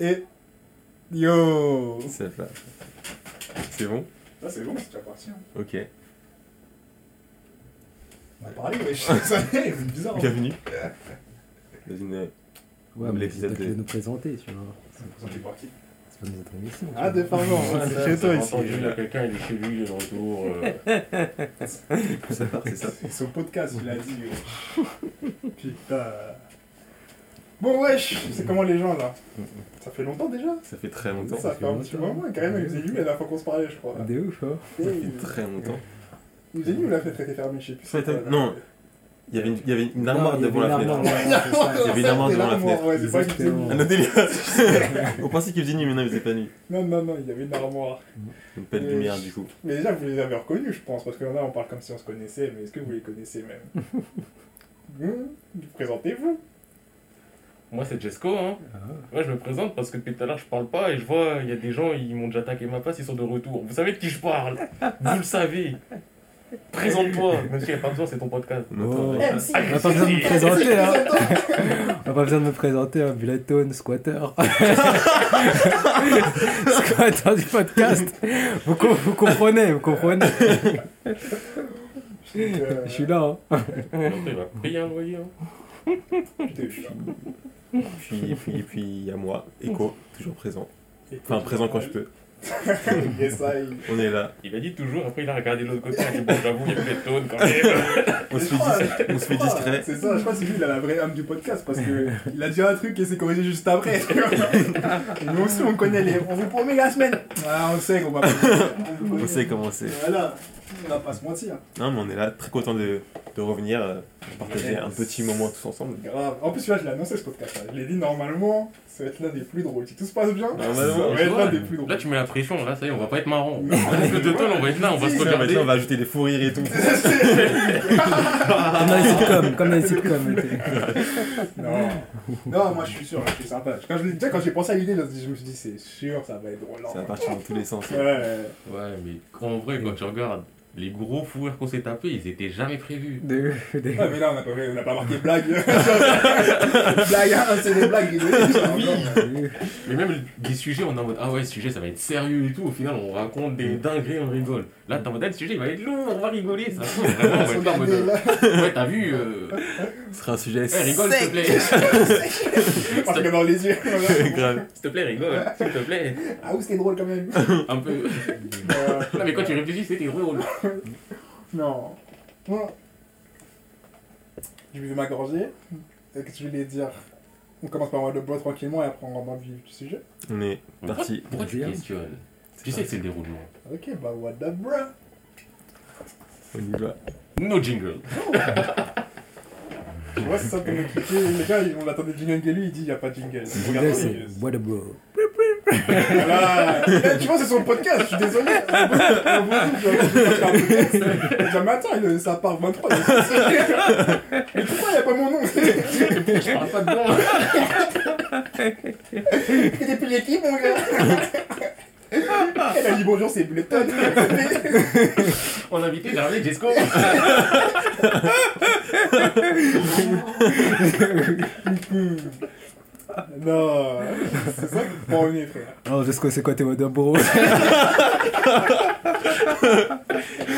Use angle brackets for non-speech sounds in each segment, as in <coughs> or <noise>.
Et. Yo C'est. C'est bon? Ah, c'est bon, c'est déjà parti. Hein. Ok. On a parlé, wesh. <laughs> C'est bizarre. hein. Bienvenue. Dans une... Ouais, mais l'épisode c'est de- nous présenter, tu vois. On est parti. C'est pas notre émission. Ah, département, ouais, <laughs> c'est chez toi ici. Il y a quelqu'un, il est chez lui, il est de retour. euh, <laughs> c'est ça. C'est son podcast, il a dit. wesh. Putain. Bon, wesh, c'est comment les gens là Ça fait longtemps déjà Ça fait très longtemps. Ça fait un petit moment, carrément, il nous a dit la dernière fois qu'on se parlait, je crois. De ouf, hein. Ça il fait très longtemps. il nous a dit, il l'a fait traiter fermé, je sais plus. Ça non. Il y avait une, il y avait une armoire Non, il y devant avait la une fenêtre. ça. <laughs> Il y avait une armoire devant la fenêtre. <laughs> On pensait qu'il faisait nuit, mais non, il faisait pas nuit. Non, non, non, il y avait une armoire. Une pelle de Oui. lumière, du coup. Mais déjà, vous les avez reconnus, je pense, parce que là, on parle comme si on se connaissait, mais est-ce que vous les connaissez même? <laughs> Hum, Présentez-vous. Moi, c'est Jesco, hein. Ah. Moi, je me présente parce que depuis tout à l'heure, je parle pas et je vois, il y a des gens, ils m'ont déjà attaqué ma place, ils sont de retour. Vous savez de qui je parle Vous le savez. Présente-toi, même s'il n'y a pas besoin, c'est ton podcast. Oh. rien. MC. On n'a <laughs> pas besoin de me présenter, hein. On n'a pas besoin de me présenter, hein. Squatter. <laughs> squatter du podcast. Vous, co- vous comprenez, vous comprenez. Euh, Je suis là, hein. Il va payer un loyer. Hein. Là. Puis, puis, puis, il y a moi, Echo, toujours présent. Et Enfin, présent quand je peux. <laughs> On est là. Il a dit toujours, après il a regardé de l'autre côté, il a dit bon, j'avoue, il y a plus de tonnes quand même. On se fait, crois, dis- je on se fait crois, discret. C'est ça, je crois que c'est lui, il a la vraie âme du podcast parce que <laughs> il a dit un truc et s'est corrigé juste après. <laughs> Nous aussi, on connaît les. On vous promet la semaine. Ah, on sait qu'on va pas. On sait comment c'est. Voilà, on va pas se mentir. Non, mais on est là, très content de, de revenir, euh, partager un petit moment tous ensemble. Grave. En plus, là, je l'ai annoncé ce podcast. là. Je l'ai dit normalement, ça va être l'un des plus drôles. Si tout se passe bien, Normalement. ça va être l'un des plus drôles. Là, tu mets la pression, là, ça y est, on va pas être marrant. De tonnes, on va être là, on va se On regarder. on va ajouter des fous rires et tout. <laughs> <laughs> Comme dans les sitcoms, comme dans les sitcoms. <laughs> Non. non, moi je suis sûr, je suis sympa. Quand je, l'ai- déjà, quand j'ai pensé à l'idée, je me suis dit, c'est sûr, ça va être drôle. Ça va partir dans tous les sens. Ouais, ouais. Ouais, mais en vrai, quand tu regardes, les gros fous qu'on s'est tapés, ils étaient jamais prévus. De ouf, de Ouais, mais là, on n'a pas, on a pas marqué blague. <laughs> blague, hein, c'est des blagues. Oui. Mais même des sujets, on est en mode, ah ouais, ce sujet, ça va être sérieux et tout. Au final, on raconte des dingueries, on rigole. Là, t'es en mode, ah, le sujet, il va être lourd, on va rigoler. Ça vraiment, on va être là en mode, euh, ouais, t'as vu, euh, Ce sera un sujet eh, rigole, s'il te plaît. <laughs> Parce que dans les yeux. grave. S'il te plaît, rigole, s'il te plaît. Ah, oui, c'était drôle quand même. Un peu. Euh, Non, mais quand tu réfléchis, c'était drôle. Non. Moi, je vais m'agorger. Et Qu'est-ce que je voulais dire? On commence par le bois tranquillement et après on rentre dans le vif du sujet. On est parti. pourquoi tu questionnes? Tu sais que c'est le déroulement. Ok, bah what the bro On y va. No jingle. <laughs> Tu vois, c'est ça pour m'expliquer. Les gars, on l'attendait jingle et lui, il dit il n'y a pas de jingle. Regarde, Jingle, c'est what a bro. Voilà. Eh, Tu vois, c'est son podcast, je suis désolé. Je mais attends, il- ça part 23. il est sorti. Mais pourquoi il n'y a pas mon nom Je parle pas dedans. T'es plus l'équipe, mon gars <laughs> Elle a dit bonjour, c'est Bletton. On a invité Gervais Jesco. <laughs> <laughs> <laughs> Non, c'est ça qui prend au nez, frère. Oh, je sais c'est quoi tes a bro.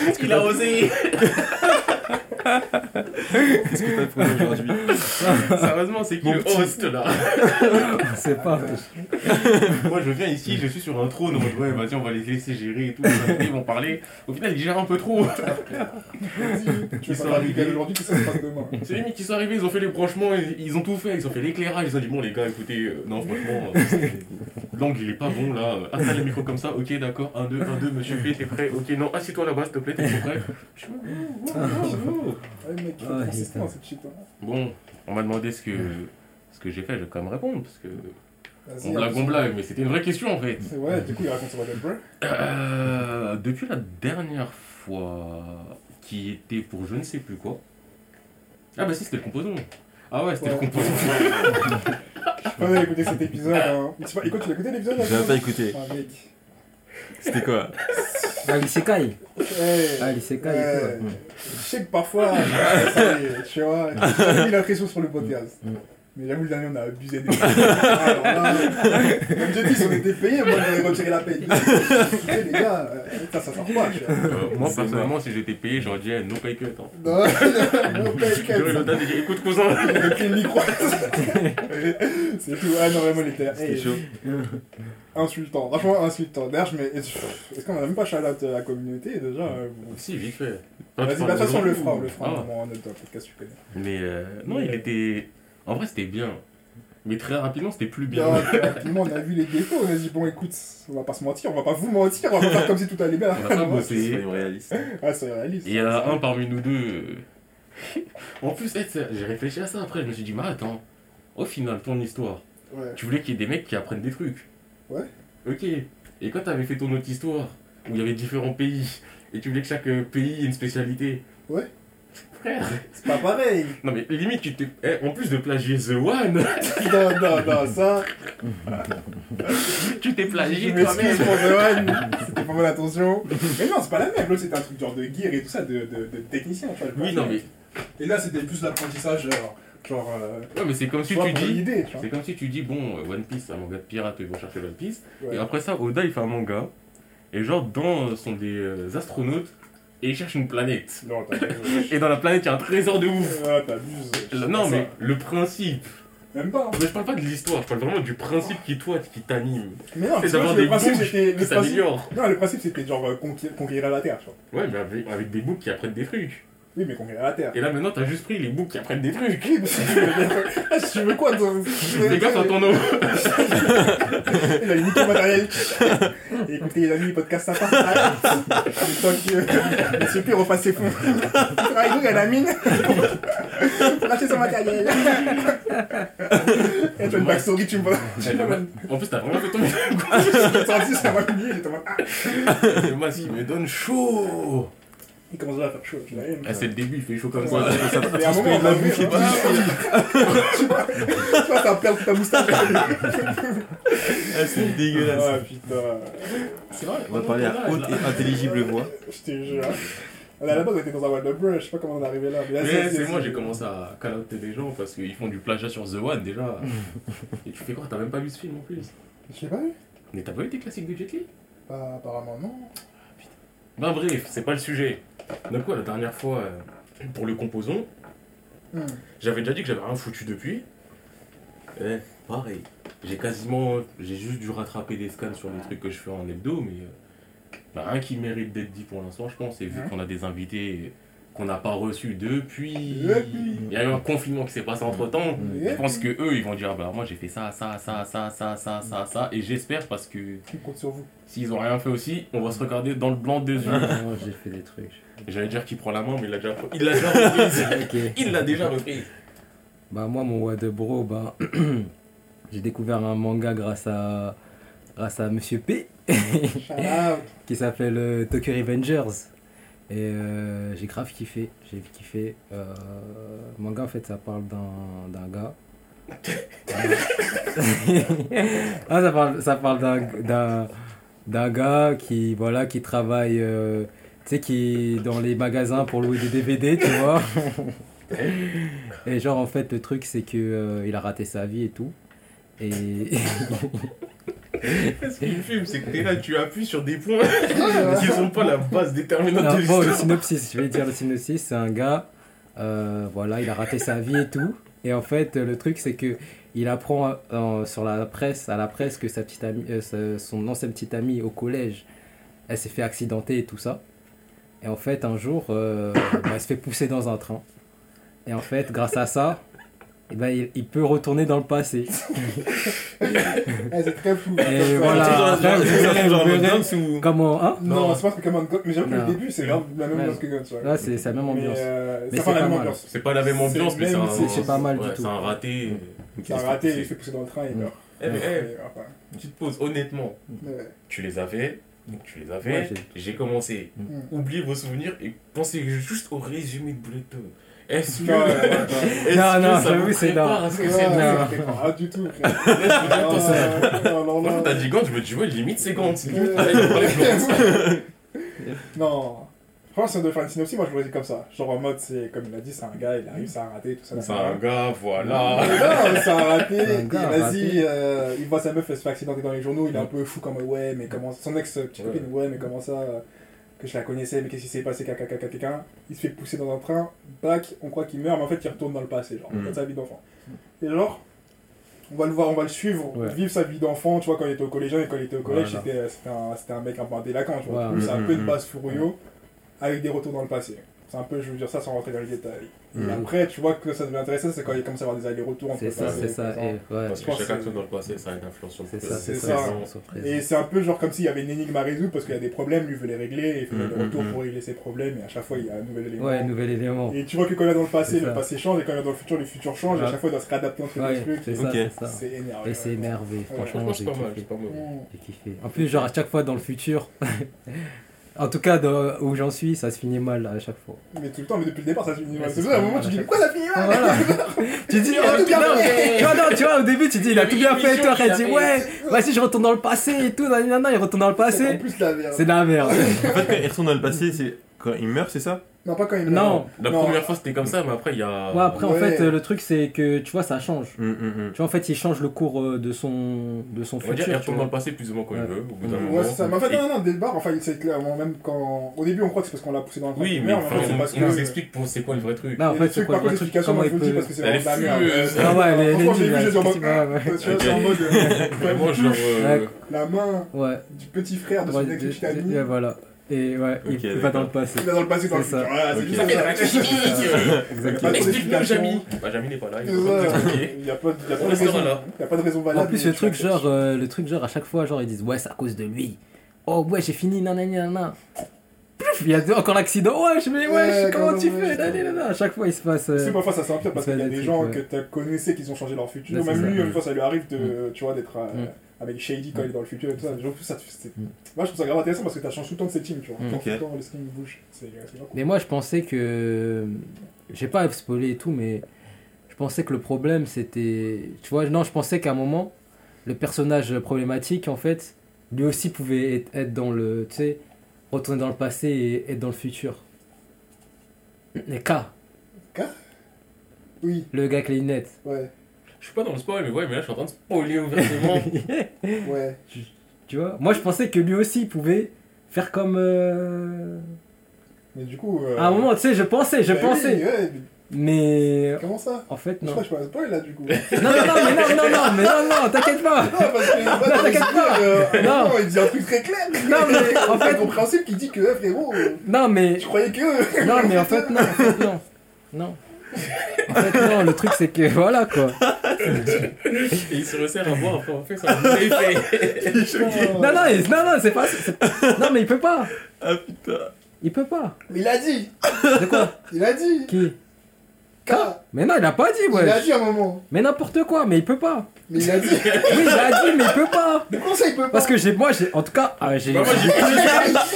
Qu'est-ce qu'il a osé? Qu'est-ce que t'as nous aujourd'hui? Sérieusement, c'est qui Mon le petit. host là? <laughs> On sait pas. Moi je viens ici, je suis sur un trône en mode ouais, vas-y, on va les laisser gérer et tout. Ils vont parler. Au final, ils gèrent un peu trop. Tu veux pas faire aujourd'hui, qu'est-ce qui se passe demain? C'est les mecs qui sont arrivés, ils ont fait les branchements, ils, ils ont tout fait, ils ont fait l'éclairage, ils ont dit bon les gars, écoutez, euh, non franchement, euh, <laughs> l'angle il est pas bon là, installe le micro comme ça, ok d'accord, 1, 2, 1, 2, monsieur P, <laughs> t'es prêt, ok non, assieds-toi là-bas s'il te plaît, t'es prêt Je suis, hein. Bon, on m'a demandé ce que, ce que j'ai fait, je vais quand même répondre, parce que on blague, on abuse. blague, mais c'était une vraie question en fait. Ouais, du coup, il raconte sur. Euh, depuis la dernière fois, qui était pour je ne sais plus quoi. Ah bah si, c'était le composant. Ah ouais, c'était Ouais. le composant. <laughs> J'ai pas écouté cet épisode. Hein. Vas- Écoute, tu l'as écouté l'épisode là, J'ai même pas écouté. Ah, mec. C'était quoi Ah, l'isekai. Hey, Ah, l'isekai. Je sais que parfois, <laughs> tu vois, j'ai mis la pression sur le podcast. Mais j'avoue, le dernier, on a abusé des Alors là, Comme j'ai dit, si on était payé, moi, j'aurais retiré la paye. les gars, euh, ça, ça sort pas. Euh, moi, personnellement, si j'étais payé, j'aurais dit, eh, no pay cut. Hein. Non, <laughs> non, paye, J'aurais le temps de dire, écoute, cousin. Avec le micro. C'est tout. Ah non, vraiment, il était C'était hey, chaud. insultant. Franchement, insultant. D'ailleurs, je mets. Est-ce qu'on a même pas shout out à la communauté déjà euh, bon. Si, vite fait. Vas-y, bah, de toute façon, on le fera, on le fera Ah. vraiment en notre podcast, tu connais. Mais euh, non, il était. En vrai, c'était bien. Mais très rapidement, c'était plus bien. Non, rapidement, on a vu les défauts, on a dit, bon, écoute, on va pas se mentir, on va pas vous mentir, on va pas faire comme si tout allait bien. On a pas <laughs> bossé. Soyons réalistes. Ah, c'est réaliste. Et il y en a un parmi nous deux. en plus, j'ai réfléchi à ça après, je me suis dit, mais attends, au final, ton histoire, Ouais. tu voulais qu'il y ait des mecs qui apprennent des trucs. Ouais. Ok. Et quand t'avais fait ton autre histoire, où il y avait différents pays, et tu voulais que chaque pays ait une spécialité. Ouais. Frère. C'est pas pareil. Non mais limite, tu t'es. eh, en plus de plagier The One, <laughs> non, non, non, ça. tu t'es plagié toi-même. pour The One, c'était pas mon intention. Mais non, c'est pas la même. L'autre, c'était un truc genre de gear et tout ça, de, de, de technicien, tu vois. Oui, non mais. Et là, c'était plus l'apprentissage, genre. genre euh, Ouais, mais c'est comme si tu dis. C'est comme si tu dis, bon, euh, One Piece, c'est un manga de pirate, ils vont chercher One Piece. Ouais. Et après ça, Oda, il fait un manga. Et genre, dans euh, sont des euh, astronautes. Et ils cherchent une planète. Non. Et dans la planète, il y a un trésor de ouf. Ah, t'abuses. Non, mais ça. le principe. Même pas. hein. Mais je parle pas de l'histoire, je parle vraiment du principe qui, toi, qui t'anime. Mais non, C'est d'avoir le des principe, c'était. qui s'améliorent. non, le principe, c'était genre euh, conquérir, conquérir la Terre, tu vois. Ouais, mais avec, avec des boucs qui apprennent des trucs. Oui, mais Terre. Et là, maintenant, t'as juste pris les boucs qui apprennent des trucs. <laughs> Oui, mais si tu veux, Ah, tu veux quoi toi gaffe à ton nom. Il a niqué le matériel. Et écoutez, les amis, podcast sympa. Le temps que Monsieur P refasse ses fonds. Ah, il a la mine. <laughs> Acheter son matériel. Et tu as une backstory, tu me vois. En plus, t'as vraiment fait tomber. <laughs> Je senti, ça m'a oublié. J'étais en mode. Le masque, il me donne chaud. Il commence à faire chaud. Je l'ai Ah, c'est le début, il fait chaud comme ça. Mais à un moment, on de la va vu, bouche et. Tu vois, tu vois, ça perd toute ta moustache. <laughs> Ah, c'est dégueulasse. Ah putain. C'est vrai, On va parler à haute et intelligible voix. Je te jure. On a la base, on était dans un Wild of Brush, je sais pas comment on est arrivé là. Mais là, Mais c'est moi, j'ai commencé à caloter des gens parce qu'ils font du plagiat sur The One déjà. <laughs> Et tu fais quoi? T'as même pas vu ce film en plus? Je sais pas vu. Mais t'as pas vu tes classiques de Jet Li? Bah, apparemment, non. Ben bref, c'est pas le sujet. Donc quoi, la dernière fois, euh, pour le composant, Hmm. j'avais déjà dit que j'avais rien foutu depuis. Eh, pareil. J'ai quasiment... J'ai juste dû rattraper des scans sur les trucs que je fais en hebdo, mais... euh, bah, rien qui mérite d'être dit pour l'instant, je pense. Et vu qu'on a des invités qu'on n'a pas reçus depuis... Depuis. Il y a eu un confinement qui s'est passé entre-temps. Depuis. Je pense que eux, ils vont dire, bah moi j'ai fait ça, ça, ça, ça, ça, ça, ça, ça. Et j'espère parce que Je compte sur vous. s'ils ont rien fait aussi, on va se regarder dans le blanc des yeux. Moi, j'ai fait des trucs. J'allais dire qu'il prend la main, mais il l'a déjà, il l'a déjà reprise. <laughs> Il l'a déjà reprise. Bah moi mon What de Bro, bah <clears throat> j'ai découvert un manga grâce à grâce à Monsieur P <laughs> qui s'appelle euh, Tokyo Revengers et euh, j'ai grave kiffé, j'ai kiffé. Euh, le manga en fait ça parle d'un d'un gars. <laughs> ah ça parle ça parle d'un d'un d'un gars qui voilà qui travaille euh, sais qui est dans les magasins pour louer des DVD tu vois. <laughs> Et genre en fait le truc c'est que euh, il a raté sa vie et tout. Et <laughs> Ce qu'il fume, c'est que t'es là, tu appuies sur des points qui sont pas la base déterminante Non, de bon, le synopsis, je vais dire le synopsis, c'est un gars, euh, voilà, il a raté sa vie et tout. Et en fait, le truc, c'est que il apprend euh, sur la presse, à la presse, que sa petite amie, euh, sa- son ancienne petite amie au collège, elle s'est fait accidenter et tout ça. Et en fait, un jour, euh, <coughs> bah, elle se fait pousser dans un train. Et en fait, grâce à ça, eh ben, il, il peut retourner dans le passé. Eh, <laughs> c'est très flou. Et voilà. Comment, hein? Non, c'est pas comme un mais que le Non. début, c'est la même Ouais. ambiance que God. Là, c'est c'est la même Mais, ambiance. euh, Mais c'est pas la pas même ambiance. C'est pas la même ambiance, mais c'est pas mal du tout. C'est un raté. C'est un raté, il se fait pousser dans le train, il Mm. meurt. Eh, eh, honnêtement. Tu les as fait, tu les as fait. Ouais, J'ai commencé. Mm. Oubliez vos souvenirs et pensez juste au résumé de Bullet Town. Est-ce que, Non, est-ce Non, non, j'avoue, c'est non. à ce que c'est Non. pas du tout, <laughs> Non, non, Moi, non. quand t'as dit Gant, je me dis, ouais, limite c'est Gant. Limite, <laughs> Parlait de Gant. Non. Franchement, si on devait faire une synopsis, moi je l'aurais dit comme ça. Genre en mode, c'est comme il a dit, c'est un gars, il arrive, ça a raté, tout ça. C'est un gars, voilà. Non, ça a raté. Un gars vas-y, raté. euh, il voit sa meuf, elle se fait accidenter dans les journaux. Il est un peu fou comme ouais, mais comment. Son ex euh, petite Ouais. copine, ouais, mais comment ça euh, Que je la connaissais, mais qu'est-ce qui s'est passé caca, caca, quelqu'un Il se fait pousser dans un train, bac, on croit qu'il meurt, mais en fait il retourne dans le passé, genre, Mhm. dans sa vie d'enfant. Et genre, on va le voir, on va le suivre, Ouais. vivre sa vie d'enfant, tu vois, quand il était au collégien et quand il était au collège, Voilà. c'était c'était un, c'était un mec un peu un délinquant, tu vois. Ouais. C'est un peu une mhm. base Furuyo avec des retours dans le passé. C'est un peu, je veux dire ça sans rentrer dans les détails. Et Mhm. après, tu vois que ça devient intéressant, c'est quand il commence à avoir des allers-retours entre C'est le ça, passé c'est et ça. présent. Et, ouais. Parce Je que pense chaque que action dans le passé, ça a une influence sur le C'est ça, c'est C'est ça. ça. Et c'est un peu genre comme s'il y avait une énigme à résoudre parce qu'il y a des problèmes, lui veut les régler, et il fait Mhm, des retours mhm. pour régler ses problèmes, et à chaque fois il y a un nouvel élément. Ouais, nouvel élément. Et tu vois que quand il est dans le passé, C'est le ça. passé change, et quand il est dans le futur, le futur change, et à chaque fois il doit se réadapter entre Ouais, les trucs. c'est ça, c'est ça. C'est énervé. Et c'est énervé, franchement, Franchement, c'est j'ai pas mal, kiffé. c'est pas mal. J'ai kiffé. En plus, genre à chaque fois dans le futur, <laughs> en tout cas où j'en suis, ça se finit mal à chaque fois. Mais tout le temps, mais depuis le départ, ça se finit mal. C'est vrai, à un ça. moment, tu dis, pourquoi ça finit mal? Voilà. <laughs> tu dis, Il a tout bien non, fait. tu vois, non, tu vois, au début, tu dis, il a tout bien fait. Après, il dit, ouais, vas-y, je retourne dans le passé et tout. nan, nan, nan, il retourne dans le passé. plus, la merde. C'est de la merde. En fait, quand il retourne dans le passé, c'est quand il meurt, c'est ça? Non, pas quand il Non. La Non. première fois c'était comme ça, mais après il y a. Ouais, après, en Ouais. fait, euh, le truc, c'est que, tu vois, ça change. Hum, hum, hum. Tu vois, en fait, il change le cours euh, de son, de son On va dire, il futur. retourne dans le passé plus ou moins quand il Ouais. veut, au bout d'un moment. Ouais, c'est ça. Mais en fait, Et- non, non, dès le départ, enfin, c'est clairement, même quand. Au début, on croit que c'est parce qu'on l'a poussé dans le Oui, mais mais en enfin, fait, c'est on, parce on nous que. explique pour c'est quoi le vrai truc. Non, en Et fait, les c'est quoi le contre, truc Comment il le dis peut. parce que c'est Elle vraiment la merde. Euh, Ah ouais, elle est franchement, je l'ai vu, j'ai en mode. en euh, <laughs> Vraiment, genre. La main du petit frère de son ouais, ex de- petite amie. de- voilà. Et ouais, il Ok, va dans le passé. Il est dans le passé, dans le C'est ça. futur. Voilà, c'est Ok. juste Ça fait la ça. critique. <laughs> Exactement. Explique-nous, Jamy. Bah, Jamy n'est pas là, il. Il n'y a pas il y a pas On de raison. là. Il y a pas de raison valable. En plus, le truc, genre, euh, le truc, genre, à chaque fois, genre, ils disent, ouais, c'est à cause de lui. Oh, ouais, j'ai fini, nanani, nanana. Pouf, Il y a encore l'accident. Ouais, je mais ouais, Ouais, comment tu fais? À chaque fois, il se passe. euh, C'est parfois ça s'empire parce qu'il y a va des gens que tu connaissais qui ont changé leur futur. Même lui, une fois, ça lui arrive vois, d'être euh, Mm. Avec Shady quand il est dans le futur et tout ça. Genre, ça c'est- Mm. Moi, je trouve ça grave intéressant parce que tu changes tout le temps de setting, tu vois. Tout le temps, le setting bouge. C'est c'est grave cool. Mais moi, je pensais que. J'ai pas spoilé et tout, mais je pensais que le problème, c'était. Tu vois, non, je pensais qu'à un moment, le personnage problématique, en fait, lui aussi pouvait être, dans le. Tu sais, retourner dans le passé et être dans le futur. Et K, Oui, le gars avec les lunettes. ouais, Je suis pas dans le spoil, mais ouais, mais là je suis en train de spoiler ouvertement. <laughs> ouais. Tu vois Moi, je pensais que lui aussi pouvait faire comme. euh, Mais du coup. euh, À un moment, tu sais, je pensais, je bah oui, pensais. ouais, mais Mais. Comment ça? En fait, Je non. crois que je fais un spoil là, du coup. non, <laughs> Non, non, non, mais non, non, non, mais non, non, t'inquiète pas. parce que. Non, t'inquiète t'inquiète pas. pas. Non. Non, il dit un truc très clair. Non, mais <laughs> en fait. incompréhensible qui dit que, frérot, euh, Non, mais. je croyais que. Non, mais en fait, non, en fait, non. Non. En fait, non, le truc, c'est que voilà quoi. Et il se resserre à boire, après on fait ça. <laughs> Non, non, il- non, non, c'est pas. c'est- Non, mais il peut pas. Ah putain. Il peut pas. Mais il a dit De quoi Il a dit Qui K Mais non, il a pas dit, Il a dit à un moment. Mais n'importe quoi, mais il peut pas. Mais il a dit. Oui, il a dit, mais il peut pas. Mais comment ça, il peut pas Parce que j'ai, moi, j'ai, en tout cas, ah, j'ai. Bah, moi j'ai continué.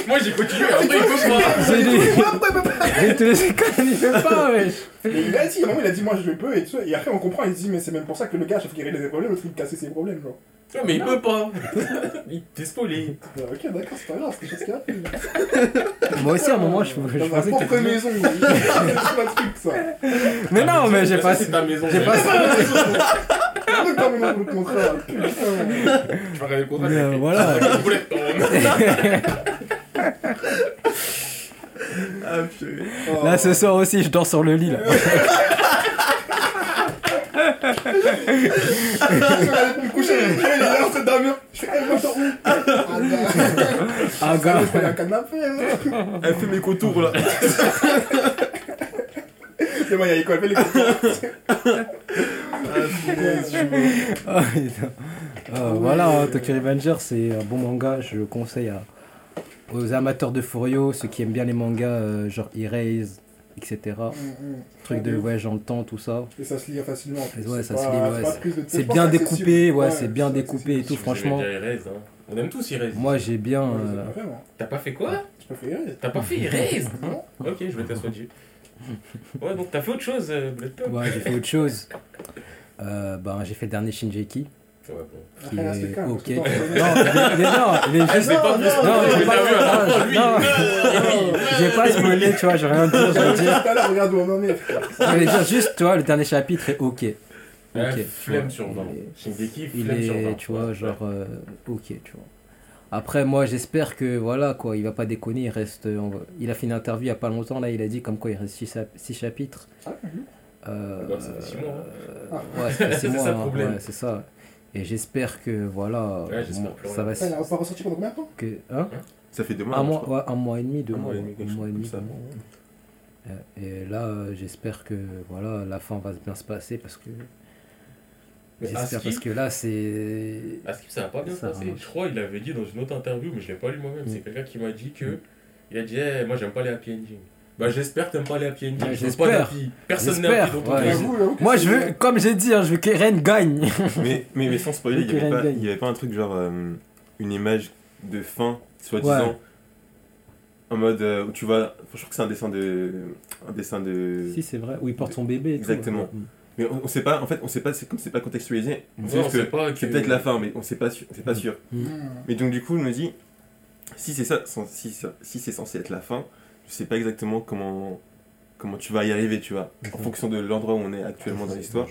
Moi j'ai continué, après il peut pas. J'ai dit. Pourquoi il peut pas <laughs> J'ai tous les écoles, il peut pas, wesh. Mais il a dit, moment il a dit moi je le peux et tout ça. Et après on comprend, il dit mais c'est même pour ça que le gars, à chaque fois qu'il réglait des problèmes, l'autre il cassait ses problèmes. Genre. Non, mais il peut pas. <laughs> Il t'est spoilé. Ah, ok, d'accord, c'est pas grave, c'est quelque chose qui arrive. Moi aussi, à un moment, je, je Dans ma pensais propre que. maison, oui. <laughs> c'est pas le truc ça. Mais non, mais j'ai pas. C'est ta maison. J'ai mais- pas. C'est pas mon le contrat. Putain. Tu vas regarder le contrat. Mais, euh, voilà. <laughs> Ah, je voulais. Ah. Oh. Là, ce soir aussi, je dors sur le lit, là. Pour me coucher, il est là en train de dormir. Je fais, eh, moi, je dors où Ah, gars. Fais un canapé. Elle fait mes contours là. C'est moi, il y a l'école, fais les contours. Ah. Euh, voilà, hein, Tokyo Revenger, c'est un bon manga. Je le conseille à, aux amateurs de Furio, ceux qui aiment bien les mangas, euh, genre Erase, etc. Truc de voyage dans le temps, tout ça. Et ça se lit facilement. en plus. Ouais, C'est ça se lit, ouais, c'est- bien découpé, ouais, c'est bien découpé et tout, franchement. Hein. On aime tous Erez. Moi, j'ai bien. Euh, c'est pas fait, moi. T'as pas fait quoi? T'as pas fait Erez Non? Ok, je vais t'asseoir Ouais, donc t'as fait autre chose, euh, Ouais, j'ai fait autre chose. Euh, ben, j'ai fait le dernier Shinjeki. Ouais, bon. qui Après, reste ok. Non, mais, mais non, <laughs> est juste. non, Non, non, j'ai pas, vu, non, j'ai pas spoilé, tu vois, je vais rien dire, je vais dire. Tout à l'heure, regarde où on en est. frère. Je vais dire juste, tu vois, le dernier chapitre est ok. Ok. flemme sur 20. Il est- Shingeki, Il flemme sur 20. est, tu vois, genre, euh, ok, tu vois. Après, moi, j'espère que, voilà, quoi, il va pas déconner, il reste... on Il a fait une interview il y a pas longtemps, là, il a dit comme quoi il reste 6 chapitres. Ah. Euh, Ouais, ça fait six mois, euh, ouais, ça fait six C'est mois, hein, problème. ouais, c'est ça. Et j'espère que, voilà, Ouais, j'espère bon, plus ça va... Ça, il n'a pas ressorti pendant combien de temps Que, hein Ça fait deux mois. un, mois, ouais, un mois et demi, deux Un mois, mois et demi, mois et ça. Euh, Et là, j'espère que, voilà, la fin va bien se passer parce que... J'espère parce que là, c'est... Ce qui ça va pas bien se Ça passer. va. Je crois qu'il avait dit dans une autre interview, mais je l'ai pas lu moi-même. Mm. C'est quelqu'un qui m'a dit que. Mm. Il a dit Eh, Moi, j'aime pas les happy endings. Bah, j'espère que t'aimes pas les happy endings. Ouais, j'espère. pas. Personne n'est dans ouais. j'avoue que Moi, je veux, comme j'ai dit, hein, je veux que Ren gagne. <laughs> Mais, mais, mais sans spoiler, il n'y avait, pas- Rengen. il y avait pas un truc genre euh, une image de fin, soi-disant, Ouais. en mode euh, où tu vois. Je crois que c'est un dessin de. Un dessin de. Si, c'est vrai. Où il porte son bébé et Exactement. tout. Mais on, on sait pas, en fait, on sait pas, c'est comme c'est pas contextualisé, on sait on sait que pas c'est peut-être la fin, mais on sait pas sûr. C'est pas Mm. sûr. Hmm. Mais donc, du coup, je me dis, si c'est ça, si, si c'est censé être la fin, je sais pas exactement comment. Comment tu vas y arriver, tu vois, en Mhm. fonction de l'endroit où on est actuellement dans l'histoire.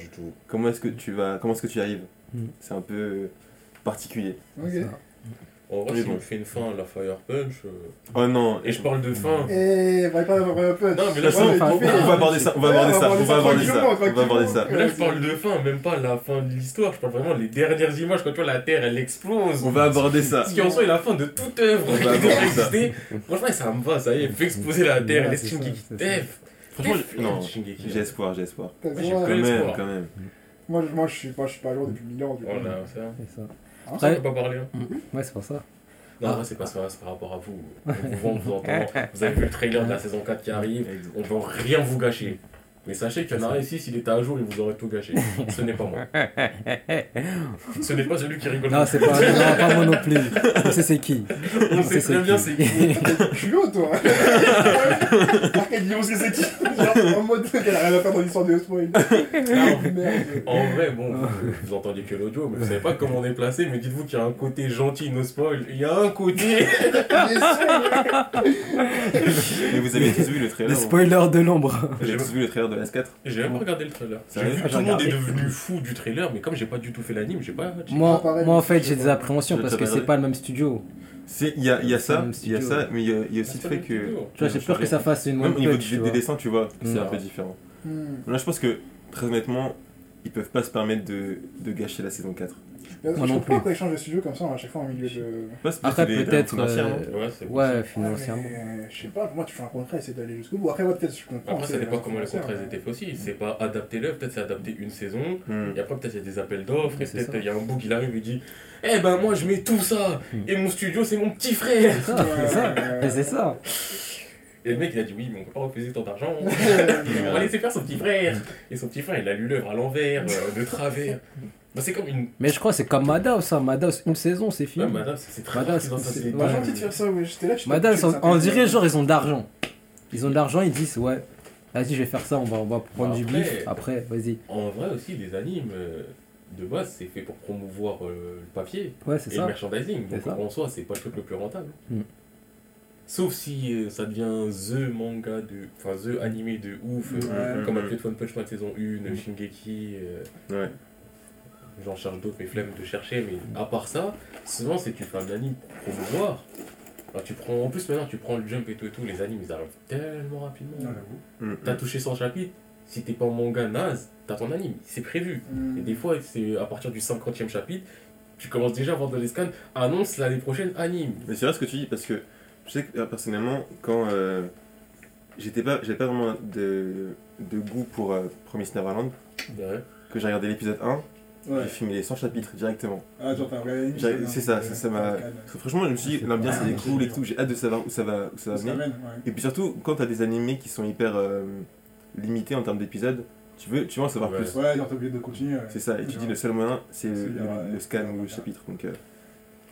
Comment est-ce que tu vas, comment est-ce que tu y arrives? Mhm. C'est un peu particulier. En vrai, si bon. on fait une fin à la Fire Punch. euh, Oh non. Et je parle de fin. Eh, va pas avoir un peu. Non, mais là, on va aborder ça, on va Ouais, aborder ça, on va aborder ça, tranquillement, on va aborder ça. tranquillement. Mais là, je parle de fin, même pas la fin de l'histoire. Je parle vraiment les dernières images quand tu vois la Terre, elle explose. On va aborder ça. Ce qui en soi est la fin de toute œuvre On qui <laughs> ça. exister. Franchement, ça me va, ça y est, fait exploser la Terre. C'est ça, Shingeki. Franchement, non, Shingeki. j'ai espoir, j'ai espoir. Quand même, quand même. Moi, je- suis pas, je suis pas à jour depuis mille ans. Voilà, ça. C'est ça. Ça, on peut pas parler. hein. Ouais, c'est pour ça. Non, Ah. moi, c'est pas ça, c'est par rapport à vous. On vous <laughs> vend, vous entend. Vous avez vu le trailer de la saison 4 qui arrive. On veut rien vous gâcher. Mais sachez qu'il y en a un ici, s'il était à jour, il vous aurait tout gâché. Ce n'est pas moi. <laughs> Ce n'est pas celui qui rigole. Non, c'est pas, non, pas moi non plus. Je sais c'est qui. On sait très bien c'est qui. Je suis l'autre, toi. <laughs> Dit, on sait c'est qui. Genre, en mode, qu'elle a rien à faire dans l'histoire de spoil. Ah, merde. En vrai, bon, vous, entendiez que l'audio, mais vous savez pas comment on est placé, mais dites-vous qu'il y a un côté gentil, no spoil. Il y a un côté. <laughs> Mais vous avez tous vu le trailer Les spoilers de l'ombre. Avez tous vu le trailer de S4 J'ai même pas regardé le trailer. Vu Ah, tout le monde est devenu fou du trailer, mais comme j'ai pas du tout fait l'anime, j'ai pas. Moi, moi, en fait, j'ai des appréhensions parce que c'est pas le même studio. C'est- Il y a, il y a ça, il y a ça, mais il y y a aussi le fait que. Tu vois, j'ai peur que ça fasse une Même au niveau des dessins, tu vois, c'est Mm. un peu différent. Hmm. Là, je pense que, très honnêtement, ils peuvent pas se permettre de, de gâcher la saison 4. Je Moi non comprends plus. pourquoi ils changent de studio comme ça à chaque fois en milieu de. Pas Après, peut-être, euh, non Ouais, c'est Ouais, financièrement. Je sais pas, pour moi, tu fais un contrat, essayer d'aller jusqu'au bout. Après, ouais, peut-être, je comprends. Après, ça c'est dépend comment contrats mais- étaient faits aussi. C'est pas adapter l'œuvre, peut-être c'est adapter une saison. Hmm. Et après, peut-être il y a des appels d'offres, et c'est peut-être il y a un bout qui arrive et dit Eh ben, moi je mets tout ça, et mon studio c'est mon petit frère. C'est ça, c'est ça. Et le mec il a dit Oui, mais on peut pas refuser tant d'argent. <laughs> on va laisser faire son petit frère. Et son petit frère, il a lu l'œuvre à l'envers, euh, de travers. Bah, c'est comme une. Mais je crois que c'est comme Madhouse, ça. Madhouse, une saison, c'est fini. Ouais, c'est c'est très c'est- c'est- Pas Ouais. gentil de faire ça, ouais. J'étais là, je Madhouse, on, on dirait genre ils ont de l'argent. Ils ont de l'argent, ils disent ouais. Vas-y, je vais faire ça, on va, on va prendre du Après- bif. Après, vas-y. En vrai aussi, les animes, euh, de base, c'est fait pour promouvoir euh, le papier Ouais, c'est et le ça. merchandising. C'est Donc ça. en soi, c'est pas le truc le plus rentable. Mm. Sauf si euh, ça devient The manga de. Enfin, The animé de ouf, euh, Ouais. comme Mm. a fait One Punch Man saison 1, Mm. Shingeki. euh, Ouais. J'en cherche d'autres, mais flemme de chercher. Mais à part ça, souvent, c'est que tu fais un anime pour promouvoir. Alors, tu prends, en plus, maintenant, tu prends le jump et tout et tout, les animes, ils arrivent tellement rapidement. J'avoue. Hmm. T'as touché 100 chapitres, si t'es pas en manga naze, t'as ton anime, c'est prévu. Et des fois, c'est à partir du 50e chapitre, tu commences déjà à voir dans les scans, annonce l'année prochaine anime. Mais c'est vrai ce que tu dis parce que je sais que euh, personnellement, quand euh, j'étais pas, j'avais pas vraiment de, de goût pour euh, Promise Neverland, Ouais. que j'ai regardé l'épisode 1, Ouais. j'ai filmé les 100 chapitres directement. Ah, genre, t'as bien. c'est ça, ça- ça m'a- franchement, je me suis dit, l'ambiance elle est cool et tout, j'ai hâte de savoir où ça va, où ça va Ça venir. ouais. Et puis surtout, quand t'as des animés qui sont hyper euh, limités en termes d'épisodes, tu veux, tu veux en savoir Ouais. plus. Ouais, genre, t'es obligé de continuer. ouais. C'est ça, et tu dis le seul moyen, c'est le, C'est le- bien, ouais. le scan ou le chapitre. Donc, euh,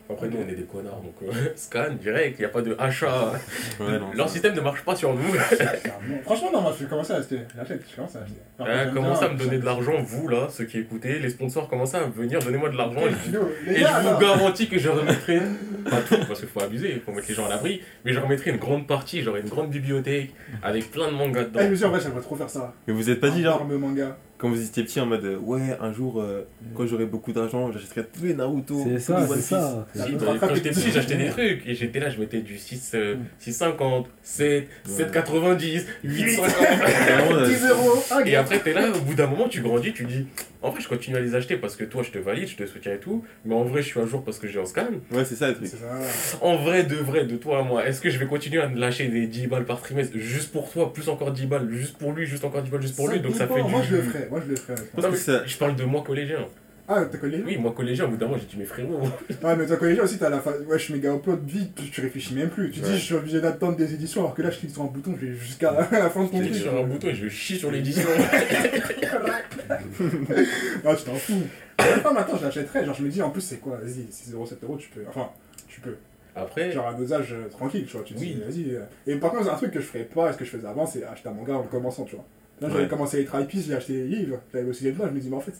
Après, nous, on est des connards, donc euh, <laughs> scan direct, il n'y a pas de achat. Ouais, non. Leur système ne marche pas sur nous. Franchement, non, moi je vais commencer à acheter. J'achète, je commence à acheter. Hein, j'aime commencez à me donner de l'argent, vous là, ceux qui écoutez, les sponsors, commencez à venir, donnez-moi de l'argent. Et, je vous garantis que je remettrai, pas tout, parce qu'il faut abuser, il faut mettre les gens à l'abri, mais je remettrai une grande partie, j'aurai une grande bibliothèque avec plein de mangas dedans. Eh, mais en vrai, j'aimerais trop faire ça. Mais vous êtes pas dit, genre, manga. Quand vous étiez petit en mode, euh, ouais, un jour, euh, quand j'aurai beaucoup d'argent, j'achèterai tous les Naruto. C'est tous ça, les c'est ça. Si, bah, quand j'étais petit. j'achetais des trucs et j'étais là, je mettais du 6, euh, Mm. 6,50, 7, Ouais. 7,90, 8,50. <laughs> Vraiment, euh, 10 euros, un Et après, t'es là, au bout d'un moment, tu grandis, tu dis En vrai, je continue à les acheter parce que toi, je te valide, je te soutiens et tout. Mais en vrai, je suis un jour parce que j'ai un scan. Ouais, c'est ça le truc. Ça. En vrai, de vrai, de toi à moi, est-ce que je vais continuer à me lâcher des 10 balles par trimestre juste pour toi, plus encore 10 balles, juste pour lui, juste encore 10 balles, juste pour lui? Donc ça fait du. Moi, je le ferais. Moi, je le ferais. Non, mais ça- je parle de moi collégien. Ah, t'as collé Oui, moi collégien, au bout d'un moment, j'ai dit, mais frérot. Ouais, mais toi, collégien aussi, t'as la phase. Ouais, je suis méga upload vite, tu, tu réfléchis même plus. Tu Ouais. dis, je suis obligé d'attendre des éditions, alors que là, je clique sur un bouton, je vais jusqu'à <laughs> la fin de ton truc. sur un bouton et je chie sur l'édition. <laughs> Ah, tu t'en fous. Enfin, maintenant, je l'achèterais. Genre, je me dis, en plus, c'est quoi? Vas-y, 6 euros, 7 euros, tu peux. Enfin, tu peux. Après, Genre, à nos âges, euh, tranquille, tu vois. Tu te Oui. dis, vas-y. euh. Et par contre, c'est un truc que je ferais pas, et ce que je faisais avant, c'est acheter un manga en le commençant, tu vois. Là, j'avais Ouais. commencé les Tripies, j'ai acheté les livres, j'avais aussi droits, je me dis, mais en fait,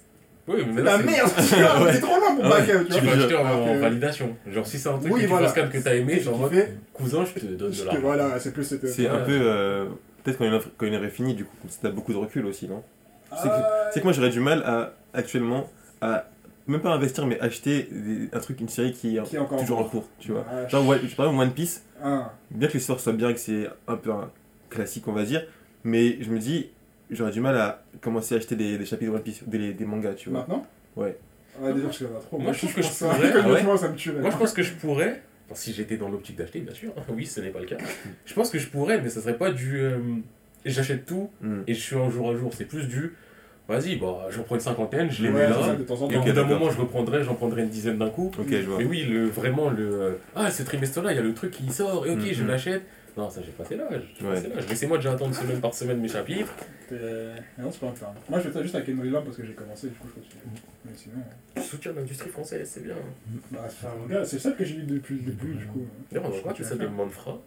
oui, mais c'est là, la merde, <laughs> tu Ouais. c'est trop loin pour Ouais. backer, tu Tu vas acheter en, que- validation. Genre, si c'est un truc Oui, que tu voilà. fais scan que t'as aimé, genre, tu fais, cousin, je te donne de je te- l'argent. Voilà, c'est plus cette. C'est un peu. euh, Peut-être quand il, aurait fini, du coup, t'as beaucoup de recul aussi, non? C'est que- Ah, C'est que moi j'aurais du mal à, actuellement, à même pas investir, mais acheter des- un truc, une série qui est, Qui est encore en toujours en cours. tu vois. Ouais. Genre, ouais, par exemple, One Piece, Ah, bien que l'histoire soit bien, que c'est un peu un classique, on va dire, mais je me dis, j'aurais du mal à commencer à acheter des, des chapitres de One Piece, des, des mangas, tu vois. maintenant? Ouais. Ouais, déjà, je sais pas trop. Moi, je trouve que je ça, pourrais. que Ah. Moi, je pense que je pourrais, enfin, si j'étais dans l'optique d'acheter, bien sûr, <laughs> oui, ce n'est pas le cas. Je pense que je pourrais, mais ça serait pas du. euh, J'achète tout Hmm. et je suis un jour à jour. C'est plus du. Vas-y, bah, j'en prends une cinquantaine, je les Ouais, mets là. de temps en Et au bout d'un moment, je reprendrai, j'en prendrai une dizaine d'un coup. Ok, je vois. Mais oui, le, vraiment, le. euh, ah, ce trimestre-là, il y a le truc qui sort, et ok, Mhm. je l'achète. Non, ça, j'ai passé l'âge. Ouais. Laissez-moi déjà attendre semaine par semaine mes chapitres. Euh, Non, c'est pas grave. Moi, je fais ça juste avec Lamp parce que j'ai commencé, du coup, je continue. Mais sinon. Je soutiens l'industrie française, c'est bien. Bah, c'est un manga, c'est ça que j'ai lu depuis le début, du coup. D'ailleurs, on Je devrait pas appeler ça continue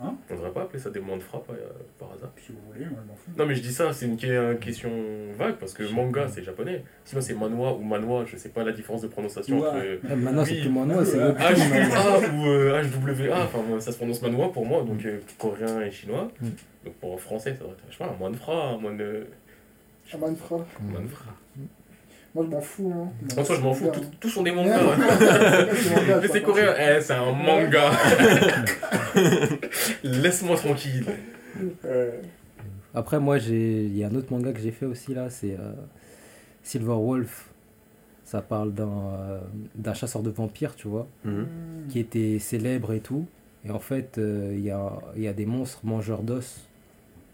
Hein On devrait pas appeler ça des manfras par, par hasard. Si vous voulez, moi, je m'en fous. Non mais je dis ça, c'est une une question vague parce que manga c'est japonais. Sinon c'est manhwa ou manhwa, je sais pas la différence de prononciation Ouais. entre euh, Eh, Maintenant, c'est plus moi, c'est. HUA ou euh, HWA, enfin ça se prononce manhwa pour moi, donc euh, coréen et chinois. Mm. Donc pour en français ça doit être, je sais pas, un manfra, un man, Ah, Manfra. manfra. Moi, je m'en fous. Hein. En soi je m'en fous, tous, sont des mangas. ouais, <laughs> c'est Mais coréen, eh c'est un manga. <laughs> <laughs> Laisse-moi tranquille. Après, moi, j'ai- il y a un autre manga que j'ai fait aussi là, c'est euh, Silver Wolf. Ça parle d'un euh, d'un chasseur de vampires, tu vois, Mhm. qui était célèbre et tout. Et en fait, euh, il y, a, il y a des monstres mangeurs d'os.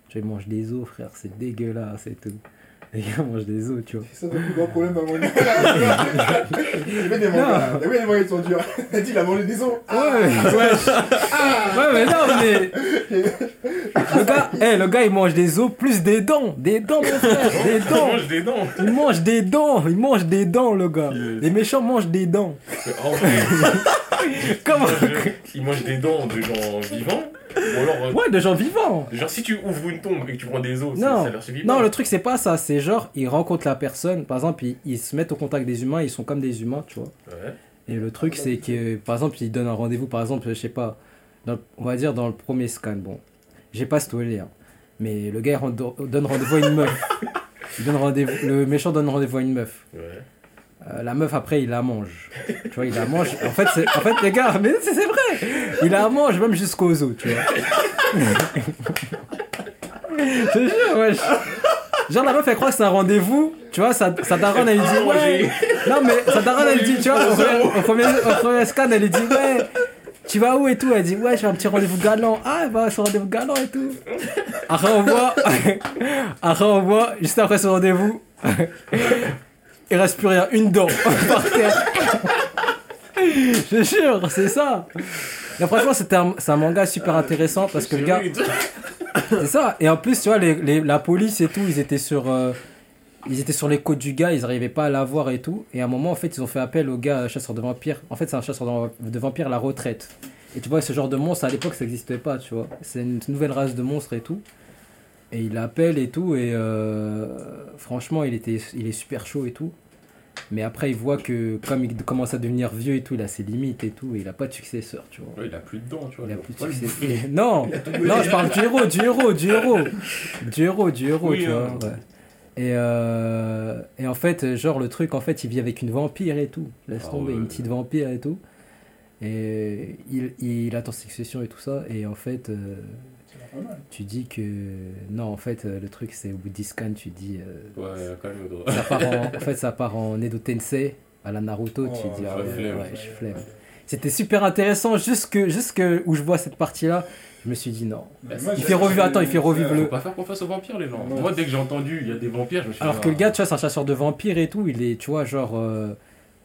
Tu vois, ils mangent des os, frère, c'est dégueulasse et tout. Les gars mangent des os, tu vois. C'est ça le plus grand problème dans mon livre. Il fait des mangas. Oui, les mangas ils sont durs. Il a dit il a mangé des os. Ouais, ouais. ouais, mais non, mais. <laughs> Le gars, eh, le gars, il mange des os plus des dents. Des dents, mon frère, des Je dents. mange des dents. Il mange des dents, il mange des dents, le gars. Yes. Les méchants mangent des dents. <laughs> Comment il mange- il mange des dents de gens vivants. Ou alors, euh, Ouais, de gens vivants. genre si tu ouvres une tombe et que tu prends des os, Non. ça leur suffit Non, pas. le truc, c'est pas ça. C'est genre, ils rencontrent la personne. Par exemple, ils, ils se mettent au contact des humains. Ils sont comme des humains, tu vois. Ouais. Et le truc, c'est que, par exemple, ils donnent un rendez-vous. Par exemple, je sais pas, dans on va dire dans le premier scan. Bon, j'ai pas spoilé, hein. Mais le gars il rend- donne rendez-vous à une meuf. <laughs> Il donne rendez-vous, le méchant donne rendez-vous à une meuf. Ouais. Euh, la meuf après il la mange. Tu vois, il la mange. En fait, c'est, en fait les gars, mais c'est, vrai. Il la mange même jusqu'aux os, tu vois. Je. Genre la meuf elle croit que c'est un rendez-vous, tu vois, sa, sa daronne elle lui dit ouais. Non mais sa daronne elle lui dit, tu vois, au premier, au premier, au premier scan elle lui dit ouais. Tu vas où et tout? Elle dit ouais, je fais un petit rendez-vous galant. Ah, à ce rendez-vous galant et tout. Après on voit, <laughs> après on voit, juste après ce rendez-vous, il reste plus rien, une dent <laughs> par terre. Je jure, c'est ça. Mais franchement, c'était un, c'est un manga super intéressant parce que le gars, c'est ça. Et en plus, tu vois, les, les- la police et tout, ils étaient sur. euh, ils étaient sur les côtes du gars, ils n'arrivaient pas à l'avoir et tout. Et à un moment, en fait, ils ont fait appel au gars chasseur de vampires. En fait, c'est un chasseur de vampires la retraite. Et tu vois, ce genre de monstre, à l'époque, ça n'existait pas, tu vois. C'est une nouvelle race de monstres et tout. Et il appelle et tout. Et euh, franchement, il, était, il est super chaud et tout. Mais après, il voit que comme il commence à devenir vieux et tout, il a ses limites et tout. Et il a pas de successeur, tu vois. Ouais, il a plus de dents, tu vois. Il a plus de <laughs> Non, non, je parle du héros, du héros, du héros. Du héros, du héros, Oui, tu hein. vois. ouais. Et, euh, et en fait, genre, le truc, en fait, il vit avec une vampire et tout. Laisse Ah tomber, ouais. une petite vampire et tout. Et il, il attend succession et tout ça. Et en fait, euh, pas mal. tu dis que. Non, en fait, euh, le truc, c'est au bout de 10 scans, tu dis. euh, Ouais, calme-toi. ça part en, <laughs> en fait, ça part en Edo Tensei à la Naruto. tu Oh, dis, ah ouais, flemme. ouais, je flemme. C'était super intéressant jusque, jusque où je vois cette partie-là. Je me suis dit non. Mais Il moi, Il j'ai- fait revivre, attends, il fait revivre Faut le. pas faire confiance aux vampires, les gens. Non. Moi, dès que j'ai entendu il y a des vampires, je me suis Alors dit, que le ah, gars, tu vois, c'est un chasseur de vampires et tout. Il est, tu vois, genre. euh,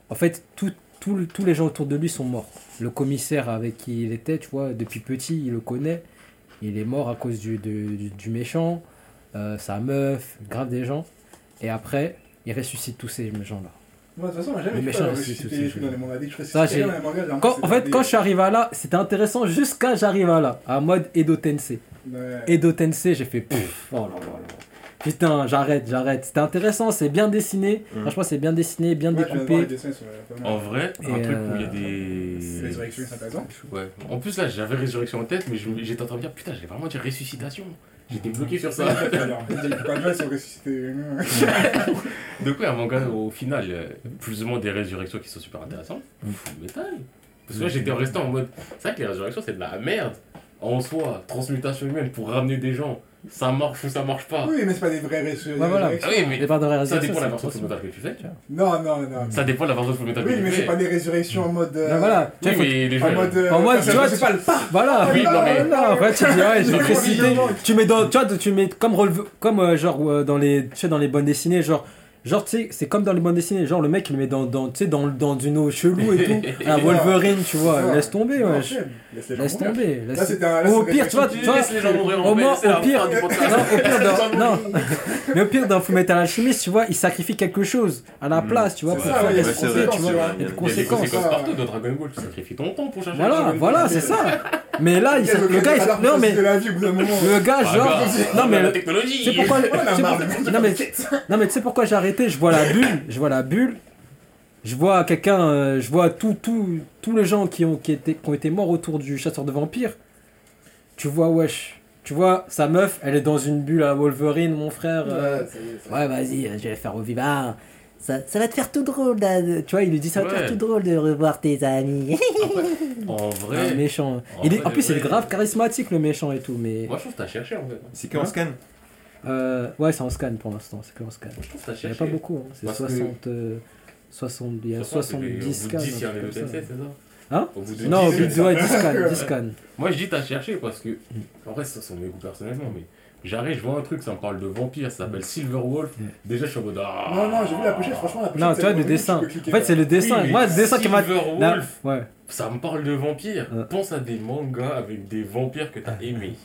En fait, tout, tout- tous les gens autour de lui sont morts. Le commissaire avec qui il était, tu vois, depuis petit, il le connaît. Il est mort à cause du, du, du méchant, euh, sa meuf, grave des gens. Et après, il ressuscite tous ces gens-là. Moi, de toute façon, j'ai jamais fait aussi, aussi, Ça, Quand, que en fait, quand je suis arrivé à là, c'était intéressant jusqu'à j'arrive à là, à mode Edo Tensei. Ouais. Edo Tensei, j'ai fait pfff, oh là là là. Putain, j'arrête, j'arrête. C'était intéressant, c'est bien dessiné. Mm. Franchement, c'est bien dessiné, bien Ouais, découpé. dessins, En vrai, un Et, truc où il y a euh, des. Résurrection, c'est intéressant. Ouais. En plus, là, j'avais résurrection en tête, mais j'étais en train de me dire, putain, j'allais vraiment dire ressuscitation. J'étais bloqué sur ça. <laughs> Donc, ouais, un manga, au final, plus ou moins des résurrections qui sont super intéressantes. Full métal. Parce que là, j'étais resté en mode. C'est vrai que les résurrections, c'est de la merde. En soi, transmutation humaine pour ramener des gens, ça marche ou ça marche pas. Oui, mais c'est pas des vrais résurrections. Ouais, voilà. Ah oui, mais Les barres de ça dépend de la c'est version metal que tu fais. Non, non, non. Ça dépend de la version metal Oui, que mais tu c'est fais. pas des résurrections en mode. euh, Ben voilà, tu Oui, mais les gens. En mode. euh, En mode, tu vois, c'est pas le pas. Voilà, Oui, non, mais- non, en fait, tu dis, ouais, préciser. évidemment. Tu mets dans, tu vois, tu mets comme releve- comme euh, genre euh, dans les, tu sais, dans les bandes dessinées, genre, genre, tu sais, c'est comme dans les bandes dessinées, genre le mec il le met dans, dans, tu sais, dans, dans une eau chelou et tout, <laughs> un Wolverine, tu vois, laisse tomber, ouais. Laisse laisse tomber, Là, laisse. c'était un. là, Ou au pire, tu vois, tu vois, Laisse les gens mourir au en moins, au pire-. <laughs> Non, au pire, dans, non, mais au pire, dans Fullmetal Alchemist, tu vois, il sacrifie quelque chose à la Mm. place, tu vois, pour faire vrai, conséquences, tu vois, il y a des Il y a des conséquences. partout dans Dragon Ball. Tu sacrifies ton temps pour chercher Voilà, voilà, c'est ça. Mais là, il, le gars, il- non mais le gars, Ah, genre, gars, non mais la le- technologie. c'est pourquoi, non mais, non mais tu sais pourquoi j'ai arrêté Je vois la bulle, je vois la bulle, je vois quelqu'un, euh, je vois tout, tout, tous les gens qui ont, qui, étaient, qui ont été morts autour du chasseur de vampires. Tu vois, wesh, tu vois, sa meuf, elle est dans une bulle à Wolverine, mon frère. euh, Ouais. Ouais, vas-y, je vais faire revivre. Ah, ça, ça va te faire tout drôle. là, Tu vois, il lui dit ça va te faire tout drôle de revoir tes amis. En vrai. <laughs> méchant. En Il est, vrai, en plus, il est grave charismatique, le méchant et tout. Mais Moi, je trouve que t'as cherché en fait. C'est qu'en scan. Euh, ouais, c'est en scan pour l'instant. C'est que en scan. Je trouve que t'as Il n'y a pas beaucoup. hein. C'est Parce que- 60, euh, 60. Il y a 70 scans. scans. un 10, il y a c'est ça Hein Au bout de Non, au 10, bout de ouais, 10 scans. 10 scans. Moi, je dis t'as cherché parce que. En vrai, ça sont mes goûts personnellement, mais. J'arrive, je vois un truc, ça me parle de vampire, ça s'appelle Silver Wolf. Déjà, je suis en mode. Ah, Non, non, j'ai vu la pochette, franchement, la pochette. Non, c'est tu vois, le dessin. En fait, c'est le dessin. Oui, Moi, le dessin qui m'a. Silver Wolf, Ouais. ça me parle de vampires. Ouais. Pense à des mangas avec des vampires que t'as aimés.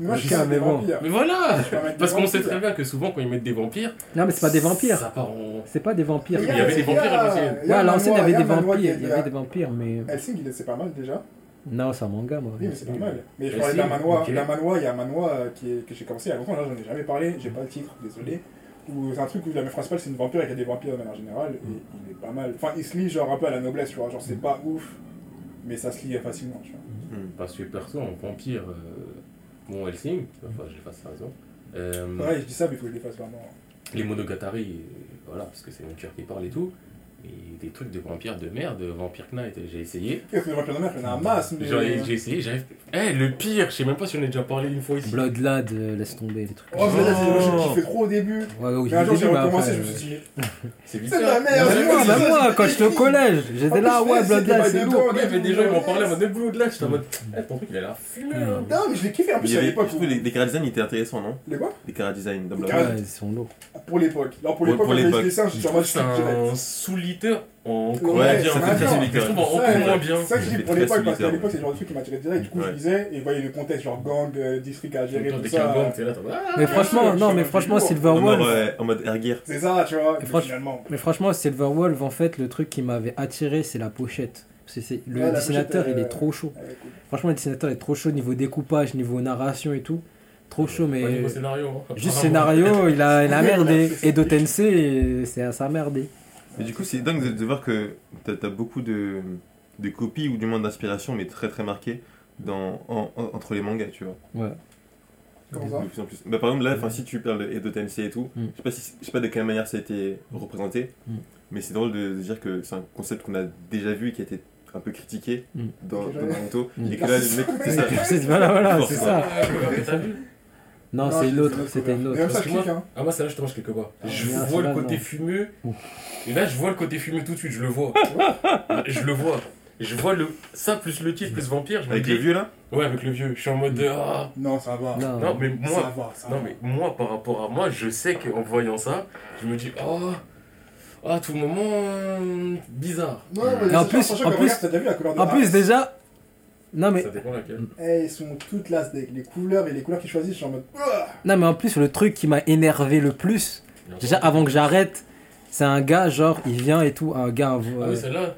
Moi, je un mais des bon. vampires. Mais voilà Parce qu'on sait très bien que souvent, quand ils mettent des vampires. Non, mais c'est pas des vampires. En. C'est pas des vampires. Il y avait des vampires à l'ancienne. il y a Ouais, à l'ancienne, il y avait des vampires. Il y avait des vampires, mais. Helsing, c'est pas mal déjà. Non, c'est un manga, moi. Oui, mais c'est pas mal. Mais je parlais d'un manoir. D'un manoir, il y a un manoir euh, qui est- que j'ai commencé il y a longtemps, là j'en ai jamais parlé, j'ai pas le titre, désolé. Où c'est un truc où la meuf principale c'est une vampire et qu'il y a des vampires de manière générale, et il est pas mal. Enfin, il se lit genre un peu à la noblesse, tu vois, genre c'est pas ouf, mais ça se lit facilement, tu vois. Hmm. Parce que perso, en vampire. euh, Bon, Helsing, enfin, pas sa raison. Euh, Ouais, je dis ça, mais il faut que je les fasse vraiment. les Monogatari, voilà, parce que c'est mon cœur qui parle et tout. Mais des trucs de vampires de merde, Vampire Knight, j'ai essayé. Qu'est-ce que les vampires de mer, il y en a un masse, mais. J'en ai- J'ai essayé, j'arrive. Eh, le pire, je sais même pas si on a déjà parlé une fois ici. Bloodlad, euh, laisse tomber les trucs. Oh, là, c'est- Oh. j'ai kiffé trop au début. Ouais, oui, Mais un jour, j'ai j'ai vu, mais recommencé, après, je me euh, suis dit, <laughs> C'est c'est de la merde, Même moi, même quand j'étais au collège, j'étais là, ouais, Bloodlad, c'est lourd. dents, Ouais, mais des gens ils m'en parlaient en mode Ouais, Bloodlad, j'étais en mode. Eh, ton truc il a l'air fumé. Non, mais je l'ai kiffé en plus à l'époque. les, étaient intéressants, non? Les quoi? Les chara-design dans Les Blood. chara- Ouais, ils sont lourds. Pour l'époque. Pour l'époque, les dessins, en mode un soulier séducteur en Ouais, ça fait très. Je trouve bien. C'est ça que je dis pour l'époque, parce qu'à l'époque, c'est le genre de truc qui m'attirait direct. Du coup, je lisais et voyais le contexte, genre gang, euh, district à gérer, tout ça. gang, t'es là, ah, Mais franchement, non, mais franchement, peu Silver En mode, Wolf. ouais, en mode air. C'est ça, tu vois, finalement. Mais franchement, Silver Wolf, en fait, le truc qui m'avait attiré, c'est la pochette. Le dessinateur, il est euh, trop chaud. Franchement, le dessinateur est trop chaud niveau découpage, niveau narration et tout. Trop chaud, mais niveau scénario. hein. juste scénario, il a, il a <laughs> merdé. Et Tensei, c'est ça a merdé. Mais du coup, c'est dingue de, de voir que t'as as beaucoup de, de copies ou du moins d'inspiration, mais très très marquées dans, en- en- entre les mangas, tu vois. Ouais. Comment ça De plus en plus. Bah, par exemple, là, si tu parles de Edo Tensei et tout, Mm. je sais pas si, je sais pas de quelle manière ça a été représenté, Mm. mais c'est drôle de, de dire que c'est un concept qu'on a déjà vu et qui a été un peu critiqué Mm. dans, dans Naruto, et que là, le mec, c'est <laughs> ça. Voilà, voilà, c'est ça. Non, Non, c'est une autre, cover. c'était une Mais autre. Même ça, Parce je que clique, hein. Ah, moi, celle-là, je te mange quelque part. Je bien, vois le côté non. fumeux. Et là, je vois le côté fumeux tout de suite, je le vois. je le vois. Je vois le... ça plus le titre plus vampire. Je Avec dis... le vieux là? Ouais, avec le vieux. Je suis en mode de. Ah. Non, ça va. Non. Non, mais Ça moi. va, ça Non, va. mais moi, par rapport à moi, je sais qu'en voyant ça, je me dis, oh. Ah, tout moment. euh, bizarre. Non, mais en plus- en plus- regarde, vu la couleur de En plus, déjà. Non, mais, Ça dépend laquelle. Eh, ils sont toutes là, les couleurs et les couleurs qu'ils choisissent, je suis en mode. Ah non, mais en plus, le truc qui m'a énervé le plus, déjà avant que j'arrête, c'est un gars, genre, il vient et tout, un gars. un- Ah oui, celle-là.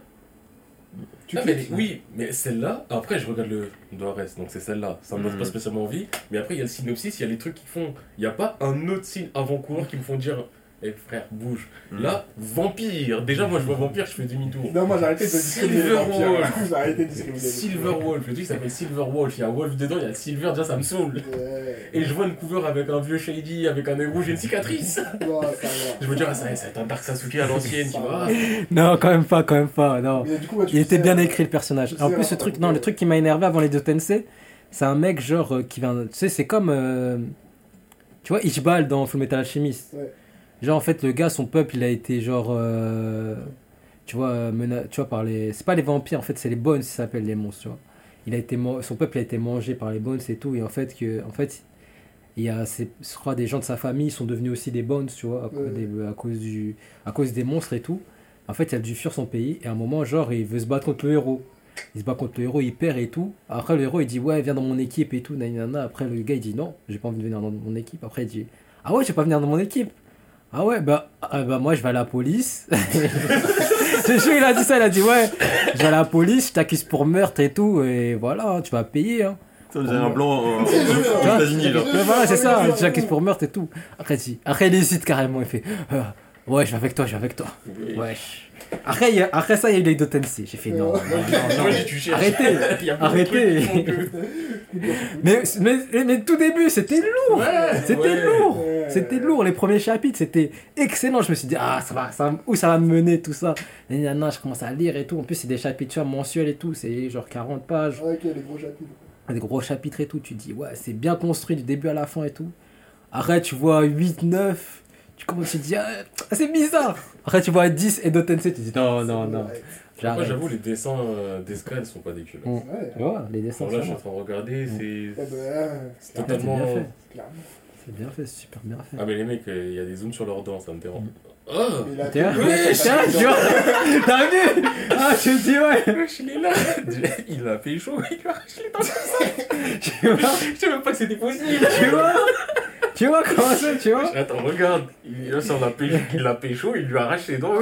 Tu Ah, mais, oui, mais celle-là, après je regarde le Doares, donc c'est celle-là. Ça me donne Mhm. pas spécialement envie. Mais après, il y a le synopsis, il y a les trucs qui font. Il n'y a pas un autre signe avant-coureur qui me font dire Eh frère, bouge. Mm. Là, vampire. Déjà, moi je vois vampire, je fais demi-tour. Non, moi j'ai arrêté de discriminer Silver. Wolf. J'ai arrêté de discriminer Silver Wolf, le truc s'appelle Silver Wolf. Il y a Wolf dedans, il y a Silver, déjà ça me saoule. Ouais. Et je vois une cover avec un vieux Shady, avec un œil rouge et une cicatrice. Non, ça va. Je me dis, ah, ça, va être un Dark Sasuke à l'ancienne, tu vois. Non, quand même pas, quand même pas, non. Mais du coup, ouais, tu Il était sais, bien euh, écrit le personnage. En plus, ce euh, truc, non, le truc qui m'a énervé avant les deux Tensei, c'est un mec genre euh, qui vient. Tu sais, c'est comme. euh, tu vois, Ichbal dans Full Metal Alchemist. Ouais. Genre, en fait, le gars, son peuple, il a été genre. euh, tu vois, mena- tu vois, par les. C'est pas les vampires, en fait, c'est les bones, ça s'appelle les monstres, tu vois. Il a été Son peuple a été mangé par les bones et tout, et en fait, que, en fait il y a, je crois, des gens de sa famille sont devenus aussi des bones, tu vois, à, cause Ouais. des- à cause du, à cause des monstres et tout. En fait, il a dû fuir son pays, et à un moment, genre, il veut se battre contre le héros. Il se bat contre le héros, il perd et tout. Après, le héros, il dit, ouais, viens dans mon équipe et tout, nanana. Après, le gars, il dit, non, j'ai pas envie de venir dans mon équipe. Après, il dit, ah ouais, je vais pas venir dans mon équipe. Ah ouais, bah, ah bah moi, je vais à la police. <laughs> C'est sûr, il a dit ça, il a dit, ouais, je vais à la police, je t'accuse pour meurtre et tout, et voilà, tu vas payer, hein. Ça, on dirait un blanc <laughs> jeu, aux. États-Unis, là. Mais voilà, c'est ça, tu t'accuses pour meurtre et tout. Après, après, il hésite carrément, il fait, euh, ouais, je vais avec toi, je vais avec toi. Wesh. Après, il y a- après ça, il y a eu les deux Tensei. J'ai fait, non, non, non, non. Arrêtez. <laughs> Arrêtez. <laughs> Mais, mais, mais tout début, c'était lourd. Ouais, C'était ouais. lourd. Ouais. C'était lourd. Les premiers chapitres, c'était excellent. Je me suis dit, ah, ça va, ça, où ça va me mener, tout ça. Et nana, je commence à lire et tout. En plus, c'est des chapitres tu vois, mensuels et tout. C'est genre 40 pages. Ok, les gros chapitres. Des gros chapitres et tout. Tu dis, ouais, c'est bien construit du début à la fin et tout. Après, tu vois 8, 9. Tu commences, tu te dis, ah, c'est bizarre. Après, tu vois 10 et Tensei, tu dis, non, non, non. Ouais. Moi, j'avoue, les dessins euh, d'escale sont pas dégueulasses. Mm. Ouais. Tu vois, les dessins, Bon, là, je suis en train de regarder, c'est Eh ben, c'est c'est totalement. bien fait. clairement. C'est bien fait, c'est super bien fait. Ah, mais les mecs, euh, il y a des zooms sur leurs dents, ça me dérange. Oh tête- tiens, tu vois, t'as vu Ah, tu me dis, ouais, Wesh, il est là Il a fait chaud, il lui a arraché les dents. tu vois, Je savais même pas que c'était possible tu vois, tu vois comment ça, tu vois Attends, regarde, il, là, ça, on a pécho, il l'a pécho, il lui arrache les dents.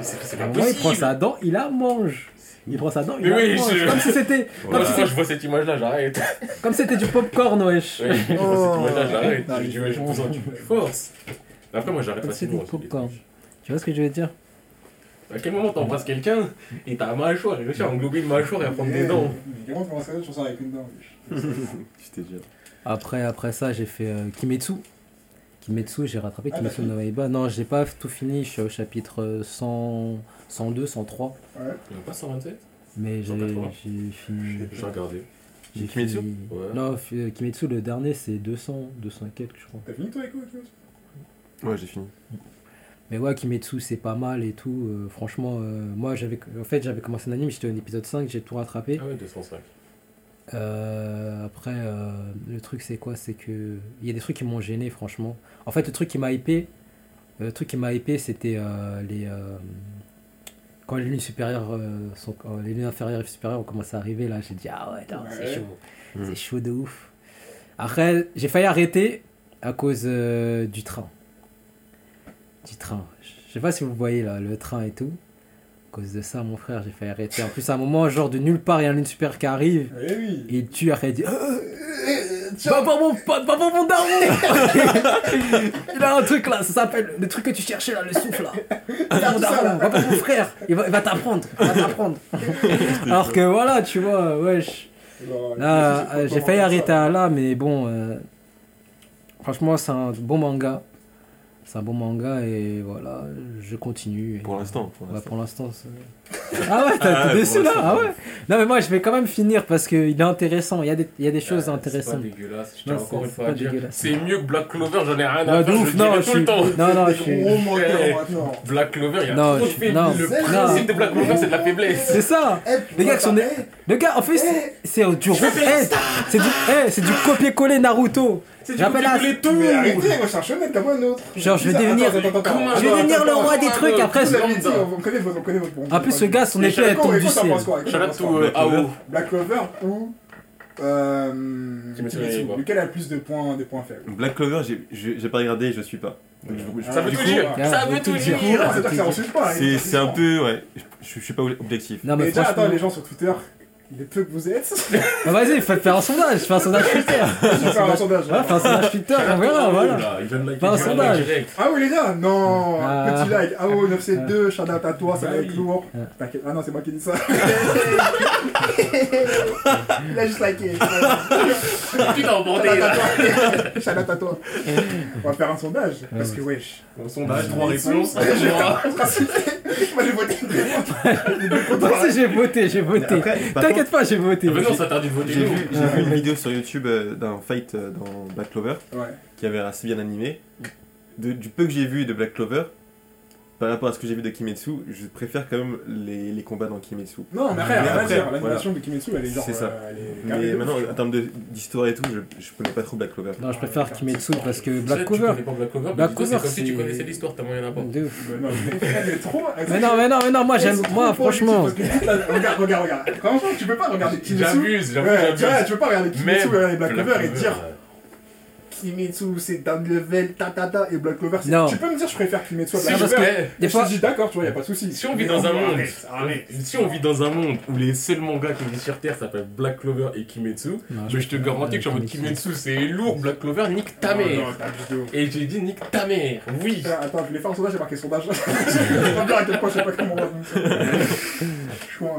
C'est moment, il prend sa dent, il la mange. Il prend sa dent, il Mais la oui, mange. je- Comme si c'était, comme si je vois cette image-là, j'arrête. comme si c'était du popcorn, wesh. Ouais, je vois cette image-là, j'arrête. Non, Je dis, ouais, j'ai besoin de force. Après, moi, j'arrête facilement. aussi. Tu vois ce que je veux dire? À quel moment t'embrasses quelqu'un et t'as un mâchoire, et réussi à englober une mâchoire et à prendre des dents dans sa sur ça avec une dent. Je t'ai dit. Après, après ça, j'ai fait euh, Kimetsu. Kimetsu, j'ai rattrapé Ah, Kimetsu no Yaiba. Non, j'ai pas tout fini, je suis au chapitre euh, 100, 102, 103. Ouais. Il n'y a pas 127 Mais j'ai 180. j'ai fini. <laughs> J'ai regardé. j'ai Kimetsu? fini- Ouais. Non, euh, Kimetsu, le dernier, c'est 200, 200 et quelques, je crois. T'as fini toi, Eko Eko Ouais, j'ai fini. Mais ouais, Kimetsu, c'est pas mal et tout. euh, franchement, euh, moi, j'avais en fait, j'avais commencé un anime, j'étais au épisode 5, j'ai tout rattrapé. Ah ouais, 205. Euh, après, euh, le truc, c'est quoi? C'est que. Il y a des trucs qui m'ont gêné, franchement. En fait, le truc qui m'a hypé, le truc qui m'a hypé, c'était euh, les. euh, quand les lunes supérieures sont, les lunes inférieures et supérieures ont commencé à arriver, là, j'ai dit ah ouais, non, c'est chaud, Mm. c'est chaud de ouf. Après, j'ai failli arrêter à cause euh, du train. Du train. Je sais pas si vous voyez là, le train et tout. À cause de ça, mon frère, j'ai failli arrêter. En plus, à un moment, genre de nulle part, il y a une lune supérieure qui arrive. Eh oui. Et il tue après, il dit Ah, Tiens, Va voir mon pote, va voir mon daron <laughs> Il a un truc là, ça s'appelle le truc que tu cherchais là, le souffle là. <laughs> Va voir mon daron, là. va voir mon frère, il va, il va t'apprendre, il va t'apprendre. <laughs> Alors que voilà, tu vois, wesh. Bon, Là, pas euh, j'ai failli arrêter à là, mais bon, euh, franchement, c'est un bon manga. C'est un bon manga et voilà, je continue. Pour l'instant. Pour Ouais, l'instant. pour l'instant. c'est- Ah ouais, t'as- Ah, t'es pour déçu là Ah ouais. Non, mais moi je vais quand même finir parce qu'il est intéressant. Il y a des, il y a des choses Ah, intéressantes. C'est pas dégueulasse, je tiens encore une fois à dire. C'est mieux que Black Clover, j'en ai rien à faire, je non, tout suis. le temps. Non, non, je suis. Eh. Black Clover, il y a Non, trop de je- faiblesse. non, Le non. principe de Black Clover, c'est de la faiblesse. C'est ça Eh, Les gars qui sont des- Le gars, en plus, c'est du. Eh, C'est du, eh, c'est du copier-coller Naruto. C'est du J'appelle tout. Mais arrêtez, moi je suis un shonen comme un autre. Genre, je vais devenir- Je vais devenir le roi des trucs après. On on connaît votre. En plus, ce gars, son épée, elle tombe du ciel. Shout out. Black Clover ou. Euh. Lequel a le plus de points, des points faibles? Black Clover, j'ai- pas regardé et je suis pas. Donc, je- je- Ah, Ça veut du tout coup, dire. ah, Ça veut tout dire. Ah, ça pas. C'est c'est un peu. Ouais. Je, je suis pas objectif. Non, mais Mais déjà, attends, les gens sur Twitter, les peu que vous êtes, <laughs> Ah, Vas-y, fais faire un sondage. Fais un sondage Twitter. je vais faire un sondage. Ouais, fais un sondage Twitter. On verra, voilà. Il vient de liker Pas un sondage. direct. Ah oui les gars, non, Ah. petit like, ah oh 972, shout out à toi, ça Bah va être lourd. Ah. T'inquiète, ah non c'est moi qui dis ça. <laughs> Il a juste liké. T'as emporté Shout out à là. toi. Shout out à toi. On va faire un sondage, parce que wesh. Mon sondage, trois réponses. <laughs> Moi. Moi j'ai voté. J'ai voté, j'ai voté. Par T'inquiète pas, j'ai voté. Ah, Mais non, ça de voter J'ai vu, j'ai vu une vidéo sur YouTube euh, d'un fight euh, dans Black Clover Ouais. qui avait l'air assez bien animé. De- du peu que j'ai vu de Black Clover, par rapport à ce que j'ai vu de Kimetsu, je préfère quand même les, les combats dans Kimetsu. Non, mais après, Mais après, l'animation de Kimetsu elle est genre. C'est ça. euh, elle est carrée Mais maintenant, en termes de- d'histoire et tout, je, je connais pas trop Black Clover. Non, je préfère Kimetsu parce que Black Clover. Black Clover, c'est comme si tu connaissais l'histoire, t'as moyen d'apprendre. De ouf. Non, mais <laughs> trop. Non, mais non, mais non, moi j'aime, moi franchement. Regarde, regarde, regarde. Franchement, tu peux pas regarder Kimetsu. J'abuse, tu vois, j'abuse. tu peux pas regarder Kimetsu Mais et Black Clover et dire euh, Kimetsu c'est down level, ta ta ta, et Black Clover c'est. Non. Tu peux me dire je préfère Kimetsu à Black parce Clover. je te dis d'accord, tu vois, y a pas de souci. Si on vit dans un monde, si on vit dans un monde où les seuls mangas qui existent sur Terre s'appellent Black Clover et Kimetsu, mais je te garantis que je suis en mode Kimetsu c'est lourd, Black Clover nique ta mère. Et j'ai dit nique ta mère, oui. Attends, Attends, je voulais faire un sondage, j'ai marqué sondage. <laughs> Chouin.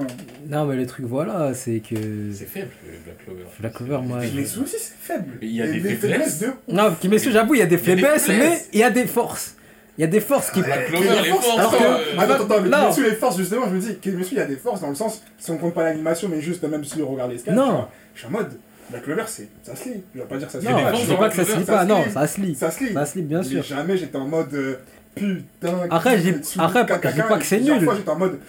Non, mais le truc, voilà, c'est que. C'est faible Black Clover. Black Clover, moi. je- Kimetsu aussi c'est faible. Mais il y a des faiblesses. de. Non, Kimetsu, j'avoue, il y a des Il y a des faiblesses, mais il y a des forces. Il y a des forces qui. Black Mais Clover, les forces, forces. alors que- euh, Attends, attends, mais. Kimetsu, les forces, justement, je me dis, Kimetsu, il y a des forces dans le sens, si on compte pas l'animation, mais juste même si on regarde les scans, Non. je suis en mode, Black Clover, c'est, ça se lit. Je vais pas dire ça se lit. Non, je dis pas que ça se lit pas, non, ça se lit. Ça se lit. Ça se lit, bien Mais sûr. jamais j'étais en mode, euh, putain. Après, je dis pas que c'est nul. fois, j'étais en mode,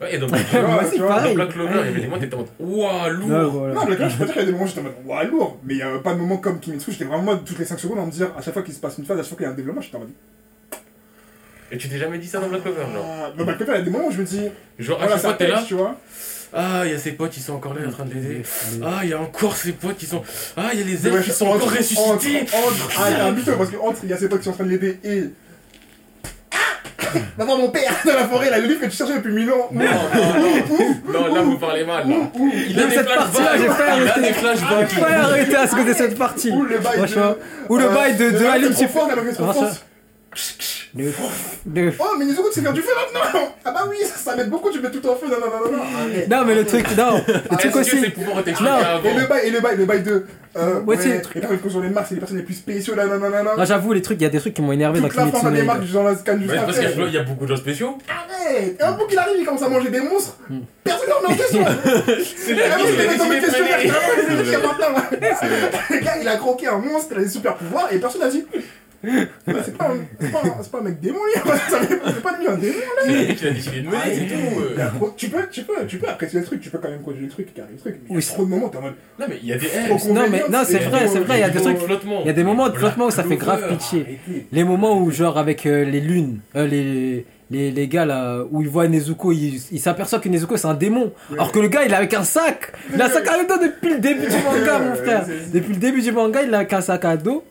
Ouais, et donc, <laughs> dans. Black Clover, il y avait des moments, t'étais en mode Ouah, Ouais, lourd. voilà. Non, Black Clover, je peux dire qu'il y a des moments où j'étais en mode, ouah, lourd. Mais il y a pas de moment comme Kimetsu, j'étais vraiment en mode, toutes les 5 secondes, à me dire, à chaque fois qu'il se passe une phase, à chaque fois qu'il y a un développement, j'étais en mode, Et tu t'es jamais dit ça dans Black Clover, genre ah, dans Black Clover, il y a des moments où je me dis, Genre, à chaque fois, t'es là. tu vois. Ah, il y a ses potes, ils sont encore là, en train de l'aider. Ah, il y a encore ses potes qui sont. Ah, il y a les elfes ouais, qui sont encore ressuscités. Entre, entre, ah, il y a un mytho parce que entre, il y a ses potes qui sont en train de l'aider et. <coughs> Maman, mon père, dans la forêt, là, le livre que tu cherchais depuis mille ans. Non, non, non. Non, là, vous parlez mal, là. Il a des flashbacks. j'ai fait Il a arrêter. des J'ai flashbacks. pas arrêté à ce que de cette partie. Ou le bail de. Ou le bail de, de la ligne trop super. Franchement. forte. De- de- Oh, mais Nizuko, tu faire du feu maintenant Ah bah oui, ça, ça m'aide beaucoup, tu mets tout en feu. Non, non, non, non, non. arrête. Non, mais le truc, non. Le Est-ce truc aussi. Non. Et le bail, et le bail, le bail de. Euh, Ouais, c'est ouais, le truc. les personnes qui sont sur les marques, c'est les personnes les plus spéciaux, là, non, non, non, non. Non, j'avoue, les trucs, il y a des trucs qui m'ont énervé dans la Kimetsu fin, des marques, dans la scan juste Ouais, parce qu'il y a- beaucoup de gens spéciaux. Arrête Et un coup qu'il arrive, il commence à manger des monstres. Hmm. Personne ne remet en question. C'est Ah la non, vie, <laughs> de il a croqué un monstre, il a des super pouvoirs, et personne n'a dit. C'est pas, un- c'est pas, un- c'est pas un mec démon, lui. C'est pas lui un démon. C'est la vie qu'il a décidé de mener, c'est tout. Il a euh. Tu peux, tu peux, tu peux apprécier le truc, tu peux quand même produire le truc, carrer le truc. Mais il y Oui, a trop de moments, t'es en mode. Non, mais il y a des. Non, mais- non, c'est vrai, trop- c'est vrai, il y a des trucs- flottement. Il y a des moments de flottement où ça fait grave pitié. Les moments où, genre, avec euh, les lunes, euh, les, les, les gars là, où ils voient Nezuko, ils ils s'aperçoivent que Nezuko c'est un démon. Alors que le gars il est avec un sac. Il a un sac à dos depuis le début du manga, mon frère. Depuis le début du manga, il a qu'un sac à dos.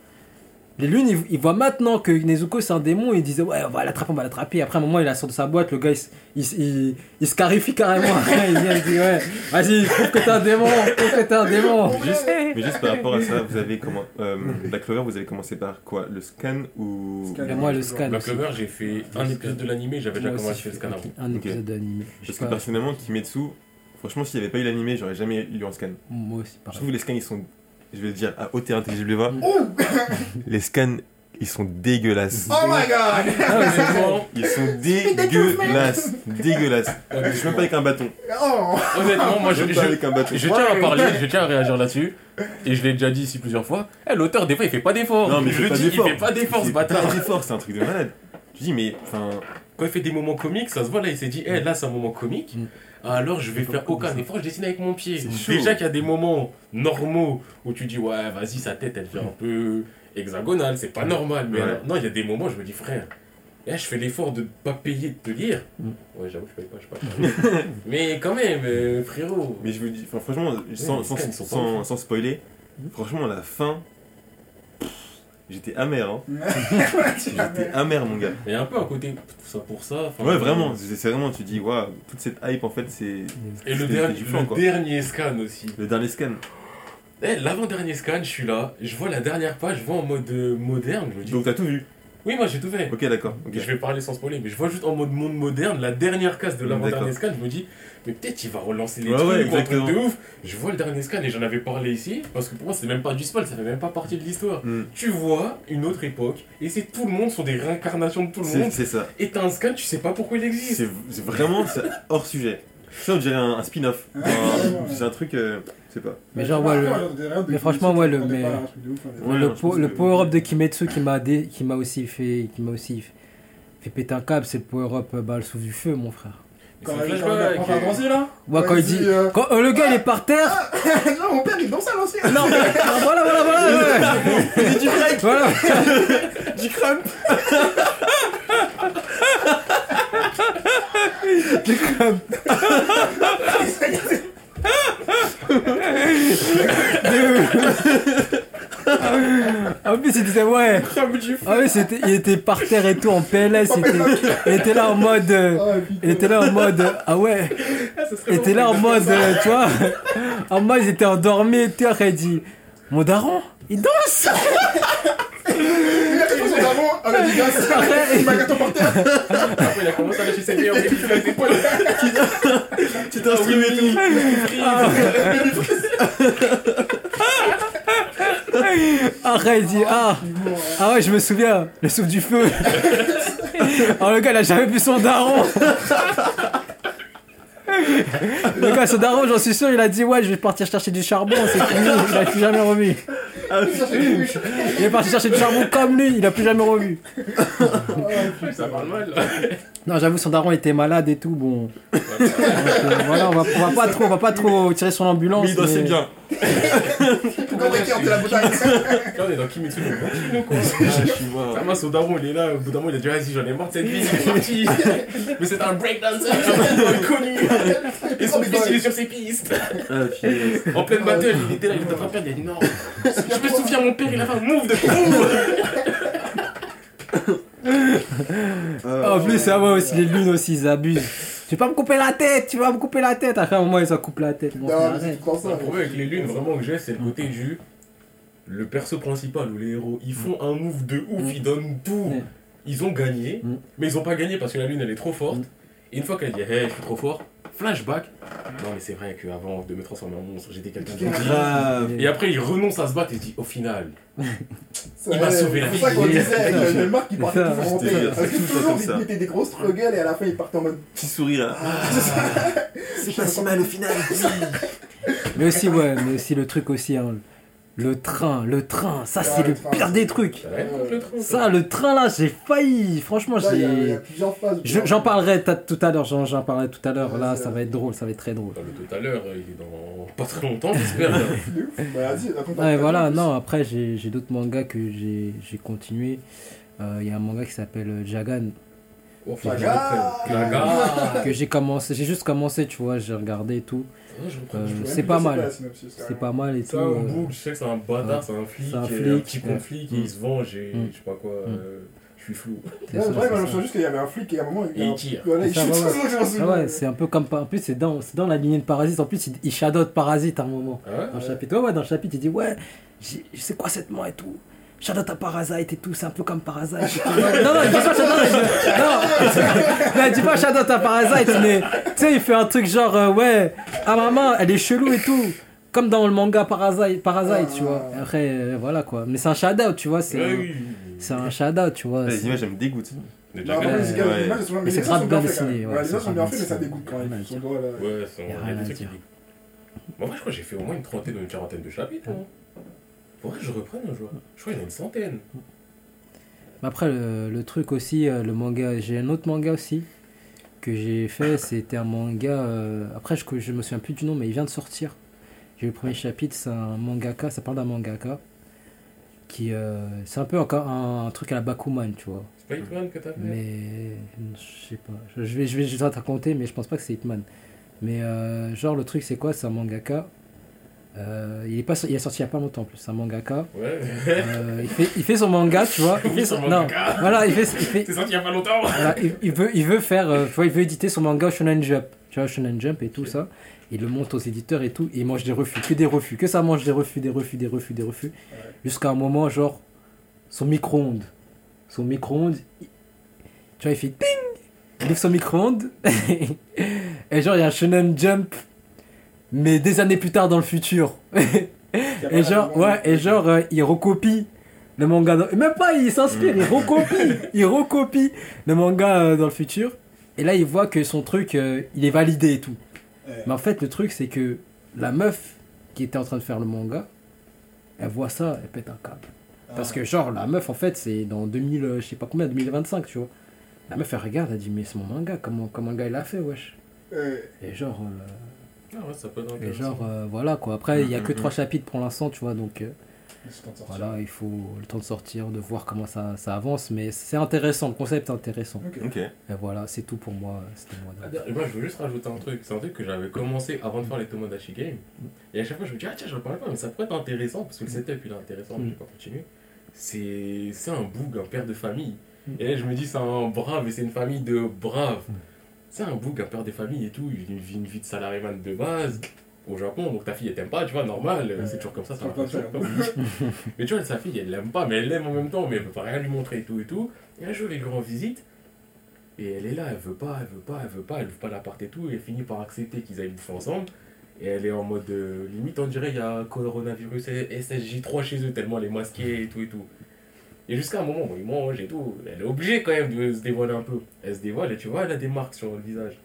Les lunes, ils, ils voient maintenant que Nezuko c'est un démon, ils disent ouais, on va l'attraper, on va l'attraper. Après, à un moment, il la sort de sa boîte, le gars il, il, il, il se carifie carrément. Après, <laughs> il vient, il dit ouais, vas-y, prouve que t'es un démon, prouve que t'es un démon. Juste, mais juste par rapport à ça, vous avez comment euh, Black Clover, vous avez commencé par quoi? Le scan ou? Scan. Moi, le scan. Black. Clover, j'ai fait un épisode de l'animé, j'avais déjà commencé je le fais scan avant. Un épisode d'animé. Je Parce que personnellement, Kimetsu, franchement, s'il n'y avait pas eu l'animé, j'aurais jamais lu en scan. moi aussi, Je pareil. trouve que les scans, ils sont, je vais le dire, à haute et intelligible voix, <laughs> les scans, ils sont dégueulasses. Oh my god Ah, c'est- <laughs> Ils sont dégueulasses, dégueulasses. Je suis même pas avec un bâton. Oh honnêtement, moi je, je, pas avec un bâton. je tiens à parler, je tiens à réagir là-dessus. Et je l'ai déjà dit ici plusieurs fois. Eh, L'auteur, des fois, il fait pas d'efforts. Non, mais je il le fait pas dis, il d'efforts. fait pas d'efforts, ce bâtard. Pas d'effort, c'est un truc de malade. Je dis, mais enfin, Quand il fait des moments comiques, ça se voit là, il s'est dit, eh, là, c'est un moment comique. Mm. Alors, je vais faire aucun effort, je dessine avec mon pied. Déjà qu'il y a des moments normaux où tu dis, ouais, vas-y, sa tête, elle fait un peu hexagonale, c'est pas normal. Mais Ouais. alors, non, il y a des moments, je me dis, frère, eh, je fais l'effort de pas payer de te lire. Mm. Ouais, j'avoue, je paye pas, je paye pas. <laughs> mais quand même, euh, frérot. mais je vous dis, franchement, sans, hein. sans spoiler, franchement, la fin, pff, j'étais amer, hein. <laughs> J'étais amer, mon gars. Il y a un peu un côté tout ça pour ça. Ouais, vraiment, c'est vraiment, tu dis, waouh, toute cette hype, en fait, c'est. Et le, dernier, du le quoi. dernier scan aussi. Le dernier scan. Eh, L'avant-dernier scan, je suis là, je vois la dernière page, je vois en mode euh, moderne, je me dis. Donc, t'as tout vu? Oui, moi j'ai tout fait. Ok, d'accord. ok. Je vais parler sans spoiler, mais je vois juste en mode monde moderne, la dernière case de l'avant-dernier scan, je me dis, mais peut-être il va relancer les Ouais, trucs, ouais, ou un truc exactement. de ouf. Je vois le dernier scan et j'en avais parlé ici, parce que pour moi c'est même pas du spoil, ça fait même pas partie de l'histoire. Hmm. Tu vois une autre époque, et c'est tout le monde, sont des réincarnations de tout le C'est monde, c'est ça. et t'as un scan, tu sais pas pourquoi il existe. C'est c'est vraiment c'est hors sujet. Ça, on dirait un, un spin-off. C'est un truc, euh, je sais pas. Mais genre, ouais, le, mais franchement, ouais, le- mais- Ouais, le, po- le power-up de Kimetsu qui m'a dé- qui m'a aussi fait qui m'a aussi fait péter un câble, c'est le power-up euh, bah, le souffle du feu, mon frère. Quand il quand il apprend à danser là Ouais, quand il dit. euh, Quand euh, le gars il est par terre. Non, mon père il danse à l'ancien Non, mais- non, voilà, voilà, voilà. ouais. <laughs> du break, Voilà. <laughs> du crump. <laughs> En plus, il disait ouais. Ah oui, c'était, il était par terre et tout en PLS. Il était, il était là en mode. euh, Ah, il était là en mode. euh, Ah ouais. Il était là en mode. euh, tu vois. En mode, ils étaient endormis et tout. Après, il dit Mon daron, il danse. Il a fait son daron avec des gars, Après- il m'a gâteau par terre. Après, il a commencé à lâcher ses meilleurs il a les épaules. Tu t'es instrument et tout. Après, il dit Ah. Ah ouais, je me souviens. Le souffle du feu. <laughs> Alors, le gars, il a jamais vu son daron. <laughs> Le gars, son daron, j'en suis sûr, il a dit Ouais, je vais partir chercher du charbon. C'est fini. Il a plus jamais revu. Il est parti chercher du charbon comme lui. Il a plus jamais revu. Ça parle mal. Non, j'avoue, son daron était malade et tout. Bon. Donc, euh, voilà, on va, on va pas trop, on va pas trop tirer sur l'ambulance. Mais il dansait mais- bien. Comme Ricky de la bouteille. Là, on est dans Kimetsu no Konjino, quoi. Ah, je suis mort. Sama, son daron, il est là, au bout d'un moment, il a dit, vas-y, j'en ai marre de cette vie, c'est parti. <laughs> Mais c'est un breakdancer, <laughs> connu. Et son fils, il est sur ses pistes. Ah. En pleine battle, il était là, il était en train de perdre, il a dit, non. Je me souviens, mon père, il a fait un move de fou. Ah, En plus, ça va aussi, les lunes aussi, ils abusent. Tu vas pas me couper la tête, tu vas me couper la tête. Après, un moment, ils s'en coupent la tête. Bon, Non, arrête. le temps ça. Le problème avec les lunes, vraiment, que j'ai, c'est le côté du. Le perso principal ou les héros, ils font un move de ouf, ils donnent tout. Ils ont gagné, mais ils ont pas gagné parce que la lune elle est trop forte. Et une fois qu'elle dit, hey, je suis trop fort, flashback. Non, mais c'est vrai qu'avant de me transformer en monstre, j'étais quelqu'un de gentil. Grave. Et après, il renonce à se battre et il dit, au final, Il m'a sauvé la C'est ça qu'on vie. disait avec le- Marc qui partait toujours en tête. Parce que toujours, il mettait des grosses struggles et à la fin, il partait en mode. Petit sourire là. C'est pas si mal au final. <laughs> Mais aussi, ouais, mais aussi le truc aussi, hein, le train, le train, ça Ah, c'est le le train, pire des trucs. ça le train. Ça, le train là, j'ai failli. Franchement, j'ai. J'en parlerai tout à l'heure, j'en j'en parlerai tout à l'heure. Ouais, Là, ça va être drôle, ça va être très drôle. Dans le tout à l'heure, il est dans pas très longtemps, j'espère. <laughs> Bah, Ouais, voilà, non, après j'ai d'autres mangas que j'ai continué. Euh, Il y a un manga qui s'appelle euh, Jagan. Oh, que j'ai commencé, j'ai juste commencé, tu vois, j'ai regardé et tout. Je. Euh, Je c'est pas mal. C'est pas mal et tout. C'est un euh, bouc, je sais que c'est un bâtard, c'est un flic, C'est un euh, flic, un petit conflit qui Mm. se venge et Mm. je sais pas quoi, Mm. je suis flou. c'est Ouais, ça, moi, je ça. souviens juste qu'il y avait un flic et à un moment, il, Et il un- tire. Voilà, il C'est ça, ouais, ouais. je Ah un peu comme. En plus, c'est dans, dans la lignée de Parasite. En plus, il, il shadow Parasite à un moment. Ah ouais Dans le chapitre, ouais, ouais, dans le chapitre, il dit Ouais, j'ai- c'est quoi cette main et tout Shadow ta Parasite et tout, c'est un peu comme Parasite. non, non, il dit pas dit- non, <laughs> non, il dit pas Shadow ta Parasite, mais tu sais, il fait un truc genre euh, Ouais, ah maman, elle est chelou et tout. Comme dans le manga Parasite, Parasite tu vois. Après, euh, voilà quoi. Mais c'est un shadow, tu vois. C'est Ouais, un, un shadow, tu vois. Les c'est- images, elles me dégoûtent. Mais Non, déjà, mais Ouais, les ouais. gars, les images, elles sont- Mais les c'est grave bien dessiné, ouais, Les c'est images sont grave bien faites, mais ça dégoûte quand même. À. Ouais, c'est Y a on a rien des à trucs qui dire. dégoûtent. Bon, moi, je crois que j'ai fait au moins une trentaine ou une quarantaine de chapitres. Je reprenne un jour. Je crois qu'il y en a une centaine. Mais Après, le, le truc aussi, euh, le manga, j'ai un autre manga aussi que j'ai fait. <coughs> C'était un manga. euh, après, je, je me souviens plus du nom, mais il vient de sortir. J'ai eu le premier chapitre, c'est un mangaka, ça parle d'un mangaka. Qui, euh, c'est un peu encore un, truc à la Bakuman, tu vois. C'est pas Hitman que t'as fait? Mais je sais pas. Je, vais, je vais, je vais te raconter, mais je pense pas que c'est Hitman. Mais euh, genre, le truc, c'est quoi? C'est un mangaka. Euh, il, est pas, il est sorti il y a pas longtemps en plus. C'est un mangaka. Ouais. Euh, il, fait, il fait son manga, tu vois. <laughs> Il fait son. Non, voilà, il fait, il fait, C'est sorti il y a pas longtemps. voilà, il, il veut, il veut faire, euh, tu vois, il veut éditer son manga Shonen Jump, tu vois, Shonen Jump et tout ça. Il le monte aux éditeurs et tout, et il mange des refus, que des refus, que ça mange des refus, des refus, des refus, des refus, jusqu'à un moment, genre, son micro-ondes, son micro-ondes, il- tu vois, il fait ding, il ouvre son micro-ondes, <laughs> et genre, il y a un Shonen Jump, mais des années plus tard dans le futur. <laughs> Et genre, ouais, et genre, euh, il recopie le manga. dans- Même pas, il s'inspire, il recopie, <laughs> il recopie le manga euh, dans le futur. Et là, il voit que son truc, euh, il est validé et tout. Mais en fait, le truc, c'est que la meuf qui était en train de faire le manga, elle voit ça, elle pète un câble. Parce que, genre, la meuf, en fait, c'est dans 2000, euh, je sais pas combien, 2025, tu vois. La meuf, elle regarde, elle dit, mais c'est mon manga, comment, comment le gars il a fait, wesh. Et genre, Ah ouais, ça peut être et genre euh, voilà quoi. Après, il y a que Mhm. trois chapitres pour l'instant, tu vois, donc. euh. Voilà, il faut le temps de sortir, de voir comment ça, ça avance, mais c'est intéressant, le concept est intéressant. Ok. Ok. Et voilà, c'est tout pour moi, c'était moi. Ah, Moi, je veux juste rajouter un truc. C'est un truc que j'avais commencé avant de faire les Tomodachi Game. Et à chaque fois, je me dis, ah tiens, je reparle pas, mais ça pourrait être intéressant parce que le setup il est intéressant, mais Mm. je vais pas continuer. C'est c'est un boug, un père de famille. Mm. Et là, je me dis, c'est un brave et c'est une famille de braves. C'est un boug, un père de famille et tout. Il vit une vie de salariéman de base au Japon, donc ta fille elle t'aime pas, tu vois, normal, Ouais. c'est toujours comme ça, ça pas <laughs> <laughs> Mais tu vois, sa fille elle l'aime pas, mais elle l'aime en même temps, mais elle veut pas rien lui montrer et tout et tout. Et un jour, il lui rend visite. Et elle est là, elle veut pas, elle veut pas, elle veut pas, elle ouvre pas l'appart et tout. Et elle finit par accepter qu'ils aillent bouffer ensemble. Et elle est en mode euh, limite, on dirait il y a coronavirus et SSJ3 chez eux, tellement elle est masquée et tout et tout. Et jusqu'à un moment, bon, il mange et tout. Elle est obligée quand même de se dévoiler un peu. Elle se dévoile et tu vois, elle a des marques sur le visage.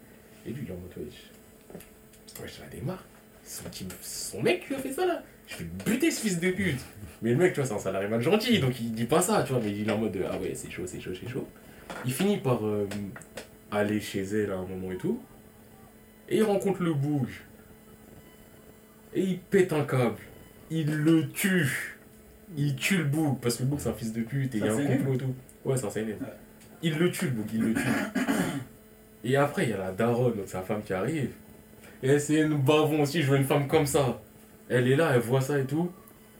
Et lui, il est en mode, wesh, wesh, elle a des marques. Son, son mec lui a fait ça là. Je vais buter ce fils de pute. Mais le mec, tu vois, c'est un salarié mal gentil, donc il dit pas ça, tu vois, mais il est en mode de, ah ouais, c'est chaud, c'est chaud, c'est chaud. Il finit par euh, aller chez elle à un moment et tout. Et il rencontre le boug. Et il pète un câble. Il le tue. Il tue le boug, parce que le boug c'est un fils de pute et il y a un complot et tout. Ouais, c'est un. Ouais. Il le tue le boug, il le tue. <coughs> et après, il y a la daronne, donc sa femme qui arrive. Et c'est une bavon aussi, je veux une femme comme ça. Elle est là, elle voit ça et tout.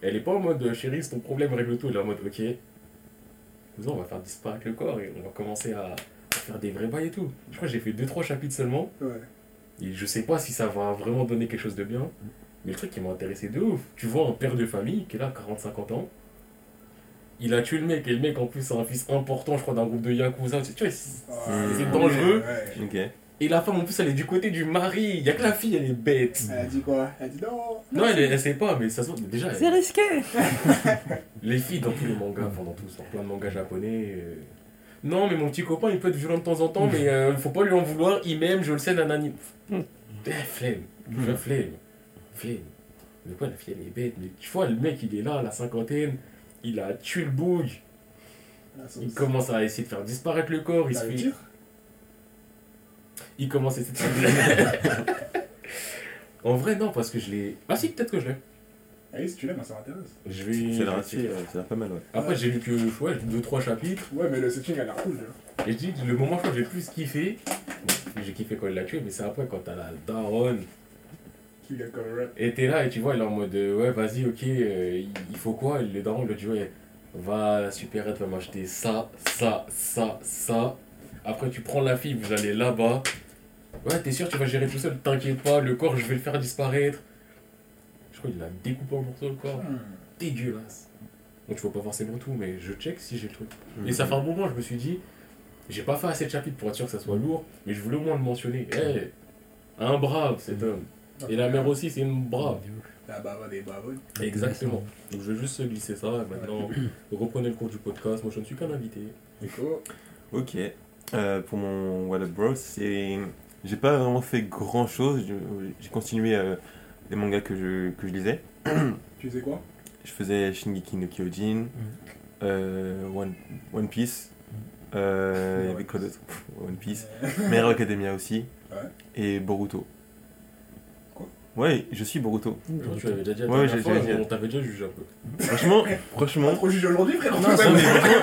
Elle est pas en mode euh, chérie, c'est ton problème, règle tout. Elle est en mode ok. On va faire disparaître le corps et on va commencer à, à faire des vrais bails et tout. Je crois que j'ai fait 2-3 chapitres seulement. Ouais. Et je sais pas si ça va vraiment donner quelque chose de bien. Mais le truc qui m'a intéressé de ouf, tu vois un père de famille qui est là, 40-50 ans. Il a tué le mec, et le mec en plus c'est un fils important, je crois, d'un groupe de Yakuza. Tu vois, c'est- c'est dangereux. Ouais. Et la femme en plus elle est du côté du mari. Il y a que la fille, elle est bête. Elle a dit quoi? Elle a dit non. Non, elle, elle sait pas, mais ça se voit. Déjà, elle- risqué <laughs> les filles dans tous les mangas, enfin dans tous, dans plein de mangas japonais. euh, Non, mais mon petit copain il peut être violent de temps en temps, mais euh, faut pas lui en vouloir. Il m'aime, je le sais, nanani. Eh, flemme, je flemme, flemme. Mais quoi, la fille elle est bête, mais tu vois, le mec il est là, à la cinquantaine, il a tué le boug, Ah, ça, il commence à essayer de faire disparaître le corps, il se fait. tir Il commence à essayer de faire. <laughs> en vrai, non, parce que je l'ai. Ah si, peut-être que je l'ai. Allez, si tu l'aimes, ça m'intéresse. Je vais. C'est raté, ça a pas mal, ouais. Après, j'ai lu que ouais, 2-3 chapitres. Ouais, mais le setting a l'air cool. Et je dis, le moment que j'ai le plus kiffé, bon, j'ai kiffé quand il l'a tué, mais c'est après quand t'as la daronne. Comme rap. Et t'es là et tu vois, il est en mode euh, ouais, vas-y, ok, euh, il il faut quoi? Et Le daron lui dit ouais, va à la supérette, va m'acheter ça, ça, ça, ça. Après, tu prends la fille, vous allez là-bas. Ouais, t'es sûr, tu vas gérer tout seul, t'inquiète pas, le corps, je vais le faire disparaître. Je crois qu'il l'a découpé en morceaux le corps. Hmm. Dégueulasse. Donc, je vois pas forcément tout, mais je check si j'ai le truc. Mhm. Et ça fait un moment, je me suis dit, j'ai pas fait assez de chapitres pour être sûr que ça soit lourd, mais je voulais au moins le mentionner. Eh, un brave cet homme. Et la mère aussi, c'est une brave. La bava des bavons. Exactement. Donc je vais juste glisser ça. Maintenant, <clears throat> reprenez le cours du podcast. Moi, je ne suis qu'un invité. Ok. Euh, pour mon What Up Bro, c'est. J'ai pas vraiment fait grand chose. J'ai continué euh, les mangas que je, que je lisais. <clears throat> Tu sais quoi? Je faisais Shingeki no Kyojin, euh, One, One Piece, euh, il y avait quoi d'autre? One Piece, Hero Academia aussi, Ouais. et Boruto. Ouais, je suis Boruto. Genre, tu l'avais déjà dit la Ouais, dernière j'ai- fois, j'ai dit. on t'avait déjà jugé un peu. Franchement, <laughs> franchement, trop jugé aujourd'hui, frère.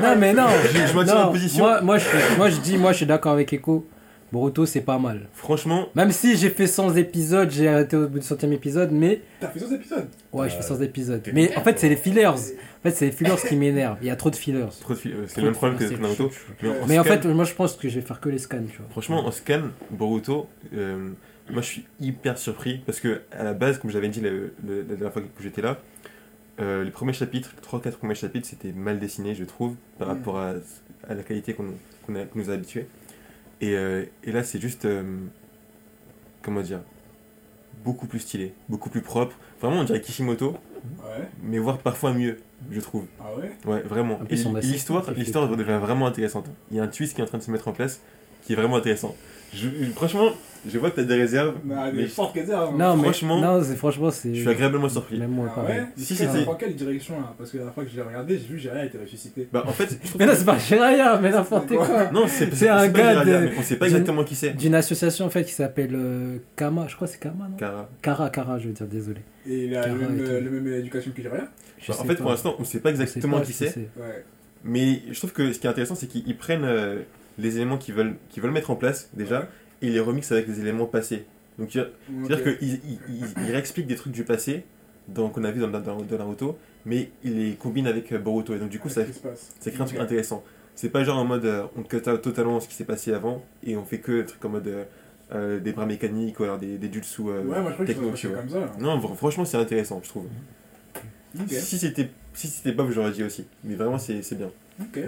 Non, mais non. je, je maintiens Non, ma position. Moi, moi, je, moi, je dis, moi, je suis d'accord avec Eko. Boruto, c'est pas mal. Franchement, Même si j'ai fait 100 épisodes, j'ai arrêté au bout du centième épisode, mais T'as fait 100 épisodes ouais, je fais Euh, 100 épisodes. t'es Mais en fait, c'est les fillers. En fait, c'est les fillers qui m'énervent. Il y a trop de fillers. trop de fi- euh, c'est le même de problème que Naruto. c'est Mais, en Mais en scan- fait, moi, je pense que je vais faire que les scans, tu vois. Franchement, en scan, Boruto, euh, moi je suis hyper surpris parce que à la base, comme j'avais dit le- le- la dernière fois que j'étais là, euh, les premiers chapitres, les 3-4 premiers chapitres, c'était mal dessiné, je trouve, par rapport à, à la qualité qu'on nous a habitués. Et, euh, et là, c'est juste, euh, comment dire, beaucoup plus stylé, beaucoup plus propre. Vraiment, on dirait Kishimoto, Ouais. mais voire parfois mieux, je trouve. Ah ouais? Ouais, vraiment. Plus, Et l'histoire devient vraiment intéressante. Il y a un twist qui est en train de se mettre en place qui est vraiment intéressant. Je, franchement, je vois que tu as des réserves, Non, mais je, forte réserve. Non, mais franchement, non, c'est franchement, c'est. je suis agréablement surpris. Même moi, Ah pareil. ouais Si Si dans quelle direction là? Parce que la dernière fois que je l'ai regardé, j'ai vu que a été ressuscité. Bah, en fait, je <laughs> trouve Mais non, que- c'est pas Jiraya, mais n'importe quoi quoi. non, c'est c'est un pas gars de- mais on sait pas d'une- exactement qui c'est. D'une association en fait qui s'appelle euh, Kama, je crois que c'est Kama, non? Kara. Kara, Kara, je veux dire, désolé. Et il a Kara le même, le éducation que Je Bah, en fait, pas. pour l'instant, on sait pas exactement qui c'est, mais je trouve que ce qui est intéressant, c'est qu'ils prennent euh, les éléments qu'ils veulent, qu'ils veulent mettre en place déjà, Ouais. et ils les remixent avec les éléments passés. Donc, C'est-à-dire qu'ils ils, ils- ils réexpliquent des trucs du passé qu'on a vu dans, dans, dans Naruto, mais ils les combinent avec euh, Boruto. Et donc, du coup, ça, ça crée un truc Ok. intéressant. C'est pas genre en mode euh, on cut out totalement ce qui s'est passé avant et on fait que des trucs en mode euh, euh, des bras mécaniques ou alors des, des jutsu. euh, Ouais, moi je crois que techno, comme ça. là. Non, franchement, c'est intéressant, je trouve. Si c'était si c'était bof, j'aurais dit aussi. Mais vraiment, c'est bien. Ok.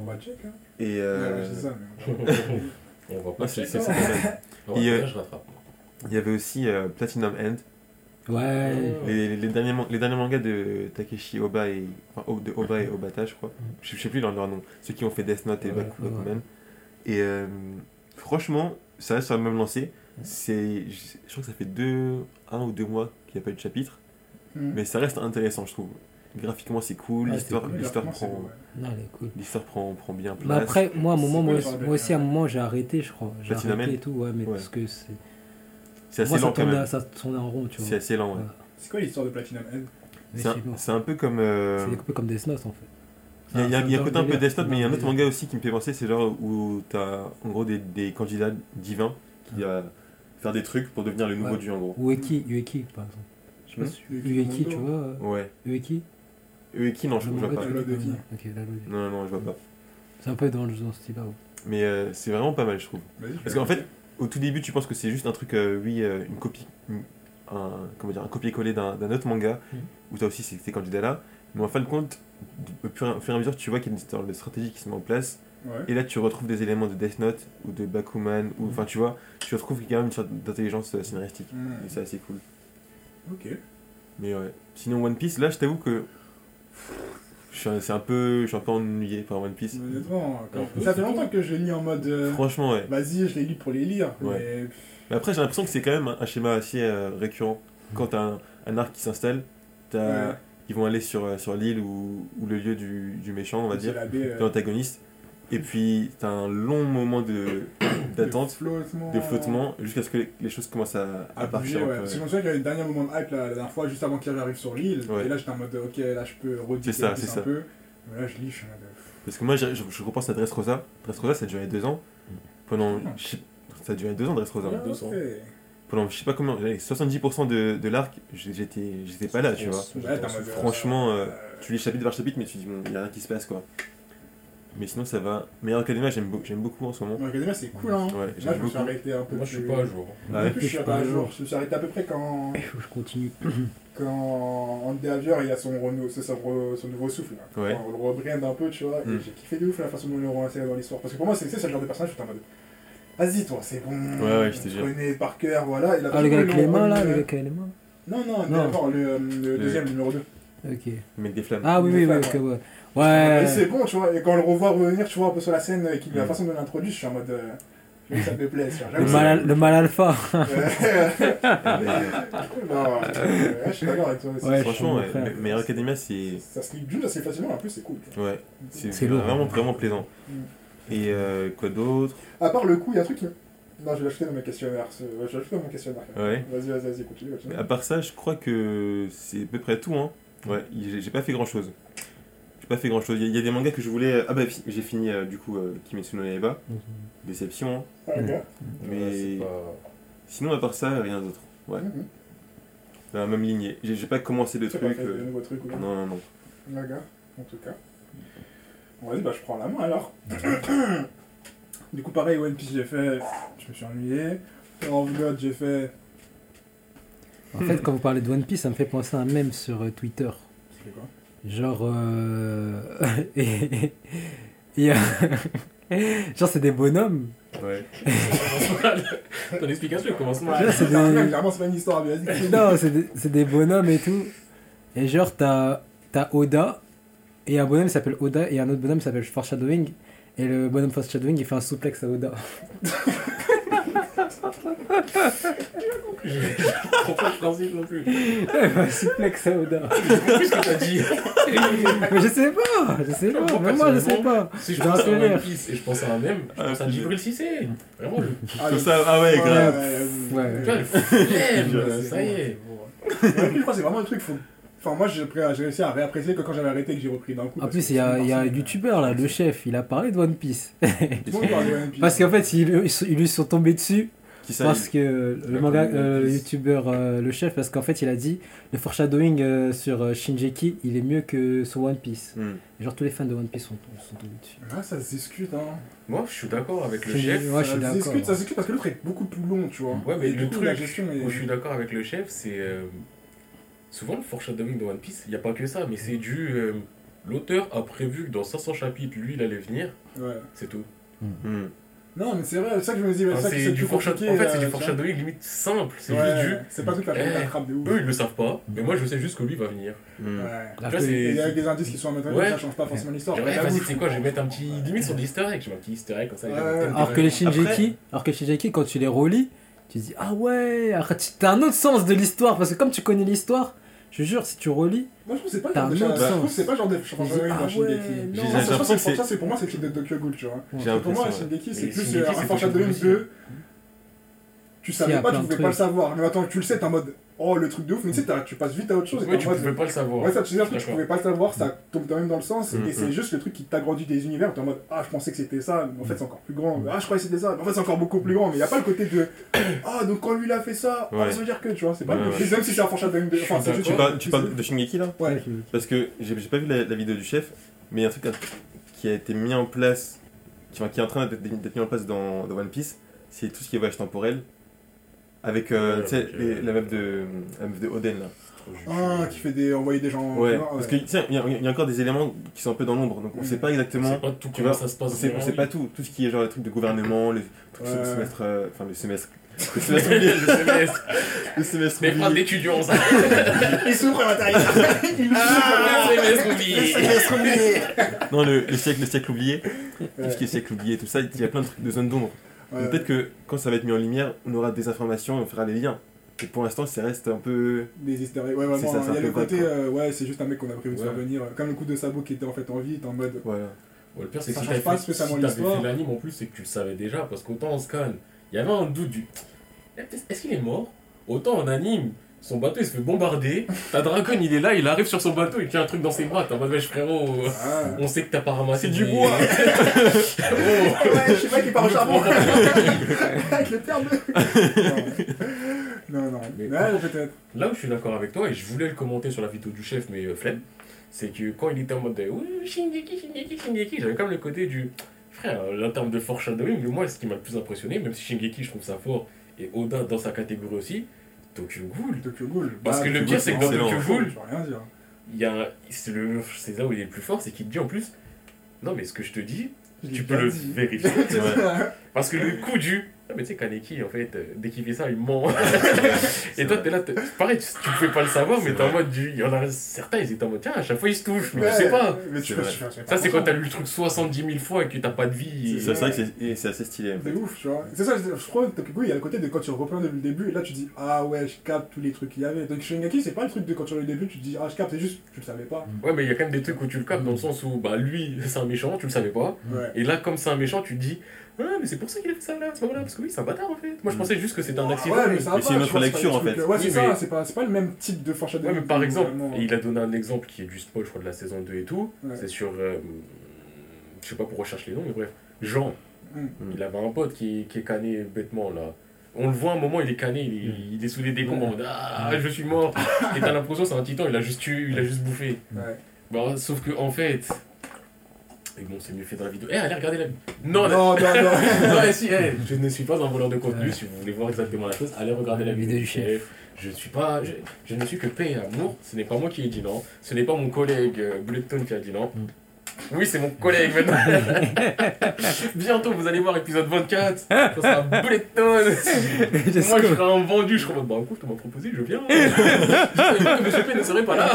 On va check. hein. Et euh, Ouais, c'est ça. mais- <laughs> On va ouais, pas c'est check. c'est- c'est pas <laughs> mal. Ouais, Et, euh, là, je rattrape. Il y avait aussi euh, Platinum End, Ouais. les, les, les derniers, man- les derniers mangas de Takeshi Oba et, enfin, de Oba et Obata, je crois. Je, je sais plus leur, leur nom. Ceux qui ont fait Death Note et Ouais, Baku- ouais, Bakuman. Et euh, franchement, ça reste sur la même lancée. C'est, je, je crois que ça fait deux, un ou deux mois qu'il n'y a pas eu de chapitre. Mais ça reste intéressant, je trouve. Graphiquement, c'est cool. L'histoire, c'est cool, l'histoire, prend, c'est beau, ouais. Non, elle est cool. l'histoire prend, prend bien place. Mais après, moi, à un C'est moment, moi, moi aussi, à un Platinum moment, j'ai arrêté, je crois. J'ai Platinum arrêté et tout, ouais, mais Ouais. parce que c'est. c'est assez Moi, ça lent quand même. ça tournait en rond, tu C'est vois. assez lent, ouais. Ouais. C'est quoi l'histoire de Platinum End Mais C'est un, je sais pas. c'est un peu comme. euh, C'est comme Death Note en fait. Il y a, il y a- y a C'est côté un peu Death Note, c'est mais il y a un autre manga aussi qui me fait penser, c'est genre où t'as en gros des, des candidats divins qui va faire des trucs pour devenir le nouveau Ouais. dieu en gros. Ueki, Ueki par exemple. Je sais pas Hmm. si Ueki tu vois. euh, Ouais. Ueki Eux et qui non, je, je vois pas. Non, non, je vois pas. C'est un peu dans, dans ce style-là. Mais euh, c'est vraiment pas mal, je trouve. Parce qu'en fait, au tout début, tu penses que c'est juste un truc, euh, oui, euh, une copie, une- un, comment dire, un copier-coller d'un d'un autre manga, Mhm. où t'as aussi ces, ces candidats-là. Mais en fin de compte, au fur, et- au fur et à mesure, tu vois qu'il y a une histoire de stratégie qui se met en place. Ouais. Et là, tu retrouves des éléments de Death Note ou de Bakuman, ou enfin, tu vois, tu retrouves quand même une sorte d'intelligence scénaristique. Hmm. Et c'est assez cool. Ok. Mais ouais. Sinon, One Piece, là, je t'avoue que. Je suis un- C'est un peu. Je suis un peu ennuyé par One Piece. Honnêtement, ça fait longtemps que je lis en mode. euh, Franchement, ouais. Vas-y, je les lis pour les lire. Ouais. Mais Mais après, j'ai l'impression que c'est quand même un, schéma assez euh, récurrent. Quand t'as un, un arc qui s'installe, Ouais. ils vont aller sur, euh, sur l'île ou, ou le lieu du, du méchant, on va dire, de l'antagoniste. Et puis, t'as un long moment de- <coughs> d'attente, de flottement. de flottement, jusqu'à ce que les, les choses commencent à, à À partir. bouger, un ouais. Parce que je me souviens qu'il y a eu un dernier moment de hype là, la dernière fois, juste avant qu'il arrive sur l'île. Ouais. Et là, j'étais en mode, ok, là, je peux redire C'est ça, c'est ça. un peu. Mais là, je lis, je suis en mode. Parce que moi, je, je, je repense à Dressrosa. Dressrosa, ça a duré deux ans. Pendant. je sais- Ça a duré deux ans, Dressrosa. Ah, 200. ok. Pendant, je sais pas combien, j'avais 70% de, de l'arc, j'étais j'étais pas là, tu vois. Ouais, Franchement, euh, euh, Tu lis chapitre par chapitre, mais tu dis, bon, il y a rien qui se passe, quoi. Mais sinon, ça va. Meilleur Academia, j'aime beau- j'aime beaucoup en ce moment. Academia, c'est cool, hein. Ouais, je me suis beaucoup. arrêté un peu. Moi, je suis plus- pas à jour. Ah plus, je suis pas à jour. Je me suis arrêté à peu près quand, Il faut que je continue. <coughs> quand Andy Avier, il a son, renou- c'est son, re- son nouveau souffle. Là. Ouais. On le rebrand un peu, tu vois. Et Mm. j'ai kiffé de ouf la façon dont ils l'ont inséré dans l'histoire. Parce que pour moi, c'est c'est ce genre de personnage, j'étais en mode. Vas-y, toi, c'est bon. Ouais, ouais, je te tu jure. connais par cœur, voilà. Et la Ah, le gars avec les l'ont mains là, remis, le gars qui a les mains. Non, non, Non. d'abord, le, le deuxième, numéro 2. Ok. Mec des flammes. Ah oui, oui, oui, ok, ouais. Ouais. C'est bon, tu vois. Et quand on le revoit revenir, tu vois, un peu sur la scène, et qu'il la façon dont il l'introduit, je suis en mode. euh, ça me plaît. Le mal, al- le mal alpha. <laughs> Non, euh, ouais, je suis d'accord avec toi. Ouais, Franchement, ouais, Meilleur Academia, c'est. Ça se lit juste assez facilement, en plus, c'est cool. Ouais, c'est vraiment, vraiment plaisant. Mm. Et euh, quoi d'autre? À part le coup, il y a un truc qui. Non, je vais l'ajouter dans mes questionnaires. Je vais l'ajouter dans mon questionnaire. Ouais. Vas-y, vas-y, vas-y, continue. continue. À part ça, je crois que c'est à peu près tout. Hein. Ouais, j'ai j'ai pas fait grand chose. J'ai pas fait grand chose. Il y, a- il y a des mangas que je voulais. Ah bah, j'ai fini euh, du coup euh, Kimetsu no Yaiba. Déception. hein. Ah, ok. Mais Ouais, c'est pas- sinon, à part ça, rien d'autre. Ouais, Mhm. dans la même lignée. J'ai pas commencé de trucs. de euh, nouveaux trucs ou quoi Non, non, non. D'accord, en tout cas. Bon, vas-y, bah je prends la main alors. <coughs> du coup, pareil, One Piece, j'ai fait. Je me suis ennuyé. Tower of God, j'ai fait. <coughs> En fait, quand vous parlez de One Piece, ça me fait penser à un mème sur euh, Twitter. C'est quoi? Genre. Euh... <laughs> et- et, euh, <laughs> Genre, c'est des bonhommes. Ouais. <laughs> Ton explication commence mal. c'est des... clairement, c'est pas une histoire, mais vas-y. Non, c'est des, c'est des bonhommes et tout. Et genre, t'as t'as Oda, et un bonhomme s'appelle Oda, et un autre bonhomme s'appelle Foreshadowing. Et le bonhomme Foreshadowing, il fait un souplex à Oda. Je comprends pas le principe non plus. Fait un souplex à Oda. J'ai compris ce que t'as dit. Mais je sais pas, je sais pas, même moi je sais pas. Si je pense à un. Piece et je pense à un même, je Ah, pense à c'est- Djibril Cissé. Vraiment, Ah, Tout le- ça, ah ouais, grave. ouais, Ouais. ça y est. Ouais, je crois que c'est vraiment un truc. Faut... Enfin, moi, j'ai réussi à réapprécier que quand j'avais arrêté et que j'ai repris d'un coup. En plus, il y a, il y a un youtubeur là, le chef, il a parlé de One Piece. <laughs> Parce qu'en fait, ils, ils lui sont tombés dessus. Qui ça Parce que le Il a manga, euh, le youtubeur, euh, le chef, parce qu'en fait, il a dit le foreshadowing euh, sur euh, Shinjeki, il est mieux que sur One Piece. Hmm. Et genre, tous les fans de One Piece sont, sont tombés dessus. Ah, ça se discute, hein. Moi, je suis d'accord avec le chef. Ouais, je suis ça se discute, ça se discute parce que l'autre est beaucoup plus long, tu vois. Ouais, mais Et le truc la gestion est. où je suis d'accord avec le chef, c'est. euh, souvent, le foreshadowing de One Piece, il n'y a pas que ça, mais c'est du. euh, L'auteur a prévu que dans 500 chapitres, lui, il allait venir, Ouais. c'est tout. Hmm. Non, mais c'est vrai, c'est ça que je me dis. Enfin, c'est c'est c'est du plus foreshad- compliqué. En fait, c'est euh, du foreshadowing limite simple. C'est Ouais, juste du. C'est pas truc à Eh, la trappe de ouf. Eux, ils le savent pas, mais moi, je sais juste que lui va venir. Hmm. Ouais. C'est- il y a des indices qui sont à mettre en Ouais. ça change pas forcément l'histoire. Ouais, vas-y, sais quoi, je vais mettre un petit. Limite sur des easter eggs, je mets un petit easter egg comme ça. Alors que les Shinjeki, alors que les Shinjeki, quand tu les relis, tu te dis ah ouais, après tu as un autre sens de l'histoire parce que comme tu connais l'histoire, je te jure si tu relis, Moi, je trouve que c'est pas genre de- je trouve que c'est pas le genre de ah ouais, Shingeki. J'ai l'impression ça, que c'est- c'est- ça, c'est pour moi, c'est le type de Tokyo Ghoul, tu vois. Pour moi. Shingeki, c'est plus un foreshadowing. Tu savais pas, tu pouvais pas le savoir. Mais attends, tu le sais, t'es en mode oh le truc de ouf, mais tu sais, tu passes vite à autre chose. et Ouais, tu en mode- pouvais pas le savoir. Ouais, ça, tu sais, un truc, tu pouvais pas le savoir, ça tombe quand même dans le sens, et c'est juste le truc qui t'agrandit des univers, t'es en mode, ah, je pensais que c'était ça, mais en fait, c'est encore plus grand, ah, je croyais que c'était ça, mais en fait, c'est encore beaucoup plus grand, mais il y a pas le côté de, <coughs> ah, donc quand lui il a fait ça, ah, ça veut dire que, tu vois, c'est pas le même si c'est un foreshadowing de, enfin, c'est juste Tu parles, de Shingeki là Ouais. Parce que j'ai pas vu la, vidéo du chef, mais il y a un truc qui a été mis en place, qui, est en train d'être mis en place dans, dans One Piece, c'est tout ce qui est voyage temporel. Avec euh, Ouais, tu sais, avec, les- euh, la meuf de, la meuf de Oden là. Ah, qui fait des, envoyer des gens. Ouais, parce que tu sais, il y, a- il y a encore des éléments qui sont un peu dans l'ombre, donc on Mm. sait pas exactement. sait pas tout Tu comment vois, ça se On passe. sait, on sait pas tout, tout ce qui est genre les trucs de gouvernement, les trucs Ouais. de semestre, euh, enfin le semestre, le semestre oublié, <laughs> Le semestre. le semestre Les phrases oublié. d'étudiants, ça. <laughs> Il s'ouvre à l'intérieur <laughs> Il Ah, ouvre le semestre oublié. Non, le, le siècle, le siècle oublié, tout ce qui est siècle oublié, tout ça, il y a plein de trucs de zones d'ombre. Ouais. Peut-être que quand ça va être mis en lumière, on aura des informations et on fera les liens. Et pour l'instant, ça reste un peu. Des easter eggs, ouais, vraiment, C'est ça, il y a le côté, euh, ouais, c'est juste un mec qu'on a prévu de Ouais. faire venir, euh, comme le coup de sabot qui était en fait en vie, t'es en mode, Voilà. Ouais, le pire, c'est que Ça si t'avais pas fait, si fait l'anime en plus, c'est que tu le savais déjà. Parce qu'autant en scan, il y avait un doute du. Est-ce qu'il est mort? Autant en anime, son bateau il se fait bombarder, ta dragon il est là, il arrive sur son bateau, il tient un truc dans ses bras, t'es en mode wesh frérot, Ah. on sait que t'as pas ramassé C'est du bois. Oh. <laughs> Ouais, je sais pas qui part au charbon. <laughs> Avec le terme. Non, non. non. Mais- Ouais, peut-être. Là où je suis d'accord avec toi, et je voulais le commenter sur la vidéo du chef, mais euh, flemme, c'est que quand il était en mode de, oui, Shingeki, Shingeki, Shingeki, j'avais quand même le côté du frère, en termes de foreshadowing, mais moi, ce qui m'a le plus impressionné, même si Shingeki, je trouve ça fort, et Oda dans sa catégorie aussi, Tokyo Ghoul. Tokyo Ghoul. Parce Bah, que le pire, c'est que dans. Tokyo Ghoul, il y a c'est là où il est le plus fort, c'est qu'il te dit en plus, non, mais ce que je te dis, Je tu peux le dit. vérifier. <laughs> Parce que le coup du. Ah, mais tu sais, Kaneki, en fait, euh, dès qu'il fait ça, il ment. Et toi, t'es là, t'es- pareil, tu, tu pouvais pas le savoir, mais C'est t'es en mode du. Il y en a certains, ils étaient en mode, tiens, à chaque fois, ils se touchent, mais Ouais, tu sais pas. Mais tu C'est Ça, c'est quand t'as lu le truc 70 000 fois et que t'as pas de vie. et- C'est vrai que c'est et c'est assez stylé. C'est ouf, tu vois. C'est ça, je crois que il y a le côté de quand tu reprends depuis le début, et là tu dis, ah ouais, je capte tous les trucs qu'il y avait. Donc Shingeki, c'est pas le truc de quand tu le début, tu te dis, ah je capte, c'est juste, tu le savais pas. Ouais, mais il y a quand même des trucs où tu le captes dans le sens où, bah, lui, c'est un méchant, tu le savais pas. Ouais. Et là, comme c'est un méchant, tu te dis, ah, mais c'est pour ça qu'il a fait ça là, à ce moment-là, parce que oui, c'est un bâtard en fait. Moi, je pensais juste que c'était un accident. Ouais, mais c'est pas, une autre pas lecture, le en fait. Ouais, c'est Oui, ça, mais- c'est pas, c'est pas le même type de foreshadowing. Ouais, mais par exemple, vraiment. et il a donné un exemple qui est du spoil, je crois, de la saison 2 et tout. Ouais. C'est sur. euh, je sais pas pourquoi je cherche les noms, mais bref. Jean, Mm. il avait un pote qui, qui est cané bêtement là. On le voit un moment, il est cané, il est, il est sous les décombres Ah, je suis mort. Et t'as l'impression c'est un titan, il a juste tué, il a juste bouffé. Ouais. Bah, sauf que en fait. Et bon, c'est mieux fait dans la vidéo. Eh, allez regarder la vidéo. Non, la- Non, non, non. <laughs> non, mais si, eh, je ne suis pas un voleur de contenu. Ouais. Si vous voulez voir exactement la chose, allez regarder la, La vidéo du chef. Je ne suis pas, je, je ne suis que paix et amour. Ce n'est pas moi qui ai dit non. Ce n'est pas mon collègue euh, Bloodstone qui a dit non. Mm. Oui, c'est mon collègue maintenant. <laughs> Bientôt, vous allez voir épisode 24. <laughs> Ça sera Bloodstone. Moi, je serai un vendu. Je serai en mode, bah écoute, on m'a proposé, je viens. <laughs> Je savais pas que Monsieur P ne serait pas là.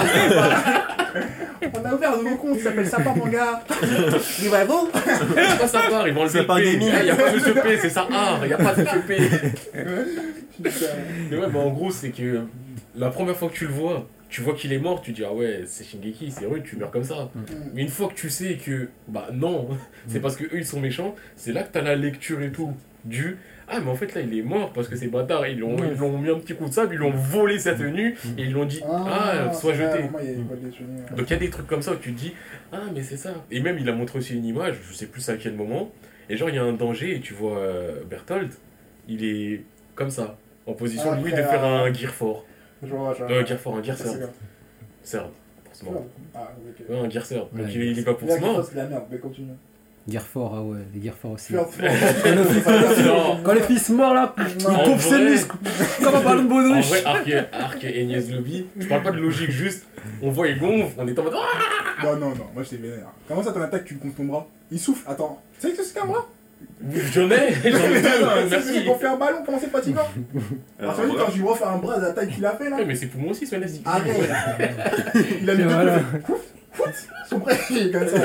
On a ouvert un nouveau compte qui s'appelle Sapin Manga. Revival. C'est pas sa part, ils vont le C'est pas P. Il n'y a pas Monsieur P, c'est sa art. Il n'y a pas de Monsieur P. Mais ouais, bah en gros, c'est que la première fois que tu le vois, tu vois qu'il est mort, tu dis ah ouais, c'est Shingeki, c'est rude, tu meurs comme ça. Mais une fois que tu sais que bah non, <laughs> c'est parce que eux ils sont méchants, c'est là que t'as la lecture et tout du ah mais en fait là il est mort parce que ces bâtards ils l'ont ils l'ont mis un petit coup de sable, ils lui ont volé sa tenue et ils lui ont dit ah, sois c'est vrai, jeté. moi, il. Donc il y a des trucs comme ça où tu te dis ah mais c'est ça. Et même il a montré aussi une image, je sais plus à quel moment, et genre il y a un danger et tu vois euh, Berthold, il est comme ça, en position Ah, limite de faire euh, un gear fort. Je vois, je vois. Gear fort, un gear. Serve, forcément. Ah, ok. Ouais, un gear. Donc Ouais, il, il est pas pour se mort. c'est la merde, mais continue. Ah ouais, les guerres forts aussi. <laughs> <laughs> Quand le fils, Non. quand le fils mort là, il Non, En pompe ses vrai- muscles comme un ballon de En baudruche. vrai, Arc, Arc et Agnès Lobby, je parle pas de logique, juste on voit il gonfle, on est en mode Ah Non, non, non, moi je t'ai vénère. Comment ça t'en attaques, tu me comptes ton bras? Il souffle, attends. Tu sais que c'est qu'un bras? <laughs> J'en ai, j'en ai deux, C'est merci. pour faire un ballon, comment c'est fatigant Alors, quand je lui refais un bras de la taille qu'il a fait là Ouais, mais c'est pour moi aussi, ce mec Arrête Il a mis deux voilà. coups, son <laughs> prêt, il est comme ça.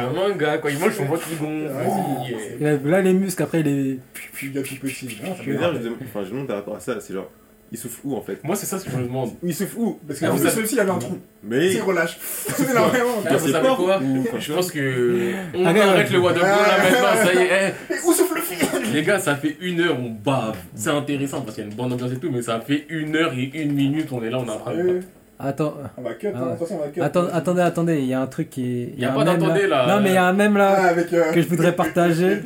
Un manga, quand il mange son ventre qui gonfle. Là, les muscles, après, il est. Puis il a tout petit. Ça Je veux dire, je demande par rapport à ça, c'est genre, il souffle où en fait? Moi, c'est ça ce que je me demande. Il souffle où? Parce Ah, qu'en vous savez- celui-ci il avait un trou. Mais. Il relâche. <laughs> C'est là vraiment. Ah, vous savez quoi? <laughs> Ou- Je pense que. On Ah, ouais, arrête ouais. le Go là maintenant, ça y est. <laughs> Et où souffle le fil? Les gars, ça fait une heure, on bave. C'est intéressant parce qu'il y a une bonne ambiance et tout, mais ça fait une heure et une minute, on est là, on de. Euh, Attends, On va cut, hein, Ah de ouais. toute façon on va cut. attends, attendez, attendez, il y a un truc qui est. il Y a pas d'attendez, là. Non, mais il y a un même Ah, là avec. euh, que je voudrais partager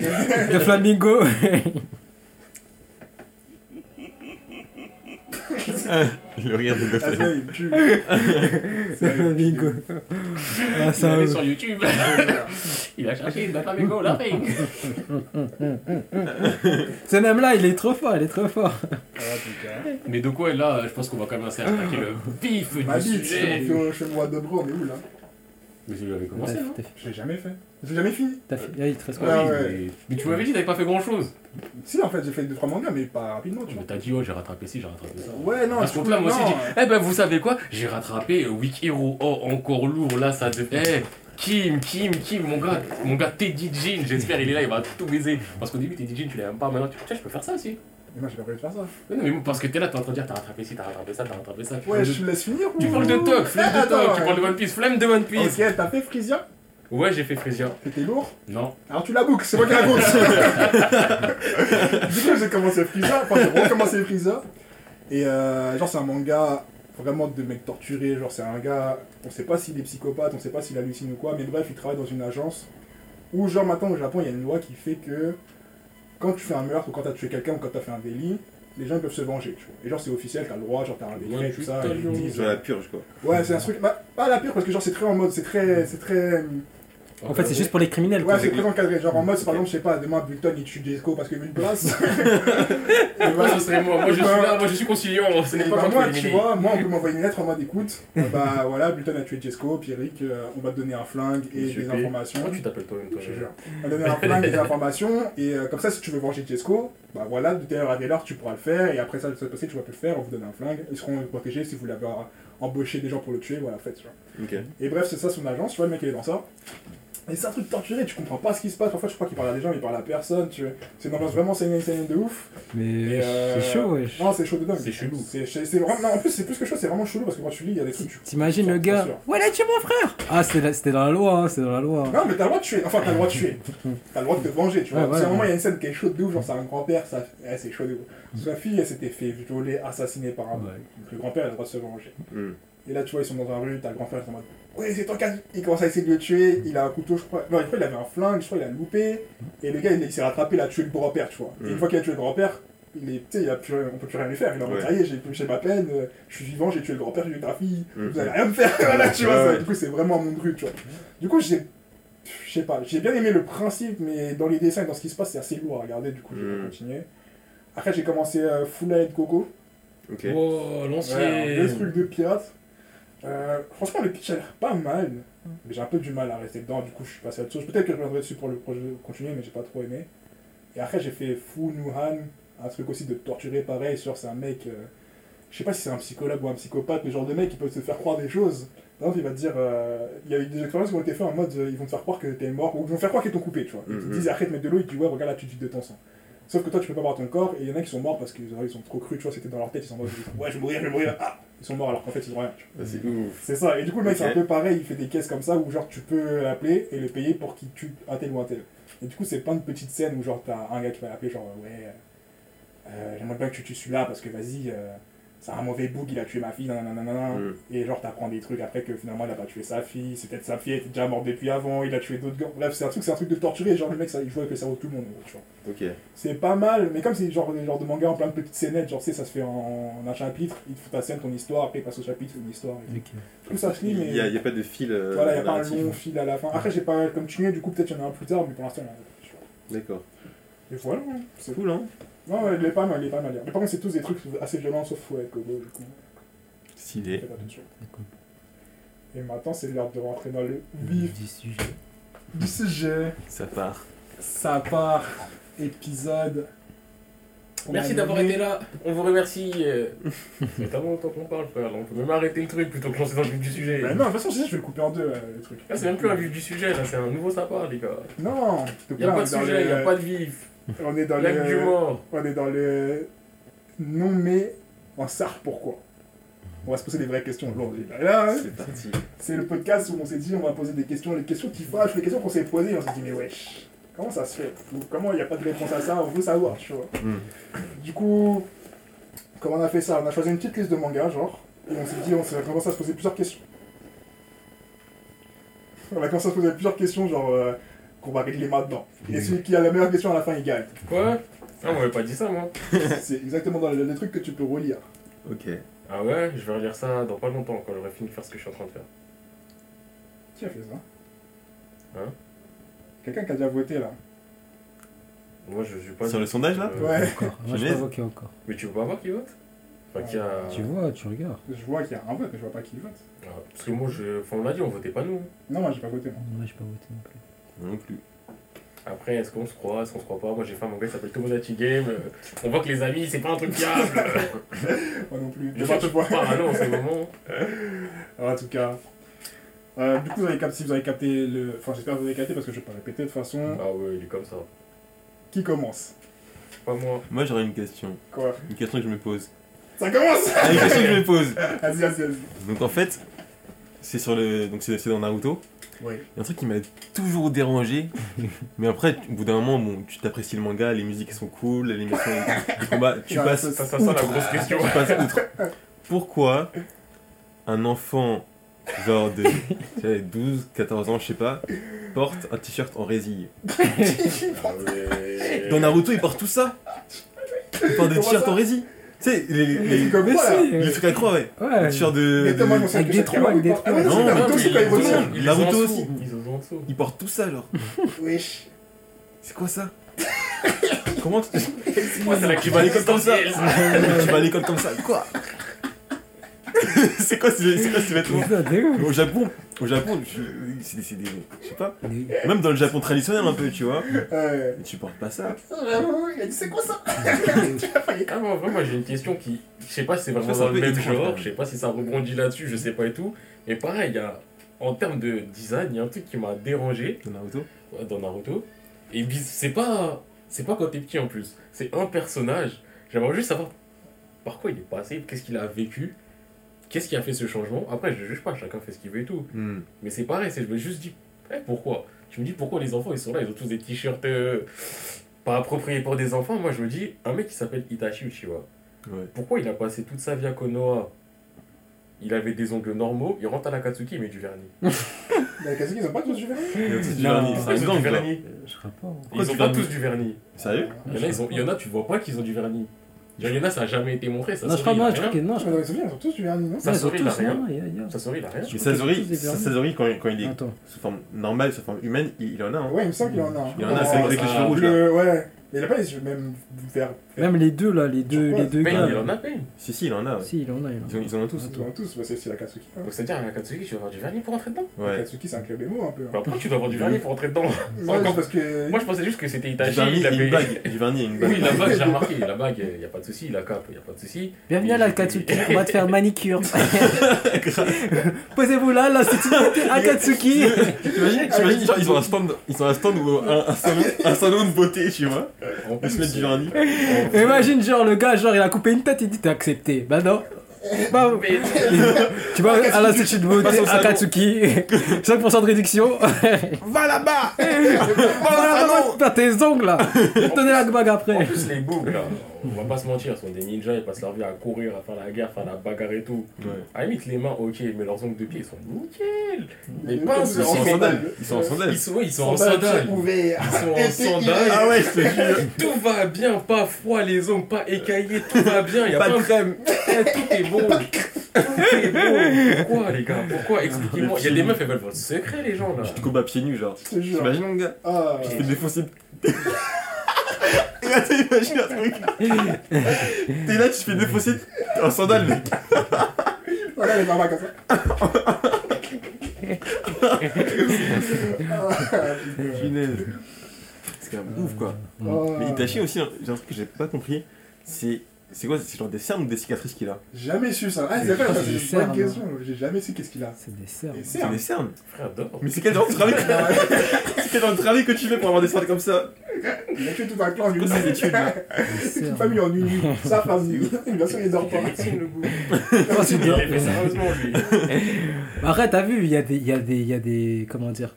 de Flamingo. Le rire de Ah, ça, il me tue. <laughs> Flamingo. Ah, Il ça. est sur YouTube. <laughs> Il a cherché une Flamingo, la fake. Ce même là, il est trop fort, il est trop fort. Ah, putain. Mais de quoi là, je pense qu'on va commencer à attaquer le vif Ma du bite, sujet. je fais moi de bro, on est où là? Mais tu l'avais commencé, Je l'ai jamais fait. Je l'ai jamais fini. t'as fait- ah, il te reste Ah quoi Ouais, oui, ouais. mais- Mais tu m'avais dit t'avais pas fait grand chose. Si, en fait, j'ai fait 2-3 mangas, mais pas rapidement, tu Mais vois. t'as dit, oh, j'ai rattrapé ci, j'ai rattrapé ça. Ouais, non, À ce coup, compte-là, moi aussi, non. j'ai dit, eh ben, vous savez quoi? J'ai rattrapé euh, Week Hero. Oh, encore lourd, là, ça devait. Eh, Kim, Kim, Kim, mon gars, mon gars Teddy Jean, j'espère, il est là, il va tout baiser. Parce qu'au début, Teddy Jean, tu l'as même pas, maintenant, tu tiens, je peux faire ça aussi. Mais moi, j'ai pas prévu de faire ça. Mais non, mais parce que t'es là, t'es en train de dire, t'as rattrapé ci, t'as rattrapé ça, t'as rattrapé ça. Tu Ouais, parles je de- me laisse finir Tu parles de Toc, flemme de <laughs> Toc, tu ouais. parles de One Piece, flemme de One Piece. Ok, t'as fait Frisia Ouais, j'ai fait Frisia. C'était lourd Non. Alors tu la boucles, c'est moi qui raconte. <laughs> <laughs> du coup, j'ai commencé Freezer, enfin j'ai recommencé Freezer. Et euh, genre, c'est un manga vraiment de mec torturé. Genre, c'est un gars, on sait pas s'il est psychopathe, on sait pas s'il hallucine ou quoi, mais bref, il travaille dans une agence où, genre, maintenant au Japon, il y a une loi qui fait que quand tu fais un meurtre ou quand t'as tué quelqu'un ou quand t'as fait un délit, les gens ils peuvent se venger, tu vois. Et genre, c'est officiel, t'as le droit, genre, t'as un décret, tout ça. et ils disent, Genre la purge, quoi. Ouais, c'est un truc. Bah, pas la pire parce que genre c'est très en mode, c'est très, c'est très. En fait, c'est juste pour les criminels. Ouais, c'est très encadré. Genre en mode, par exemple, je sais pas, demain Bulton il tue Jesco parce qu'il veut une place. <laughs> Moi, ce serait moi. Moi, je suis là, moi, je suis conciliant. Ce Et n'est pas moi, tu vois, moi on peut m'envoyer une lettre en mode écoute, euh, bah voilà, Bulton a tué Jesco, Pierrick, euh, on va te donner un flingue et des informations. Tu t'appelles toi-même toi Je te jure. On va donner un flingue et des <laughs> informations, et euh, comme ça, si tu veux venger Jesco, bah voilà, de telle heure à telle heure, tu pourras le faire, et après ça, ça passé, tu vas plus le faire, on vous donne un flingue, ils seront protégés si vous l'avez euh, embauché des gens pour le tuer, voilà, faites, tu vois. Ok. Et bref, c'est ça son agence, tu vois, le mec il est dans ça. Et c'est un truc torturé, tu comprends pas ce qui se passe. Parfois, je crois qu'il parle à des gens, mais il parle à personne. Tu vois. C'est une ambiance vraiment seinen de ouf. Mais Et, euh, c'est chaud, wesh. Non, c'est chaud de dingue. C'est chelou. C'est c'est- c'est vraiment. Non, en plus, c'est plus que chaud, c'est vraiment chelou parce que quand tu lis, il y a des trucs. tu- T'imagines tu le gars. Ouais, là, tu es mon frère Ah, c'était la- c'était dans la loi, hein, c'était dans la loi. Non, mais t'as le droit de tuer. Enfin, t'as le droit de tuer. <laughs> T'as le droit de te venger, tu vois. Ouais, Parce qu'à un ouais, moment, il ouais. y a une scène qui est chaude de ouf, genre c'est un grand-père, ça. Ouais, c'est chaud de ouf. Sa fille, elle s'était fait violer, assassiner par un. Ouais. Le grand-père a le droit de se venger. Hmm. Et là, tu vois, ils sont dans un rue, t'as le grand-père en mode Ouais, c'est toi qui Il commence à essayer de le tuer, il a un couteau, je crois. Non, je crois qu'il avait un flingue, je crois qu'il a loupé. Et le gars, il, il s'est rattrapé, il a tué le grand-père, tu vois. Et Mm. une fois qu'il a tué le grand-père, il est, tu sais, il a plus, on peut plus rien lui faire. Il est en mode Ouais. Ça y est, j'ai touché ma peine, euh, je suis vivant, j'ai tué le grand-père, j'ai tué ta fille, Mm. vous allez rien me faire. <laughs> voilà, tu vois. Ouais, ça. ouais. Du coup, c'est vraiment mon truc, tu vois. Du coup, j'ai. Je sais pas, j'ai bien aimé le principe, mais dans les dessins et dans ce qui se passe, c'est assez lourd à regarder, du coup, je vais Mm. pas continuer. Après, j'ai commencé euh, Full Head Coco. Ok. Oh, l'ancien. truc de pirate. Euh, franchement, le pitch a l'air pas mal, mais j'ai un peu du mal à rester dedans. Du coup, je suis passé à autre chose. Peut-être que je reviendrai dessus pour le projet continuer, mais j'ai pas trop aimé. Et après, j'ai fait Fu Nuhan, un truc aussi de torturer pareil. Sur c'est un mec, euh, je sais pas si c'est un psychologue ou un psychopathe, mais genre de mec qui peut te faire croire des choses. Par exemple, il va te dire, euh, il y a eu des expériences qui ont été faites en mode, ils vont te faire croire que t'es mort, ou ils vont te faire croire qu'ils t'ont coupé, tu vois. Ils te Mhm. disent, arrête de mettre de l'eau, ils te disent, ouais, regarde là, tu te vides de ton sang. Sauf que toi, tu peux pas voir ton corps, et il y en a qui sont morts parce qu'ils ils sont trop crus, tu vois, c'était dans leur tête, ils sont mode, ouais, je vais mourir, je vais mourir, ah Ils sont morts alors qu'en fait, ils ont rien, tu vois. Ah, c'est ouf. C'est ça, et du coup, le mec, c'est un peu pareil, il fait des caisses comme ça où, genre, tu peux l'appeler et le payer pour qu'il tue un tel ou un tel. Et du coup, c'est plein de petites scènes où, genre, t'as un gars qui va l'appeler, genre, ouais, euh, j'aimerais bien que tu tues celui-là parce que, vas-y, euh, c'est un mauvais bouc, il a tué ma fille, nanana. Mm. Et genre, t'apprends des trucs après que finalement, il a pas tué sa fille, c'est peut-être sa fille, elle était déjà morte depuis avant, il a tué d'autres gars. Bref, c'est un truc, c'est un truc de torturer, genre, le mec, ça, il joue avec le cerveau de tout le monde, tu vois. Ok. C'est pas mal, mais comme c'est genre des genres de manga en plein de petites scénettes, genre, tu sais, ça se fait en, en un chapitre, il te fout ta scène, ton histoire, après il passe au chapitre, une histoire. Et tout. Ok. Tout ça se lit, mais. Il n'y a, il y a pas de fil. euh, Voilà, il n'y a pas un long fil à la fin. Après, j'ai pas continué, du coup, peut-être il y en a un plus tard, mais pour l'instant, il y en a un. tu vois. D'accord. Et voilà, hein, c'est Cool, hein Non, il est pas mal, il est pas mal. Mais par contre, c'est tous des trucs assez violents, sauf Fouet Kobo, du coup. Stylé. Et maintenant, c'est l'heure de rentrer dans le vif Du sujet. du sujet. Ça part. Ça part, épisode. On Merci d'avoir été là. On vous remercie. <laughs> C'est tellement longtemps qu'on parle, frère. On peut même arrêter le truc plutôt que lancer dans le vif du sujet. Bah non, de toute façon, je sais, je vais le couper en deux, euh, le truc. Là, c'est même plus un vif du sujet, là, c'est un nouveau sapin, les gars. Non, Il n'y a pas de sujet, il n'y a pas de vif. On est dans du. On est dans le. Non, mais. En sart, pourquoi? On va se poser des vraies questions aujourd'hui. Là, hein, C'est parti. c'est le podcast où on s'est dit on va poser des questions, les questions qui fâchent, les questions qu'on s'est posées, on s'est dit mais wesh, comment ça se fait? Ou Comment il n'y a pas de réponse à ça? On veut savoir, tu vois. Hmm. Du coup, comment on a fait ça? On a choisi une petite liste de mangas, genre, et on s'est dit, on s'est commencé à se poser plusieurs questions. On a commencé à se poser plusieurs questions, genre, euh, qu'on va régler maintenant. Et celui qui a la meilleure question à la fin, il gagne. Quoi Ah, on m'avait pas dit ça, moi. <laughs> C'est exactement dans le, le truc que tu peux relire. Ok. Ah ouais, je vais relire ça dans pas longtemps, quand j'aurai fini de faire ce que je suis en train de faire. Qui a fait ça? Hein? Quelqu'un qui a déjà voté là. Moi, je suis pas. Sur le sondage, là Euh, Ouais. Encore. Moi, je encore. Mais tu veux pas voir qui vote? Enfin, qui a. Tu vois, tu regardes. Je vois qu'il y a un vote, mais je vois pas qui vote. Ah, Parce que moi, je... enfin, on l'a dit, on votait pas nous. Non, moi j'ai pas voté. Moi. Moi, je peux voter non plus. Non plus. Après, est-ce qu'on se croit, est-ce qu'on se croit pas? Moi, j'ai fait un manga qui s'appelle Tomodachi Game. Euh, On voit que les amis, c'est pas un truc fiable. <laughs> Moi non plus. je Mais suis bon, un peu tu vois. parano en ce moment. Alors, <laughs> en tout cas. euh, du coup, vous avez capté, si vous avez capté le. Enfin, j'espère que vous avez capté parce que je vais pas répéter de toute façon. Ah ouais, il est comme ça. Qui commence? Pas moi. Moi, j'aurais une question. Quoi? Une question que je me pose. Ça commence Ah, une question que je me pose. <laughs> Vas-y, vas-y, vas-y. Donc, en fait, c'est sur le. Donc, c'est c'est dans Naruto. Oui. Il y a un truc qui m'a toujours dérangé. <laughs> mais après, au bout d'un moment, bon, tu t'apprécies le manga, les musiques sont cool, l'animation, <laughs> les combats, tu passes Ça, ça, ça, la grosse question. tu passes outre. Pourquoi un enfant, genre de tu sais, 12, 14 ans, je sais pas, porte un t-shirt en résille? <laughs> Dans Naruto, ils portent tout ça Ils portent des t-shirts en résille Tu sais, les, les, les, comme Mais quoi, là si, les trucs à croix, ouais. Ouais. Les de. Mais de- moi, Avec des trous, avec des Ah Non, Naruto, quand il aussi. dessous, Ils ont en dessous. Ils portent tout ça, genre. Wesh. C'est quoi ça? Comment tu... <laughs> Moi, c'est la Tu vas à l'école comme ça. Tu vas à l'école comme ça Quoi? <laughs> C'est quoi, ces- c'est quoi ces vêtements. Au Japon, au Japon, c'est des, c'est des- je sais pas, même dans le Japon traditionnel un peu, tu vois, Ouais. mais tu portes pas ça. Vraiment, il a dit c'est quoi ça <laughs> Ah, moi j'ai une question qui. Je sais pas si c'est vraiment dans le même genre, je sais pas si ça rebondit là-dessus, je sais pas et tout. Mais pareil, il y a. En termes de design, il y a un truc qui m'a dérangé Dans Naruto ouais, dans Naruto. Et c'est pas. C'est pas quand t'es petit en plus. C'est un personnage. J'aimerais juste savoir par quoi il est passé, qu'est-ce qu'il a vécu, qu'est-ce qui a fait ce changement? Après, je juge pas, chacun fait ce qu'il veut et tout. Hmm. Mais c'est pareil, c'est, je me juste dis, eh, pourquoi? Tu me dis pourquoi les enfants ils sont là, ils ont tous des t-shirts euh, pas appropriés pour des enfants? Moi je me dis, un mec qui s'appelle Itachi Uchiwa, Ouais. pourquoi il a passé toute sa vie à Konoha? Il avait des ongles normaux, il rentre à la Katsuki, il met du vernis. Mais <laughs> Kazuki, ils ont pas tous du vernis? Il y a tous du vernis, Ils ont gang, du vernis. Je crois pas. Pourquoi Ils ont du pas tous du vernis. Sérieux? Il y en a, ils ont, il y en a, tu vois pas qu'ils ont du vernis. Genre, il y en a, ça a jamais été montré. Ça Non, je crois il a pas, je crois que non. Non, je dans les souvenirs, ils ont tous du vernis, non Ça Ouais, ils ont sourit, il a tous, rien. non, il y a- il y a- Ça sourit, il a rien. Mais Sasori, crois que. Sasori, quand, quand il est Attends. sous forme normale, sous forme humaine, il, il en a. Hein. Ouais, il me semble qu'il en a. un. Il en a, c'est avec les ça- cheveux rouges Ouais. Mais il a pas les yeux même verts. Même les deux là, les deux, les deux Pain, gars. il en a Pain. Si, si, il en a. Si, il en a, il en a. Ils, ont, ils en ont tous. Ils ont tous, bah, c'est c'est la Katsuki. Donc, c'est-à-dire, à la Katsuki, tu vas avoir du vernis pour rentrer dedans Ouais. Katsuki, c'est un club émo un peu. hein. Bah, Pourquoi tu dois avoir du vernis pour rentrer dedans <laughs> parce que. Moi, je pensais juste que c'était Du Itachi. vernis il et avait... une bague. Du vernis et une bague. <laughs> Oui, la bague, j'ai remarqué. La bague, il n'y a pas de souci. La cape, il n'y a pas de souci. Bienvenue à la Katsuki, <laughs> on va te faire manicure. Posez-vous là, là, c'est Akatsuki. T'imagines, genre, ils ont un stand, ils ont un stand ou un, salon, un salon de beauté, tu vois. Ils se mettent du vernis. <laughs> Imagine, genre, le gars, genre, il a coupé une tête, il dit t'es accepté. Bah non. Bah, <laughs> <laughs> tu vas à l'institut de beauté. Akatsuki, 5% de réduction. Va là-bas Voilà, va faire tes ongles là. Donnez la bague En après. plus, les bougs, là, on va pas se mentir, sont des ninjas, ils passent leur vie à courir, à faire la guerre, à faire la bagarre et tout. Ouais. À la limite, les mains, ok, mais leurs ongles de pied, ils sont nickel. Les pinces, Ils sont en ils sandales. Ils sont en sandales. Ils sont, ouais, ils sont en Sandales. Ils sont en sandales. Ah ouais, je. <laughs> Tout va bien, pas froid, les ongles, pas écaillés, tout va bien. Y a Pas pas de crème. Eh, tout est bon. Tout est bon. Pourquoi, les gars Pourquoi? Expliquez-moi. Il y a des meufs, elles veulent votre secret, les gens, là. Tu te combats pieds nus, genre. Je te jure. T'imagines, mon gars? Ah, Tu te fais défoncer. <laughs> Là, t'imagines un truc. T'es là, tu te fais défoncer en sandales, mec. voilà les barbas comme ça. Punaise. C'est quand même ouf, quoi. Oh. Mais Itachi aussi, hein, j'ai un truc que j'ai pas compris. C'est. C'est quoi C'est genre des cernes ou des cicatrices qu'il a Jamais su ça. Ah, c'est vrai, C'est une cernes, bonne question. J'ai jamais su qu'est-ce qu'il a. C'est des cerfs. Des C'est cernes. des cernes Frère. Mais c'est quel genre de travail que... <laughs> C'est quel genre de travail que tu fais pour avoir des cernes comme ça Il a tué tout un clan en une là Toute une famille en une nuit. <laughs> Ça, famille. Bien sûr, il dort pas. le goût. C'est Il bien. l'a fait sérieusement, lui. <laughs> Après, t'as vu, il y, a des- a a. Comment dire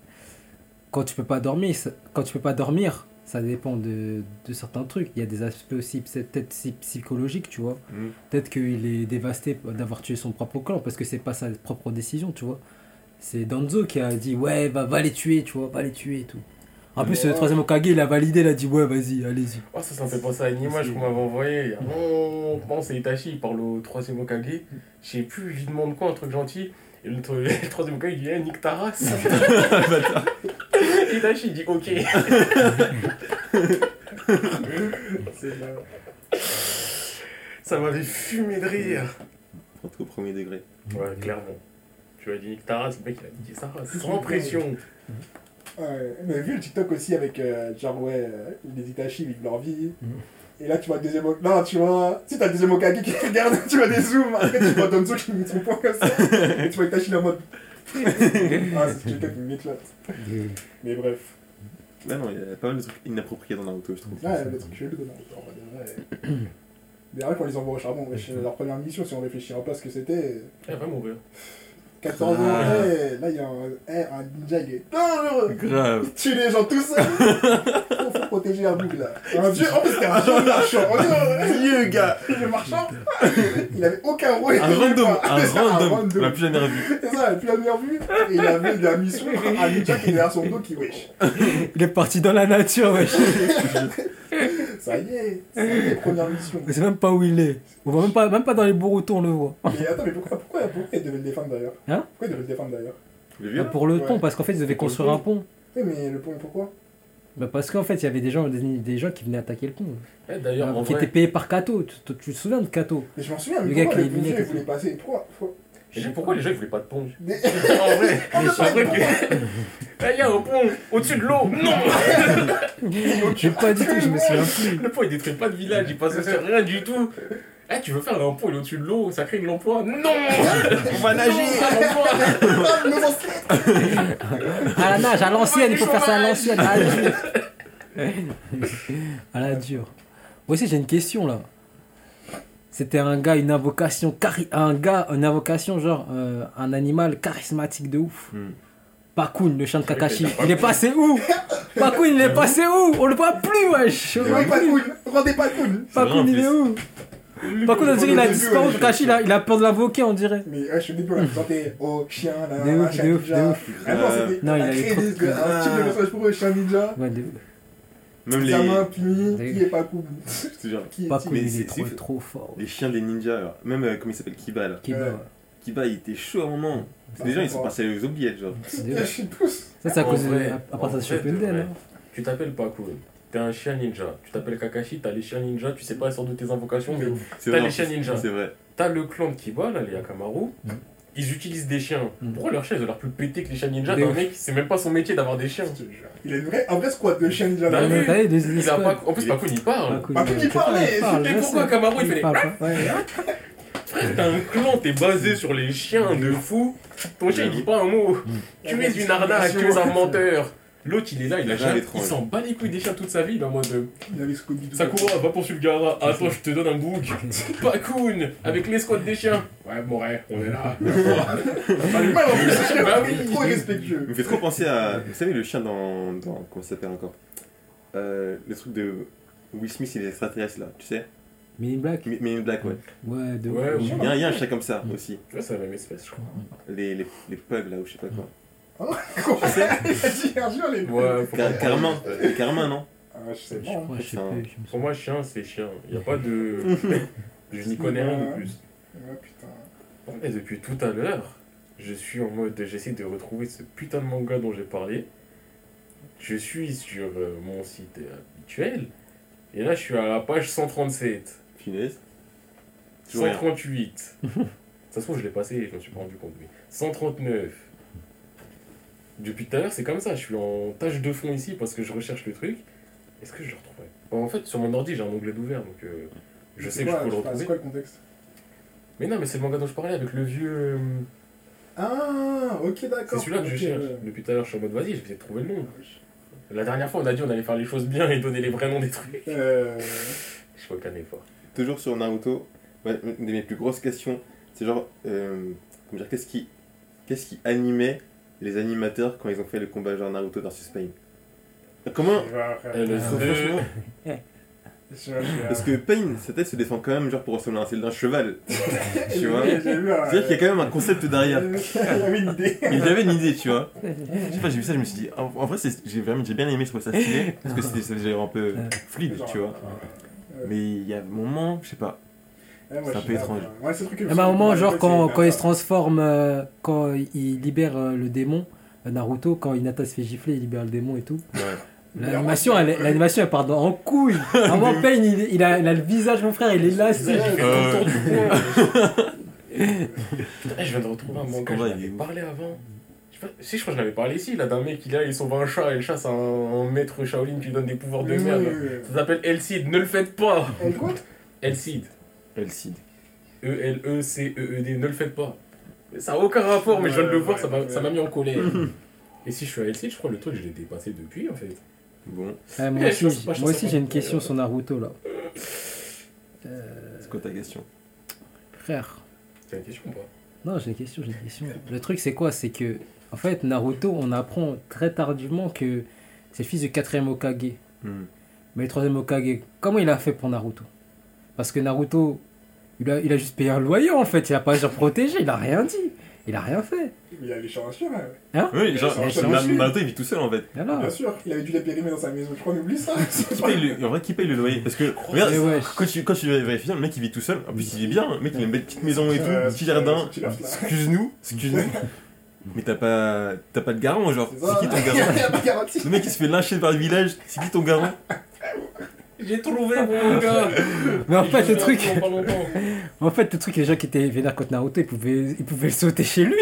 Quand tu peux pas dormir, quand tu peux pas dormir, ça dépend de, de certains trucs. Il y a des aspects aussi peut-être psy- psychologiques, tu vois. Mm. Peut-être qu'il est dévasté d'avoir tué son propre clan parce que c'est pas sa propre décision, tu vois. C'est Danzo qui a dit ouais, va, va les tuer, tu vois, va les tuer et tout. En plus, le troisième Okage, il a validé, il a dit ouais, vas-y, allez-y. Oh, ça, ça me fait penser à une image qu'on m'avait envoyée. Bon, bon c'est Itachi, il parle au troisième Okage. Je sais plus, il demande quoi, un truc gentil. Et le <laughs> troisième Okage, il dit, eh, nique ta race. <laughs> <laughs> Itachi, il dit, ok. <laughs> C'est. Ça m'avait fumé de rire. Entre au premier degré. Ouais, clairement. Tu as dit, nique ta race, le mec, il a dit sa race. Sans pression. Ouais, mais vu le TikTok aussi avec euh, genre ouais, euh, les Itachi vivent leur vie. Et là tu vois le deuxième. Non, tu vois, si t'as le deuxième Okage qui te regarde, <laughs> tu vois des zooms. Après tu vois Donzo qui met son poing comme ça. <laughs> Et tu vois Itachi là en mode. Ah, c'est quelqu'un qui m'éclate. Mais bref. Là, non, il y a pas mal de trucs inappropriés dans Naruto, je trouve. Ouais, le truc chelou de Naruto, en vrai, de vrai. <coughs> D'ailleurs, quand on les envoie au charbon, leur première mission, si on réfléchit un peu à ce que c'était. Elle va mourir. 14 ans, Ah. eh, là, il y a un, eh, un ninja, il est dangereux. Grave. Il tue les gens tout seul. faut, <laughs> faut protéger un bouc, là. Un vieux, en plus, c'était un vieux marchand. Vieux gars. Le marchand, <laughs> il avait aucun rôle. <laughs> Un random. Un C'est random. On l'a plus jamais revu. C'est ça, il a plus jamais revu. Et il avait de la mission, un ninja qui est derrière son dos qui wesh. Il est parti dans la nature, wesh. Ça y est, ça y est, première mission. On sait même pas où il est. On voit même pas, même pas dans les Boruto, on le voit. Mais attends, mais pourquoi, pourquoi, pourquoi il devait le défendre d'ailleurs Hein Pourquoi il devait le défendre d'ailleurs Le vieux Pour le Ouais. pont, parce qu'en fait, ils devaient construire un pont. Oui, mais le pont, pourquoi Bah parce qu'en fait, il y avait des gens, des, des gens qui venaient attaquer le pont. Eh, D'ailleurs, en qui vrai, étaient payés par Kato. Tu, tu- tu te souviens de Kato Mais je m'en souviens, Le mais gars qui le vieux et il voulait passer Pourquoi, pourquoi je sais pourquoi les gens ils voulaient pas de pont. Mais- <laughs> en vrai, c'est pas vrai que. <laughs> Eh, il y a un pont au-dessus de l'eau. Non <laughs> J'ai pas du tout, je me souviens plus. Le pont il détruit pas de village, il passe sur rien du tout. Eh, tu veux faire un pont, il est au-dessus de l'eau, ça crée de l'emploi Non On va nager. Ah, À la nage, à l'ancienne, il faut faire ça à l'ancienne. À la dure. À la dure. Moi aussi, j'ai une question là. C'était un gars, une invocation, cari- un gars, une invocation genre euh, un animal charismatique de ouf. Hmm. Pakun, le chien de Kakashi. Il est passé où? Pakun, il est passé où? On le voit plus, wesh. Plus. cool Rendez pas cool Pakun, il est où? Pakun, on dirait il a disparu. ouais, Kakashi, il a, il a peur de l'invoquer, on dirait. Mais ouais, je suis au début, on a présenté au chien, là, De ouf, un chien de ouf, ninja. de ouf. Ah non, c'était. non, on il a avait créé trop des- de- un style de personnage pour eux, chien ninja. Ouais, de... Même les. Puni, Des- qui est pas cool <laughs> Je te jure, Qui est Pakun, Mais il c'est- est trop, c'est- trop fort. Les chiens des ninjas, alors. même euh, comment il s'appelle? Kiba là. Kiba, Ouais. Kiba il était chaud à un moment. C'est des gens ils sont passés aux oubliettes genre. C'est tous. Ça, c'est à En cause de. vrai, À part en ça, vrai, de Shippuden, vrai. hein. Tu t'appelles Pakun, t'es un chien ninja. Tu t'appelles Kakashi, t'as les chiens ninja, tu sais pas sorte de tes invocations, mais C'est T'as les chiens ninja. C'est vrai. t'as le clan de Kiba, là, les Akamaru. Mm. Ils utilisent des chiens. Mm. Pourquoi leurs chiens ils ont l'air plus pétés que les chiens ninja d'un mec C'est même pas son métier d'avoir des chiens. Il a une vraie, un vrai squat de chien ninja. Bah. T'as vu, Il a pas... En plus, Pakun il parle. Pakun, il parlait, parle, Et pourquoi. Kamaru il fait. <laughs> Frère, t'as un clan, t'es basé sur les chiens de fou. Ton chien il dit pas un mot. Tu es une arnaque, tu es un menteur. L'autre il est là, il a jamais. Il s'en bat les couilles des chiens toute sa vie, il est en mode. euh, Il avait. Sakura, va poursuivre Gara. Attends, je te donne un book. <laughs> Pakun, avec l'escouade des chiens. Ouais, bon, ouais, on est là. <laughs> Pas le mal en plus, ce chien. Bah oui. Trop irrespectueux. Il me fait trop penser à. Vous savez le chien dans. dans comment ça s'appelle encore? Euh, Le truc de Will Smith et les extraterrestres là, tu sais? Men in Black? In Black ouais. Ouais, de Ouais. Il y, a, un chien comme ça aussi. Tu vois, c'est la même espèce, je crois. Les, les, les pugs là ou je sais pas quoi. Quoi Il a dit un jour, les Ouais, Car, non Ah, je sais pas. crois, je sais Putain. plus. je me souviens. Pour moi, chien, c'est chien. Il n'y a pas de. <laughs> je n'y connais rien de plus. Ouais, putain. Et depuis tout à l'heure, je suis en mode. J'essaie de retrouver ce putain de manga dont j'ai parlé. Je suis sur euh, mon site habituel. Et là, je suis à la page 137. Finesse. Toujours rien. 138. Ça se trouve, je l'ai passé, je me suis pas rendu compte. mais 139. Depuis tout à l'heure, c'est comme ça. Je suis en tâche de fond ici parce que je recherche le truc. Est-ce que je le retrouverai? Bon, En fait, sur mon ordi, j'ai un onglet d'ouvert, donc euh, je sais que je peux le retrouver. C'est quoi le contexte? Mais non, mais c'est le manga dont je parlais avec le vieux. euh, Ah, ok, C'est d'accord. celui-là que je cherche. ouais. Depuis tout à l'heure, je suis en mode vas-y, je vais essayer de trouver le nom. La dernière fois, on a dit on allait faire les choses bien et donner les vrais noms des trucs. Euh, <laughs> Je fais aucun effort. Toujours sur Naruto, une de mes plus grosses questions, c'est genre, euh, comment dire, qu'est-ce qui, qu'est-ce qui animait les animateurs quand ils ont fait le combat genre Naruto versus Pain Comment parce que Pain, sa tête se défend quand même genre pour ressembler à celle d'un cheval. <laughs> tu vois C'est-à-dire qu'il y a quand même un concept derrière. <laughs> Il avait une idée. Il avait une idée, tu vois. <laughs> Je sais pas, j'ai vu ça, je me suis dit, en, en vrai, c'est- j'ai vraiment j'ai bien aimé, je trouvais ça stylé, parce que c'était genre un peu fluide, tu vois. Mais il y a un moment, je sais pas, Ouais, moi, C'est un peu étrange. Ouais, truc bah, à un me moment, genre, quand, quand il se transforme, euh, quand il libère euh, le démon, euh, Naruto, quand Hinata se fait gifler, il libère le démon et tout. ouais. L'animation, elle, est- l'animation, elle part dans, en couille. <laughs> À moi, Pain, il, il a, il a le visage, mon frère, il est là. c'est- Ouais, fait tout le tour du <laughs> coin. Eh, je viens de retrouver un manga, combat, je il est l'avais ouf. parlé avant. Je sais pas- si, je crois que je l'avais parlé ici, là, d'un mec, il, a, il sauve un chat et le chat, c'est un, un maître Shaolin qui lui donne des pouvoirs de merde. Ça s'appelle Elcid, ne le faites pas Elcid, Elcid. E E-L-E-C-E-E-D, ne le faites pas. Ça a aucun rapport, mais je viens de le Ouais, voir, ouais, ça m'a ouais. ça m'a mis en colère. <laughs> et si je suis à Elcid, je crois que le truc, je l'ai dépassé depuis, en fait. Bon, moi Eh, aussi, moi aussi j'ai une question sur Naruto là. c'est quoi ta question? Frère, C'est une question ou pas? Non, j'ai une question, j'ai une question. Le truc, c'est quoi? C'est que, en fait, Naruto, on apprend très tardivement que c'est le fils du quatrième Okage. Hmm. Mais le troisième Okage, comment il a fait pour Naruto? Parce que Naruto, il a, il a juste payé un loyer, en fait. Il a pas surprotégé, il a rien dit. Il a rien fait. Mais il avait les champs hein. Hein Oui, genre. Naruto il vit tout seul en fait. Bien sûr, il avait dû la périmer dans sa maison. Je crois qu'on oublie ça. Qui paye le, en vrai, qui paye le loyer Parce que, regarde, Mais ouais. quand tu, quand tu vérifies, le mec il vit tout seul. En plus, il vit bien. Le mec il a une belle petite maison et tout, Euh, petit jardin. Excuse-nous, excuse-nous. <laughs> Mais t'as pas, t'as pas de garant, genre. C'est qui ton garant <laughs> a. Le mec il se fait lyncher par le village. C'est qui ton garant <laughs> J'ai trouvé mon gars <laughs> Mais en fait, le truc, <laughs> en fait, le truc, les gens qui étaient vénères contre Naruto, ils pouvaient, ils pouvaient le sauter chez lui.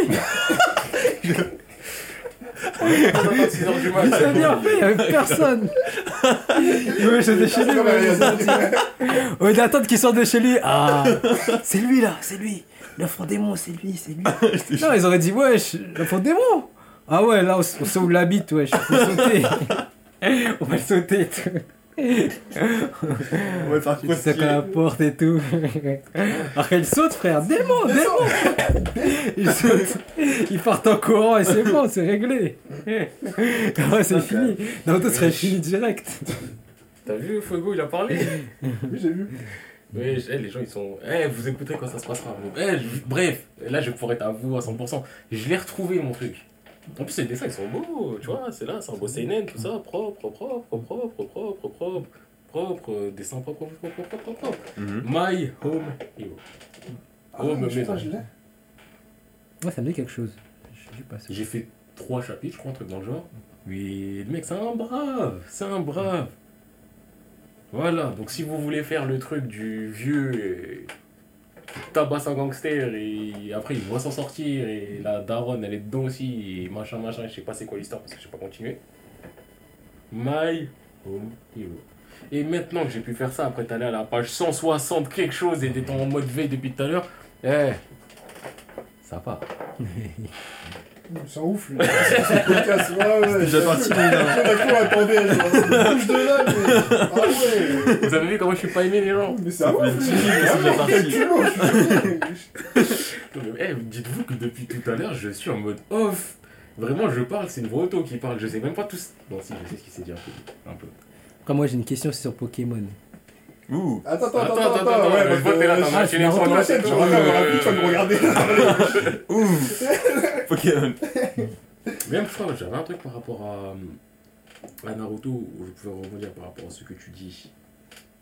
Attends, attends, 6 heures du mat. Il s'est bien fait, il y avait personne. Pouvaient le sauter chez lui. Au lieu d'attendre qu'il sorte de chez lui, ah, c'est lui là, c'est lui. L'enfant démon, c'est lui, c'est lui. Non, ils auraient dit, wesh, l'enfant démon. Ah ouais, là, on, on sait où il habite, wesh, faut le sauter. <laughs> on va le sauter. On va faire à la porte et tout. Alors qu'il saute, frère, démon, démon. Il saute, il part en courant et c'est bon, c'est réglé. Ah ouais, c'est fini. Naruto serait fini direct. T'as vu Fuego, il a parlé Oui, j'ai vu. Oui, eh, les gens ils sont. Eh, vous écoutez quand ça se passera. Eh, je- Bref, là je pourrais t'avouer à 100%. Je l'ai retrouvé mon truc. En plus, les dessins ils sont beaux, tu vois, c'est là, c'est un beau seinen, tout ça, propre, propre, propre, propre, propre, propre, propre, dessin propre, propre, propre, propre, propre. Mhm. My Home Hero. Mais mais- je l'ai. Ouais, ça me dit quelque chose. J'ai fait trois chapitres, je crois, un truc dans le genre. Oui, le mec, c'est un brave, c'est un brave. Voilà, donc si vous voulez faire le truc du vieux qui tabasse un gangster et après il doit s'en sortir et la daronne elle est dedans aussi et machin machin, je sais pas c'est quoi l'histoire parce que je sais pas continuer. My Home Hero. Et maintenant que j'ai pu faire ça, après t'allais à la page 160 quelque chose et t'étais en mode veille depuis tout à l'heure, eh, ça part. <laughs> <laughs> C'est ouf, là. C'est podcast, ouais, ouais. déjà parti, attendez, je bouge de là, mais. Ah ouais. Vous avez vu comment je suis pas aimé les gens Mais c'est un ouf, c'est déjà Ah, parti. eh, Dites-vous que depuis tout à l'heure, je suis en mode off. Vraiment, je parle, c'est une voix auto qui parle. Je sais même pas tout. ce- Non, si, je sais ce qui s'est dit un peu. Un peu. Après, moi, j'ai une question sur Pokémon. Ouh. Attends, attends, Attends, attends, attends, attends, attends, ouais, je parce que t'es là, t'as je- Ah, enchaîné c'est trois alors, tu vas me regarder. Ouh. Pokémon. Même, je crois, j'avais un truc par rapport à, à Naruto où je pouvais rebondir par rapport à ce que tu dis.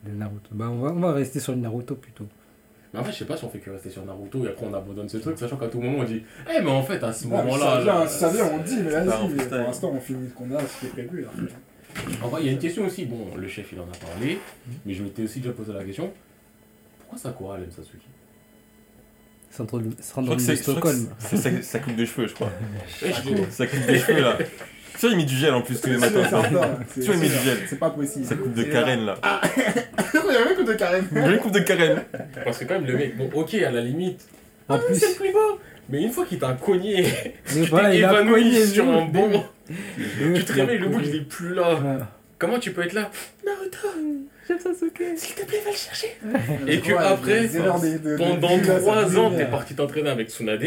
Le Naruto. Bah, on va, on va rester sur le Naruto plutôt. Mais en fait, je sais pas si on fait que rester sur Naruto et après on abandonne ce truc, sachant qu'à tout moment on dit Eh, mais en fait, à ce moment-là. ça vient, là, ça vient, on dit, mais vas-y, pour l'instant, on finit ce qu'on a, ce qui est prévu. là. En vrai, il y a une question aussi. Bon, le chef il en a parlé, mais je m'étais aussi déjà posé la question pourquoi Sakura elle aime Sasuke? Syndrome, de Stockholm. c'est sa, coupe de cheveux, je crois. <laughs> Eh, Sa coupe de cheveux là. Tu vois, il met du gel en plus tous les matins. Tu vois, il met du gel. C'est pas possible. Sa coupe de Karen là. là- <laughs> Il y avait un coup de Karen. Une jolie coupe de Karen. Parce que quand même, le mec, bon, ok, à la limite, En ah, plus, c'est le plus beau Mais une fois qu'il t'a cogné, <laughs> tu voilà, t'es évanoui cogné sur un bon, Et <laughs> tu te réveilles, le bout il est plus là. Voilà. Comment tu peux être là Naruto, J'aime Sasuke. s'il te plaît, va le chercher Et que Ouais, après, des des- pendant de- là, ça 3 devient- ans, t'es parti t'entraîner avec Tsunade,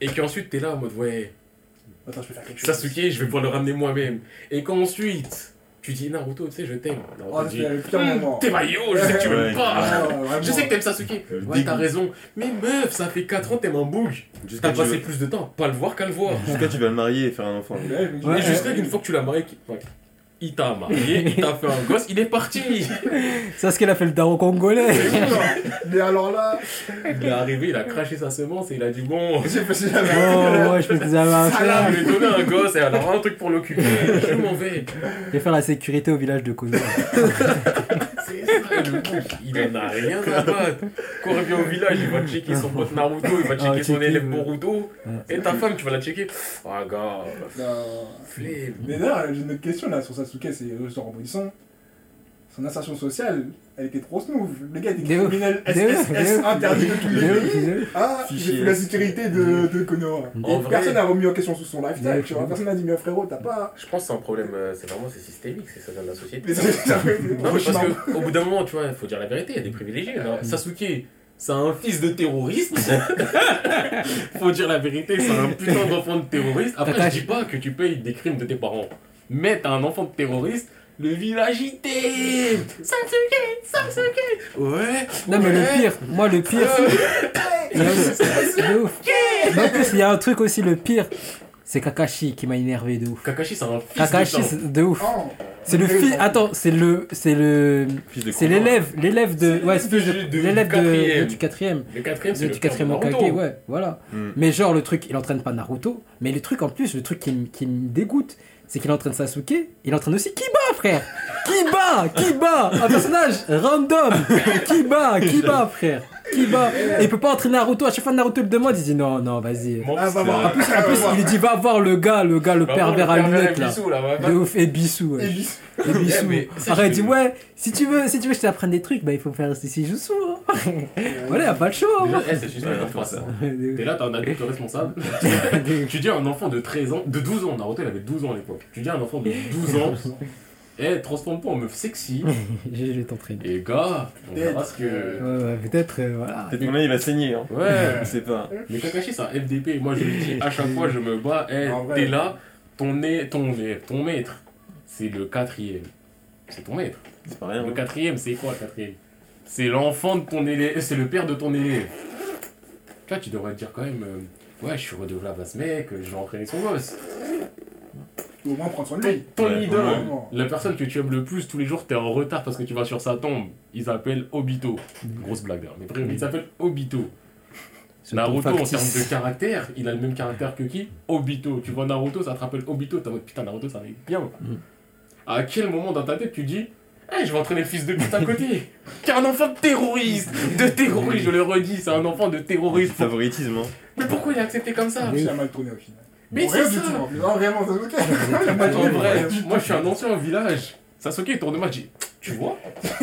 et qu'ensuite t'es là en mode ouais, Attends, je vais faire quelque chose. Sasuke, je vais pouvoir le ramener moi-même. Et qu'ensuite, tu dis Naruto, tu sais, je t'aime. Oh, c'était le pire Hum, moment. T'es maillot, je sais que tu Ouais. m'aimes pas Ah. Je sais que t'aimes Sasuke. Ouais, t'as raison. Mais meuf, ça fait 4 ans, t'aimes un boug. Jusqu'à T'as tu passé veux- plus de temps à pas le voir qu'à le voir. jusqu'à tu vas le marier et faire un enfant. Ouais, jusqu'à qu'une fois que tu l'as marié, il t'a marié, il t'a fait un gosse, il est parti. Sasuke, il a fait le daron congolais. <laughs> Mais alors là, Il est arrivé, il a craché sa semence et il a dit bon, <laughs> j'ai fait si Oh, j'avais. moi, je peux vous avoir ça je vais donner un gosse et alors un truc pour l'occuper. Je m'en vais. Je vais faire la sécurité au village de Konoha. <laughs> C'est ça, le il en a rien à battre. Quand on revient au village, il va checker son pote Naruto, il va checker Ah, son checker, élève ouais. Boruto. Et ta femme, tu vas la checker. Ah, gars, Non. flemme. Mais d'ailleurs, j'ai une autre question là sur Sasuke, c'est euh, sur rebondissant. Son ascension sociale, elle était trop smooth. Le gars était criminel SSS interdit de tous les pays. Ah, j'ai la sécurité de, de vrai- personne n'a remis en question sous son lifestyle, tu vois. Personne n'a dit, mais frérot, t'as pas. Je pense que c'est un problème, euh, c'est vraiment c'est systémique, c'est ça vient de la société. <laughs> Non, mais parce qu'au bout d'un moment, tu vois, il faut dire la vérité, il y a des privilégiés. Sasuke, c'est un fils de terroriste. <laughs> Faut dire la vérité, c'est un putain d'enfant de terroriste. Après, je dis pas que tu payes des crimes de tes parents. Mais t'as un enfant de terroriste, le village il t'aime. Sasuke, Sasuke. Ouais. Non, mais ouais. le pire, moi, le pire. il y a- de ouf. Mais en plus, il y a un truc aussi, le pire, c'est Kakashi qui m'a énervé de ouf. Kakashi, c'est un fils Kakashi, de c'est de ouf. Oh. C'est le fils. Attends, c'est le. C'est le. Fils de C'est l'élève. L'élève de. C'est Ouais, c'est fils de- de- de- l'élève du de, du quatrième. Le quatrième, c'est Du le père quatrième de Hokage, ouais, voilà. Hmm. Mais genre, le truc, il entraîne pas Naruto. Mais le truc en plus, le truc qui, me- qui me dégoûte, c'est qu'il entraîne Sasuke. Il entraîne aussi Kiba, frère? Kiba, Kiba, un personnage random. Kiba, Kiba, frère? Kiba. Et il peut pas entraîner Naruto. À chaque fois que Naruto le demande, il dit non, non, vas-y. Ah, va euh, voir. En plus, en plus, il lui dit va voir le gars, le gars, le va pervers à lunettes là. Bissou, là, va- De ouf, et Bissou, ouais. Et. Et Bissou. Après, il dit ouais, si tu veux, si tu veux que je t'apprenne des trucs, bah il faut faire ces jutsu. Hein. voilà, y a pas le choix. Déjà, eh, c'est juste Ouais, ça. <laughs> T'es là, t'as un adulte responsable. <laughs> Tu dis à un enfant de 13 ans, de 12 ans, Naruto il avait 12 ans à l'époque. Tu dis à un enfant de 12 ans, <laughs> eh, transforme-toi en meuf sexy. <laughs> je vais t'entraîner. Et gars, on verra ce que. Ouais, peut-être, euh, voilà. Peut-être qu'on il va saigner, hein. Ouais, <laughs> Je sais pas. mais Kakashi c'est un FDP. Moi je le dis à chaque <laughs> fois, je me bats. Eh, t'es là, ton, nez, ton, nez- ton maître, c'est le quatrième. C'est ton maître. C'est pas rien. Le hein. quatrième, c'est quoi le quatrième? C'est l'enfant de ton élève, c'est le père de ton élève. Tu vois, tu devrais te dire quand même, euh, ouais, je suis redevable à ce mec, je vais entraîner son gosse. Au moins prendre soin de Ton, lui. ton Ouais, idole, la personne que tu aimes le plus, tous les jours t'es en retard parce que tu vas sur sa tombe, il s'appelle Obito. Grosse blague d'ailleurs, mais il s'appelle Obito. Naruto, en termes de caractère, il a le même caractère que qui? Obito. Tu vois Naruto, ça te rappelle Obito, t'es en mode putain, Naruto, ça va être bien. Mm. À quel moment dans ta tête tu dis, Eh, je vais entraîner le fils de pute à côté? Qui est un enfant de terroriste De terroriste, je le redis, c'est un enfant de terroriste. Favoritisme, hein. Mais pourquoi il est accepté comme ça? Il a mal tourné au final. Mais c'est du ça. tout. Non, vraiment, ça <laughs> mal En vrai, moi je suis un ancien au village. Sasuke il tourne de moi, je dis Tu vois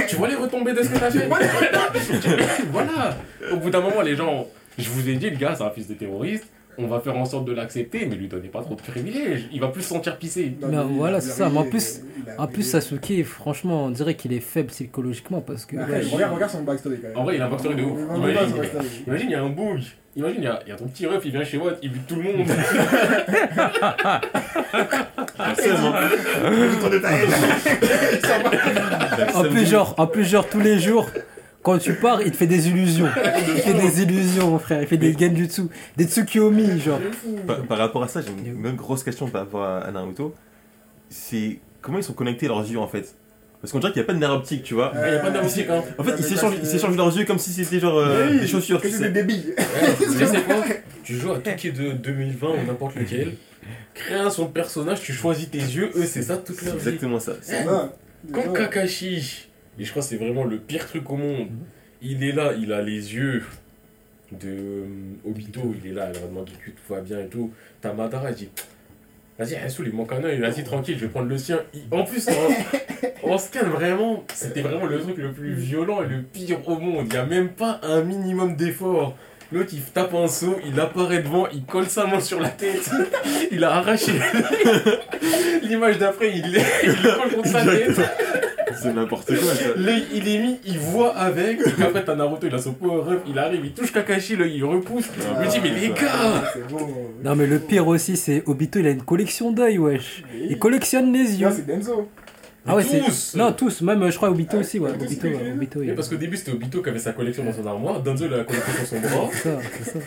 Tu vois les retombées de ce que t'as fait? <laughs> <laughs> Voilà Au bout d'un moment, les gens, je vous ai dit, le gars, c'est un fils de terroriste. On va faire en sorte de l'accepter, mais lui donnez pas trop de privilèges. Il va plus se sentir pissé. Non, voilà, c'est ça. Mais en plus- En plus. Sasuke, franchement, on dirait qu'il est faible psychologiquement parce que. Ouais, regarde, regarde son backstory quand même. En vrai, il a un backstory de ouf. Imagine, il- y a un bug. Imagine, il y a, il y a ton petit ref, il vient chez Watt, il bute tout le monde. <laughs> Va. En plus, genre, en plus, genre, tous les jours, quand tu pars, il te fait des illusions. <laughs> Il fait des illusions, mon frère. Il fait des genjutsu, des tsukiyomi, genre. Par, par rapport à ça, j'ai une, grosse question par rapport à, à Naruto. C'est comment ils sont connectés leurs yeux en fait? Parce qu'on dirait qu'il n'y a pas de nerf optique, tu vois. Il y a pas de narcotique, hein. En fait, ils s'échangent ils s'échangent leurs yeux comme si c'était genre euh, Oui, des chaussures, sais. des billes. <laughs> Tu sais quoi Tu joues à Touquet de 2020 ou n'importe lequel. Crée un son personnage, tu choisis tes yeux, eux c'est ça toute leur vie. exactement ça. Quand. Kakashi, et je crois que c'est vraiment le pire truc au monde, il est là, il a les yeux de euh, Obito, il est là, il va demander que tout va bien et tout. T'as Madara, il dit Vas-y, Yasu, il manque un œil, vas-y, tranquille, je vais prendre le sien. Il- En plus, on, <laughs> on scanne vraiment, c'était vraiment le truc le plus violent et le pire au monde. Il n'y a même pas un minimum d'effort. L'autre, il tape un saut, il apparaît devant, il colle sa main sur la tête, <laughs> il a arraché <laughs> l'image d'après, il il le colle contre sa tête. C'est n'importe quoi ça. L'œil il est mis, il voit avec. Et après t'as Naruto, il a son power up, il arrive, il touche Kakashi, l'œil il repousse. Je me dis, mais les gars bon. Non, mais le pire aussi, c'est Obito, il a une collection d'œils, wesh. Il collectionne les yeux. Là, c'est Denzo. Ah ouais, c'est. tous Non, tous, même je crois Obito Ah, aussi, ouais. Obito, ouais, Obito, il- parce qu'au début c'était Obito qui avait sa collection dans son armoire, Danzo il a la collection sur son bras. C'est ça, c'est ça.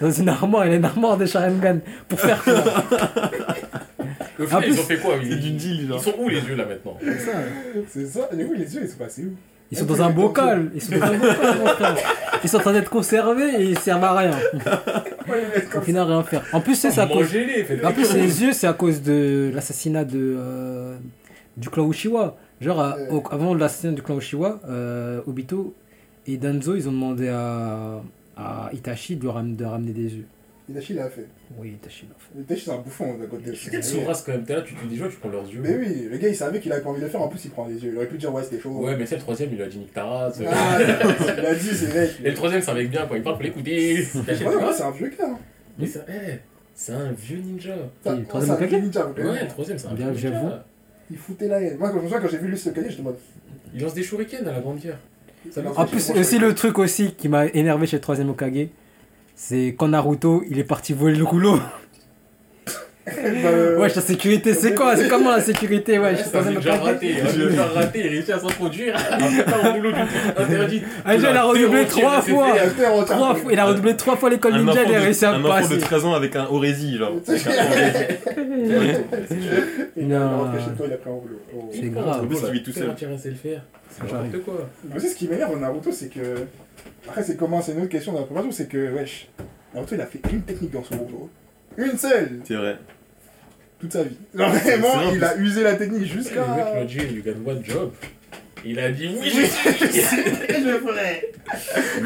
Dans une armoire, il a une armoire de Sharingan. Pour faire quoi? <laughs> Au final, plus, ils ont fait quoi C'est ils, du deal ils genre. sont où les yeux là maintenant C'est ça. C'est ça. Et oui, les yeux, ils sont passés où Ils sont dans un bocal. Ils sont dans un bocal, mon frère. Ils sont en train d'être conservés et ils servent à rien. Ils Au final, rien faire. En plus, c'est ça. à cause- En plus, les yeux, c'est à cause de l'assassinat de, euh, du clan Uchiwa. Genre, à- au- avant l'assassinat du clan Uchiwa, euh, Obito et Danzo, ils ont demandé à, à Itachi de, lui ram- de ramener des yeux. Itachi l'a fait. Oui, Itachi l'a fait. Itachi, c'est un bouffon d'un côté. C'est quelle sourasse quand même, t'es là, tu te dis, tu prends leurs yeux. Mais oui, le gars, il savait qu'il avait pas envie de le faire. En plus, il prend les yeux. Il aurait pu dire, ouais, c'était chaud. Ouais, mais c'est le troisième, il lui a dit nique ta race. Ah, il a dit, c'est vrai. <laughs> Et le troisième, c'est avec bien, quoi. Il parle pour l'écouter. Ouais, <laughs> c'est un vieux gars. hein. Mais ça, eh, c'est un vieux ninja. Ça- le troisième c'est un vieux ninja, ok. Ouais, le troisième, c'est un Bien, vieux ninja. j'avoue. Il foutait la haine. Moi, quand, je me souviens, quand j'ai vu lui ce Hokage, j'étais en mode. Il lance des shurikens à la grande guerre. Ça En fait plus, aussi le truc aussi qui m'a énervé chez le troisième Okage, c'est quand Naruto il est parti voler le rouleau. <laughs> Bah, euh, Wesh, la sécurité, c'est quoi? C'est comment la sécurité? Wesh, C'est ninja Hokage raté, ninja raté, il réussit à s'introduire. Un <laughs> boulot interdit. Ah, déjà, il a redoublé trois fois. il a fait en Trois fois, il a redoublé trois fois l'école Un ninja, il a réussi à un enfant de passer. 13 ans avec un Orezi, genre. <laughs> Avec un Il a Non. rentré chez toi, il a pris un rouleau. Oh. C'est grave. Qu'il vit tout seul. C'est n'importe quoi. Aussi, ce qui m'énerve dans Naruto, c'est que. Après, c'est comment C'est une autre question dans la préparation, c'est que, wesh, Naruto, il a fait une technique dans son rouleau. Une seule C'est vrai. Toute sa vie. Genre, vraiment, il a usé la technique jusqu'à. Le mec m'a dit, you got what job Il a dit oui, je je ferai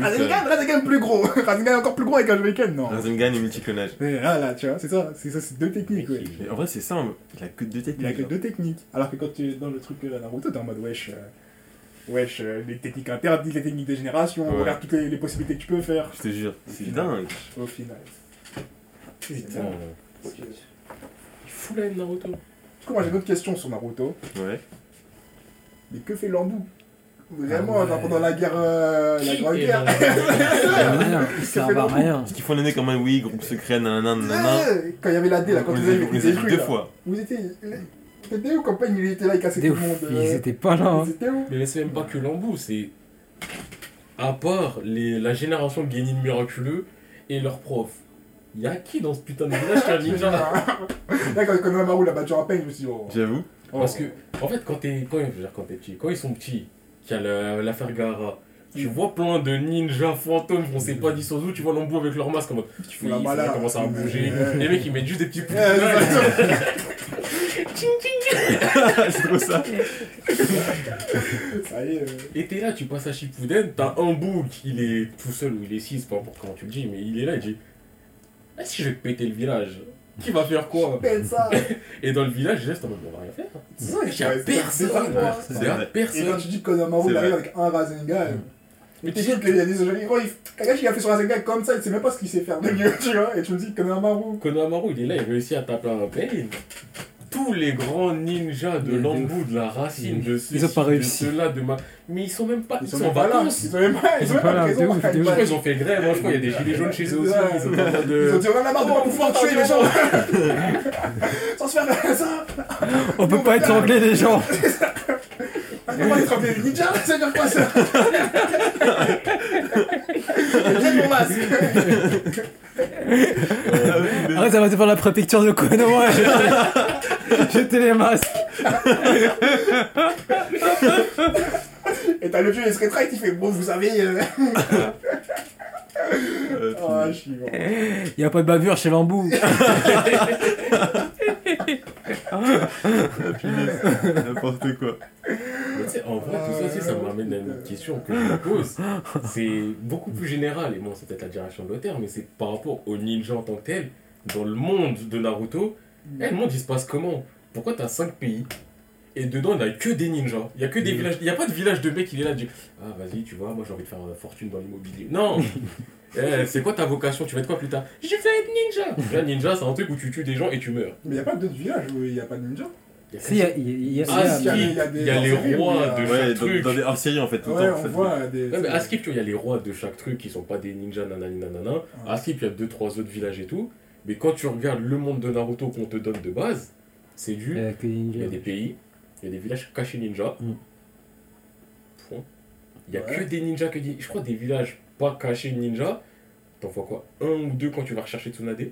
Rasengan, Rasengan plus gros Rasengan encore plus gros avec un Shuriken, non Rasengan et multiclonage. Mais là, là, tu vois, c'est ça, c'est ça, c'est deux techniques, ouais. Mais en vrai, c'est ça, il a que deux techniques. Il a que deux techniques. Alors que quand tu es dans le truc de Naruto, t'es en mode wesh. euh, wesh, euh, les techniques interdites, les techniques de génération, Ouais. regarde toutes les, les possibilités que tu peux faire. Je te jure, c'est dingue. Au final. Putain. Du Il fout la haine Naruto. coup, moi j'ai une autre question sur Naruto. Ouais. Mais que fait Lambou Vraiment, Ah ouais. pendant la guerre. euh, la grande guerre. dans la- Rien, il sert à rien. Parce qu'ils font l'année comme un oui, groupe secret, nanana, nanana. Quand il y avait la D là, quand vous avez on les a été vus détruits deux fois. Vous étiez. T'étais où quand Pain il était là, il cassait tout le monde ouf, euh, Ils étaient pas là. hein. Ils étaient où? Mais c'est même pas que l'embout, c'est. À part les, la génération de Genin miraculeux et leurs profs. Y'a qui dans ce putain de village qui a un <laughs> ninja? Là, quand Konohamaru l'a battu en Pain, je me suis dit, oh. J'avoue. oh. Parce que, en fait, quand t'es quand, quand petit, quand ils sont petits, qu'il y a le- l'affaire Gara, tu vois plein de ninjas fantômes qu'on sait pas d'où tu vois l'embout avec leur masque en mode. Qui font la malade. commence à bouger. Les mecs ils mettent juste des petits coups de <laughs> c'est <laughs> c'est trop ça. Ça y est. euh, Et t'es là, tu passes à Shippuden, t'as un bout il est tout seul ou il est 6, peu importe comment tu le dis, mais il est là, il dit Ah, si je vais te péter le village, qui va faire quoi? Ça <laughs> Et dans le village, je reste en mode On va rien faire. C'est y a personne. c'est pas- Il y C'est a vrai. Et quand personne. tu dis que Konohamaru C'est il arrive avec un Rasengan, mais Mais dis qu'il y a des gros, il- Kakashi il a fait son Rasengan comme ça, il sait même pas ce qu'il sait faire de mieux, <laughs> tu vois, et tu me dis que Konohamaru. Konohamaru, il est là, il réussit à taper un pain. Tous les grands ninjas de Mais de de la racine, de ceci, ont pas de réussi. cela, de ma... Mais ils sont même pas, ils, Ils sont, sont en même pas là, vacances. ils sont même pas, ils Ils sont pas là, présents. de ouf, de Ils ouf. Je crois qu'ils ont fait grève, hein, je crois qu'il y a des gilets jaunes chez eux aussi. Ils ont pas mal de- Ils ont dit on en a marre de pas pouvoir tuer les gens <laughs> Sans se faire ça On peut pas étrangler les gens. <laughs> On les tremper les ninjas, ça veut dire quoi ça Jette mon masque Arrête, ça va te faire la préfecture de Konoha. <laughs> Jetez les masques. Et t'as le jeu, il se rétracte, il fait bon, vous savez. Oh, je suis bon. Y a pas de bavure chez Lambou. <laughs> N'importe quoi. Mais tu sais, en vrai, tout ça aussi, ça m'amène à une autre question que je me pose. C'est beaucoup plus général, et bon, c'est peut-être la direction de l'auteur, mais c'est par rapport aux ninjas en tant que tel. Dans le monde de Naruto, eh, le monde il se passe comment Pourquoi t'as 5 pays et dedans il n'y a que des ninjas Il y a que des Mm. villages. Il n'y a pas de village de mec, il est là, dit Ah, vas-y, tu vois, moi j'ai envie de faire euh, fortune dans l'immobilier. Non Eh, C'est quoi ta vocation Tu vas être quoi plus tard Je vais être ninja Là, ninja, c'est un truc où tu tues des gens et tu meurs. Mais y a pas d'autres villages où y a pas de ninja Il y a Si, y a, Ah, si, il y a des il y a les rois il de Ouais, chaque dans, truc. dans des hors-séries en fait, tout le Ouais, temps. on fait. voit des. Ouais, mais à Skip, tu vois, il y a les rois de chaque truc qui sont pas des ninjas, nanani nanana. À Skip, il y a deux, trois autres villages et tout. Mais quand tu regardes le monde de Naruto qu'on te donne de base, c'est du. y a que des Il y a des pays, il y a des villages cachés ninja. Mm. Point. Il y a Ouais. que des ninjas que des. Je crois des villages pas cachés ninja. T'en vois quoi? Un ou deux quand tu vas rechercher Tsunade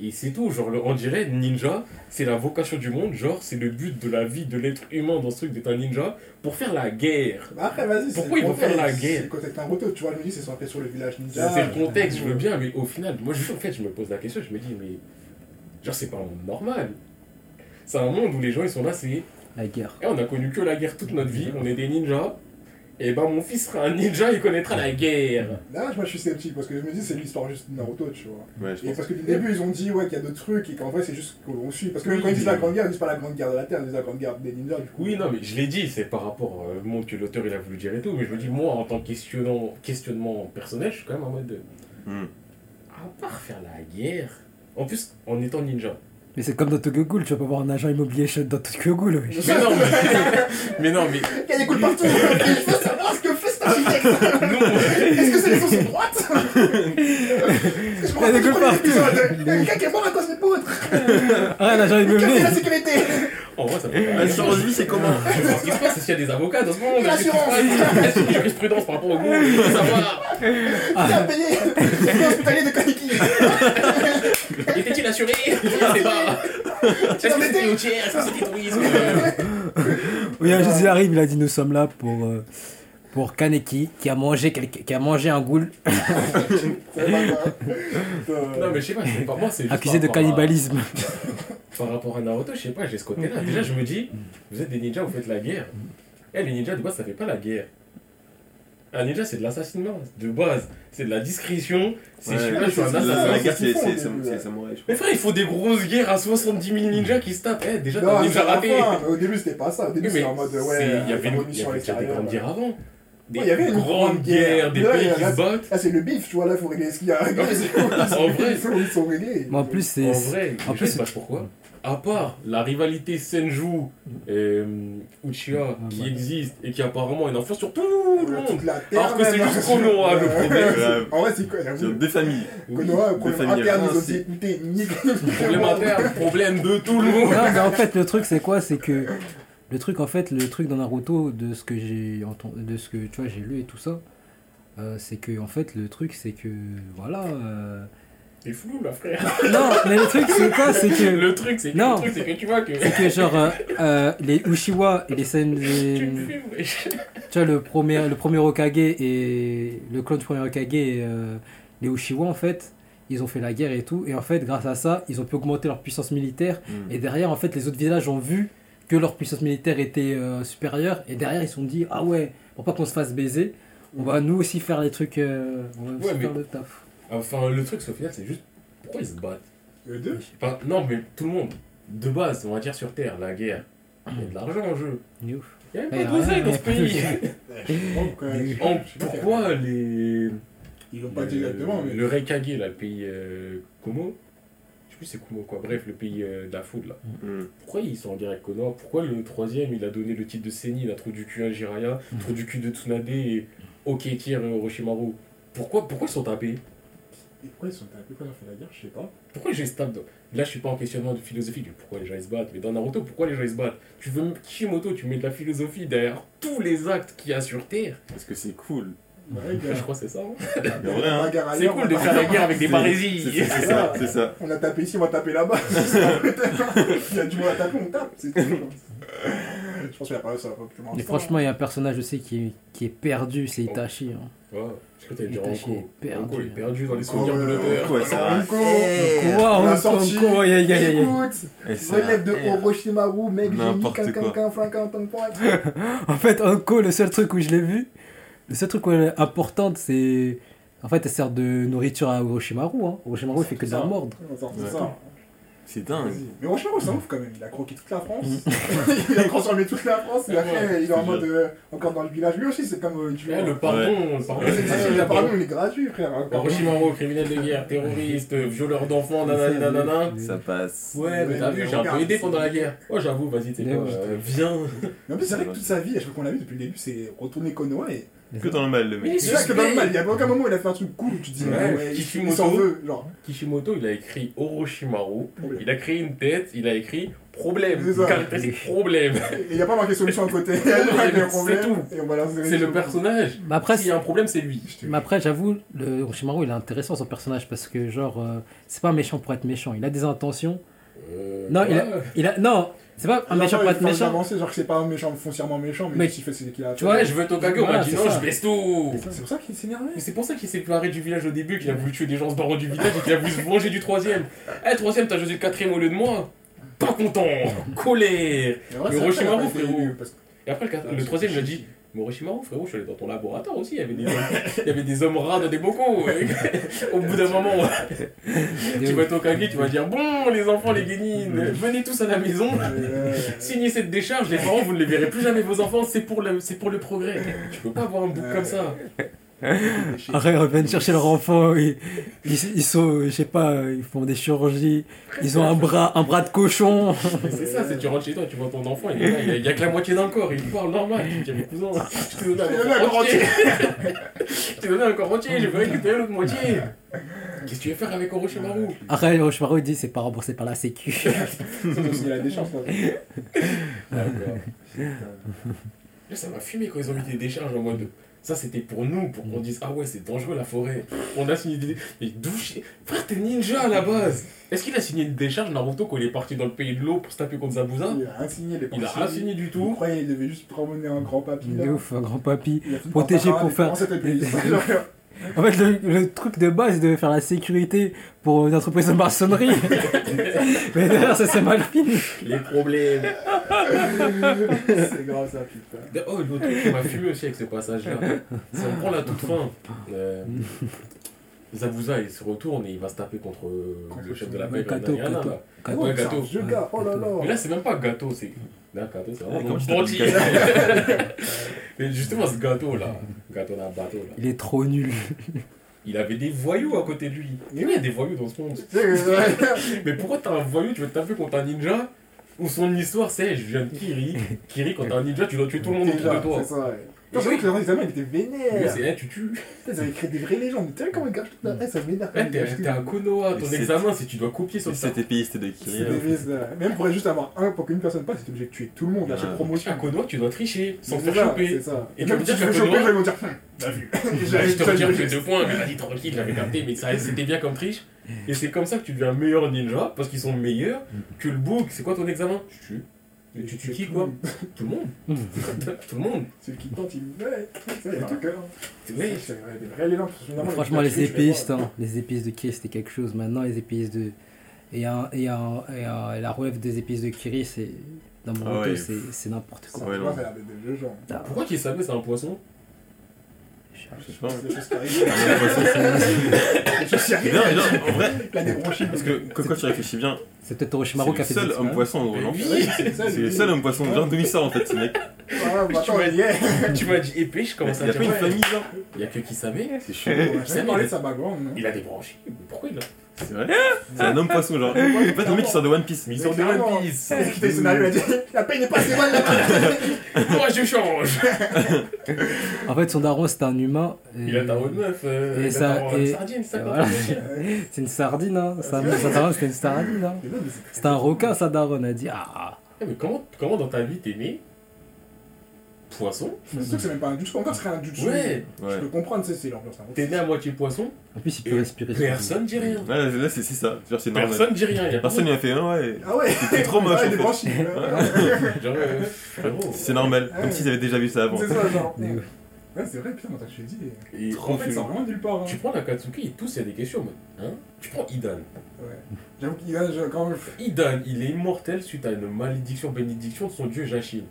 Et c'est tout, genre le- on dirait ninja, c'est la vocation du monde, genre c'est le but de la vie de l'être humain dans ce truc d'être un ninja pour faire la guerre. Bah après, vas-y, c'est Pourquoi ils vont faire la guerre C'est le contexte Naruto, tu vois, dis, c'est centré sur le village ninja. c'est le contexte, je veux Ouais. bien, mais au final, moi je, en fait, je me pose la question, je me dis, mais genre c'est pas un monde normal. C'est un monde où les gens ils sont là, c'est. La guerre. Eh, on a connu que la guerre toute notre vie, on est des ninjas. Et ben mon fils sera un ninja, il connaîtra la guerre. Là, moi, je suis sceptique parce que je me dis, c'est l'histoire juste de Naruto, tu vois. Ouais, je Et parce que le début, ils ont dit ouais, qu'il y a d'autres trucs et qu'en vrai, c'est juste qu'on suit. Parce que Oui, quand ils disent la grande guerre, ils disent pas la grande guerre de la Terre, ils disent la grande guerre des ninjas, du coup. Oui, non, mais je l'ai dit, c'est par rapport euh, au monde que l'auteur il a voulu dire et tout, mais je me dis, moi en tant que questionnant, questionnement personnel, je suis quand même en mode de. Hmm. À part faire la guerre, en plus en étant ninja, Mais c'est comme dans Tokyo Ghoul, tu vas pas voir un agent immobilier shot dans Tokyo Ghoul. Mais non, mais, <laughs> mais non, mais Il y a des coups partout. Je veux savoir ce que fait cet architecte. Est-ce que c'est les sources droites <laughs> Il y a des pas partout. l'épisode. Il <laughs> y a quelqu'un qui est mort à cause des poutres. Ah, un agent immobilier fait la sécurité. En vrai, ça fait L'assurance vie, c'est comment <laughs> Ce qui se passe, c'est qu'il y a des avocats dans ce monde? L'assurance. Passe? <laughs> Jurisprudence par rapport au groupe, il faut savoir. <laughs> Qui a payé Le hospitalier de Kaneki. Était-il assuré? Je ne sais pas. Est-ce que c'était routière Est-ce que c'était tourisme Oui, un Jésus arrive, il a dit Nous sommes là pour, euh, pour Kaneki, qui a mangé, quelqu'un- qui a mangé un <laughs> pas grave. Non, mais je sais pas, c'est pas moi, c'est accusé de à- cannibalisme. <laughs> Par rapport à Naruto, je sais pas, j'ai ce côté-là. Déjà, je me dis, vous êtes des ninjas, vous faites la guerre. Eh, les ninjas, de base, ça fait pas la guerre. Un ninja, c'est de l'assassinat, de base. C'est de la discrétion. C'est je suis là, je suis un assassin. La c'est guerre, font, mais- frère, il faut des grosses guerres à 70 000 ninjas qui se tapent. Eh, déjà, t'as un ninja raté. Au début, c'était pas ça. Au début, c'était en mode, ouais, il y avait une- déjà des grandes guerres avant. Des Ouais, y avait une grandes grande guerres, guerre. des Là, pays qui se battent. Là, c'est le bif, tu vois, là, il faut régler ce qu'il y a à régler. <laughs> En vrai. ils sont- Ils sont réglés. Mais en plus, c'est. En vrai, en je plus, sais pas pourquoi. À part la rivalité Senju et euh, Uchiha qui ouais. existe et qui apparemment a une influence sur tout le monde. Alors que c'est juste Konoha le problème. En vrai, c'est quoi deux familles. Konoha, problème familles interne, nique. Problème interne, problème de tout le monde. Non, mais en fait, le truc, c'est quoi? C'est que. Le truc, en fait, le truc dans Naruto, de ce que j'ai entendu, de ce que tu vois, j'ai lu et tout ça, euh, c'est que, en fait, le truc, c'est que. Voilà. euh, C'est flou là, frère. Non, mais le truc, c'est quoi C'est que. Le truc, c'est que, Non. le truc, c'est que tu vois que. C'est que, genre, euh, euh, les Uchiwa et les Sen. les- Tu me fumes, wesh. tu vois, le premier, le premier Okage et le clone du premier Okage et les Uchiwa, en fait, ils ont fait la guerre et tout. Et en fait, grâce à ça, ils ont pu augmenter leur puissance militaire. Mm. Et derrière, en fait, les autres villages ont vu que leur puissance militaire était euh, supérieure. Et derrière, ils se sont dit, ah ouais, pour pas qu'on se fasse baiser, on va nous aussi faire les trucs, euh, on va aussi Ouais, mais- faire le taf. Enfin, le truc, final, c'est juste. Pourquoi ils se battent? Le deux? Enfin, non, mais tout le monde. De base, on va dire sur Terre, la guerre. Il y a de l'argent en jeu. Il ouf. Il y a Ouais, pas d'oseille ouais, dans ce pays. <laughs> Pourquoi les. Ils l'ont pas dit exactement, mais. Le Reikage, là, le pays euh, Je sais plus c'est Kumo quoi, bref, le pays euh, de la foudre là. Mm. Pourquoi ils sont en guerre avec Konoha Pourquoi le troisième il a donné le titre de Sennin à trou du cul à Jiraya, trou du cul de Tsunade et Oketier et Orochimaru? Pourquoi, pourquoi ils sont tapés? Et pourquoi ils sont tapés? Pourquoi ils ont fait la guerre? Je sais pas. Pourquoi les gens se tapent dans- Là je suis pas en questionnement de philosophie, mais pourquoi les gens ils se battent Mais dans Naruto, pourquoi les gens ils se battent? Tu veux Kishimoto, tu mets de la philosophie derrière tous les actes qu'il y a sur Terre? Parce que c'est cool. Ouais, <laughs> Je crois que c'est ça. hein. Hein, C'est cool de faire la <laughs> guerre avec des barésies C'est ça, c'est ça. On a tapé ici, on va taper là-bas. <laughs> Il y a du monde à taper, on tape. C'est tout. Je pense qu'il y a pas ça. Mais franchement, il y a un personnage aussi qui est, qui est perdu, c'est Itachi. hein. Ouais, je crois que est perdu. Anko il est perdu dans les Oh, souvenirs de l'auteur. Quoi, aïe, aïe, aïe, aïe. Relève de Orochimaru, mec, quelqu'un, quelqu'un, quelqu'un. En fait, Anko, le seul truc où je l'ai vu, le seul truc importante, c'est. En fait, elle sert de nourriture à Orochimaru. Hein. Orochimaru, il fait que de la mordre. Ouais. C'est dingue. Mais Orochimaru, c'est un ouf quand même. Il a croqué toute la France. <laughs> il a transformé toute la France. Et après, il est en mode euh, encore dans le village. Lui aussi, c'est comme. euh, tu Eh, vois. le pardon, le pardon. Le pardon, il est gratuit, frère. Orochimaru, criminel de guerre, terroriste, violeur d'enfants, nanana, nanana. Ça passe. Ouais, mais t'as vu, j'ai un peu aidé pendant la guerre. Oh, j'avoue, vas-y, t'es quoi, ouais. euh, viens. Mais en plus, c'est vrai que toute sa vie, à chaque fois qu'on l'a vu depuis le début, c'est retourner Konoha. Et Que dans le mal, le mec. c'est c'est là que dans le mal, il y a aucun moment où il a fait un truc cool où tu te dis, Ouais, ouais, ouais, il- il Kishimoto. s'en veut. Genre, Kishimoto, il a écrit Orochimaru, problème. il a créé une tête, il a écrit problème, C'est caractéristique problème. Et il n'y a pas marqué solution à côté. <laughs> Il problème. tout. C'est le personnage. Mais après, S'il y a un problème, c'est lui. Mais après, j'avoue, le Orochimaru, il est intéressant son personnage parce que, genre, euh, c'est pas un méchant pour être méchant. Il a des intentions. Euh, Non, il a, il a, non, c'est pas un Genre, méchant pour être méchant. avancer, genre que c'est pas un méchant foncièrement méchant, mais, Mais- ce qu'il fait, c'est qu'il a. tu vois, Ouais, je veux Tokage, on m'a dit non, je baisse tout. C'est pour ça qu'il s'énervait. Mais c'est pour ça qu'il s'est barré du village au début, qu'il a voulu tuer des gens dans du village et qu'il a voulu se venger du troisième. Eh, troisième, t'as choisi le quatrième au lieu de moi Pas content Colère Mais été frérot. Et après, le, le troisième, il a dit Mais Orochimaru, frérot, je suis allé dans ton laboratoire aussi, il y avait des hommes, il y avait des hommes rats dans des bocaux. <laughs> Au bout d'un moment, tu vas être au Kage, tu vas dire Bon, les enfants, les guénines, venez tous à la maison. Signez cette décharge, les parents, vous ne les verrez plus jamais, vos enfants, c'est pour le, pour le progrès. Tu peux pas avoir un bouc comme ça. <laughs> Après, ils reviennent chercher leur enfant, ils, ils, ils sont, je sais pas, ils font des chirurgies, ils ont un bras, un bras de cochon. <laughs> C'est ça, c'est tu rentres chez toi, tu vois ton enfant, il est là, il y a, il y a que la moitié d'un corps, il parle normal. Tu dis, mais cousin, <laughs> je t'ai donné un corps entier. Je t'ai donné un corps entier, je vais récupérer l'autre moitié. Qu'est-ce que tu veux faire avec Orochimaru? Après, Orochimaru il dit c'est pas remboursé par la sécu. C'est aussi la décharge. ça. D'accord. Là, ça m'a fumé quand ils ont mis des décharges en mode. Ça, c'était pour nous, pour qu'on dise Ah ouais, c'est dangereux la forêt. On a signé des. Mais d'où je- Frère, t'es ninja à la base. Est-ce qu'il a signé une décharge, Naruto, quand il est parti dans le pays de l'eau pour se taper contre Zabuza Il a rien signé, les Il a rien signé du Vous tout. croyez qu'il devait juste promener un grand papy là De ouf, un grand papy. Il Protégé pour faire- <laughs> En fait, le, le truc de base, il devait faire la sécurité pour une entreprise de maçonnerie. <laughs> Mais d'ailleurs, ça s'est mal fini. Les problèmes. <laughs> C'est grave ça, putain. Oh, l'autre truc qui m'a fumé aussi avec ce passage-là, ça me prend la toute fin. Euh, Zabuza, il se retourne et il va se taper contre Contre le chef de la paix. Là. Kato. Ouais, Oh, c'est un gâteau. oh là Mais là. là, c'est même pas gâteau, c'est. Là, gâteau, c'est vraiment petit. Mais justement, ce gâteau-là, gâteau d'un bateau, là, Il est trop nul. il avait des voyous à côté de lui. Mais Il y a des voyous dans ce monde. <laughs> Mais pourquoi t'as un voyou, tu veux te taper contre un ninja Où son histoire, c'est je viens de Kiri. Kiri, quand t'es un ninja, tu dois tuer tout le monde autour de toi. C'est ça, ouais. Non, c'est vrai que le examen il était Mais vénère. c'est, eh, tu tues. Ils avaient créé des vraies légendes. Tu sais comment ils gâchent tout là Ça m'énerve. Eh, t'es, t'es à Konoha, ton examen, si tu dois copier sur Et le cet épéiste de là. là. Même pour juste avoir un, pour qu'une personne passe, c'est obligé de tuer tout le monde à chaque Ouais. promotion. À Konoha, tu dois tricher sans te faire ça, choper. Ça. Et même si dire tu veux qu'à choper, ils vont dire T'as vu <laughs> Là, je te retire que deux points, mais vas-y, tranquille, j'avais capté, mais ça, <laughs> c'était bien comme triche. Et c'est comme ça que tu deviens meilleur ninja, parce qu'ils sont meilleurs que le bouc. C'est quoi ton examen? Tu tues. Mais tu tues qui, quoi <laughs> Tout le monde. Tout le <laughs> monde. Celui qui tente, il. Ouais, c'est il a un cœur. Ouais. C'est vrai, Franchement, les vois. hein, les épistes de Kiri, c'était quelque chose. Maintenant, les épistes de. Et, un, et, un, et, un- et la relève des épistes de Kiri, c'est. Dans mon Ah ouais. c'est c'est n'importe quoi. Ouais. Ah, Pourquoi qu'il savait c'est un poisson? Je sais pas. C'est des choses qui arrivent. Non, c'est-. Non, non, en vrai, Il a parce que quand quand tu réfléchis bien, C'est peut-être c'est Orochimaru qui a le fait seul des homme expériences. poisson au Mais Roland. oui. c'est ça, C'est le seul homme poisson. Genre d'où il sort en fait ce mec. Ah, bah, il. Tu m'as dit épée, je Il commence a à pas dire. une ouais, famille genre. Il y a que qui savait. C'est a non Il a des branchies. Mais pourquoi il a C'est vrai. C'est un homme poisson genre. En fait le mec qui sort de One Piece. Mais ils sont de. One Piece. Il a quitté le scénario, il a dit La paix n'est pas assez mal là Moi je change. <laughs> En fait, son daron, c'était un humain. et- Il a ta haute meuf. euh, Et il ça- et- sardine, ça voilà. <laughs> C'est une sardine, hein. Sa- Son daron, c'était une sardine, hein. C'était un requin, sa daronne. a dit Ah, Eh, Mais comment, comment dans ta vie t'es né? Poisson C'est sûr que c'est même pas un jutsu. Encore, ce serait un jutsu. Ouais. Je Ouais. peux comprendre, c'est leur cerveau. T'es né à moitié poisson en plus, il Et peut respirer. Personne dit rien. Ouais, là c'est c'est ça. Genre c'est normal. Personne dit rien. y a Personne lui a fait un ouais. Ah ouais C'était trop moche, <laughs> euh. C'est normal. Ouais. Comme s'ils avaient déjà vu ça avant. C'est ça, genre. Mais Ouais, c'est vrai, putain, quand je te dit. Et Trop En fait, fumé. ça sort vraiment nulle part. hein. tu prends Nakatsuki et tous, il y a des questions. mais, Hein tu prends Idan. Ouais. J'avoue je- quand même. Idan, il est immortel suite à une malédiction, bénédiction de son dieu Jachine.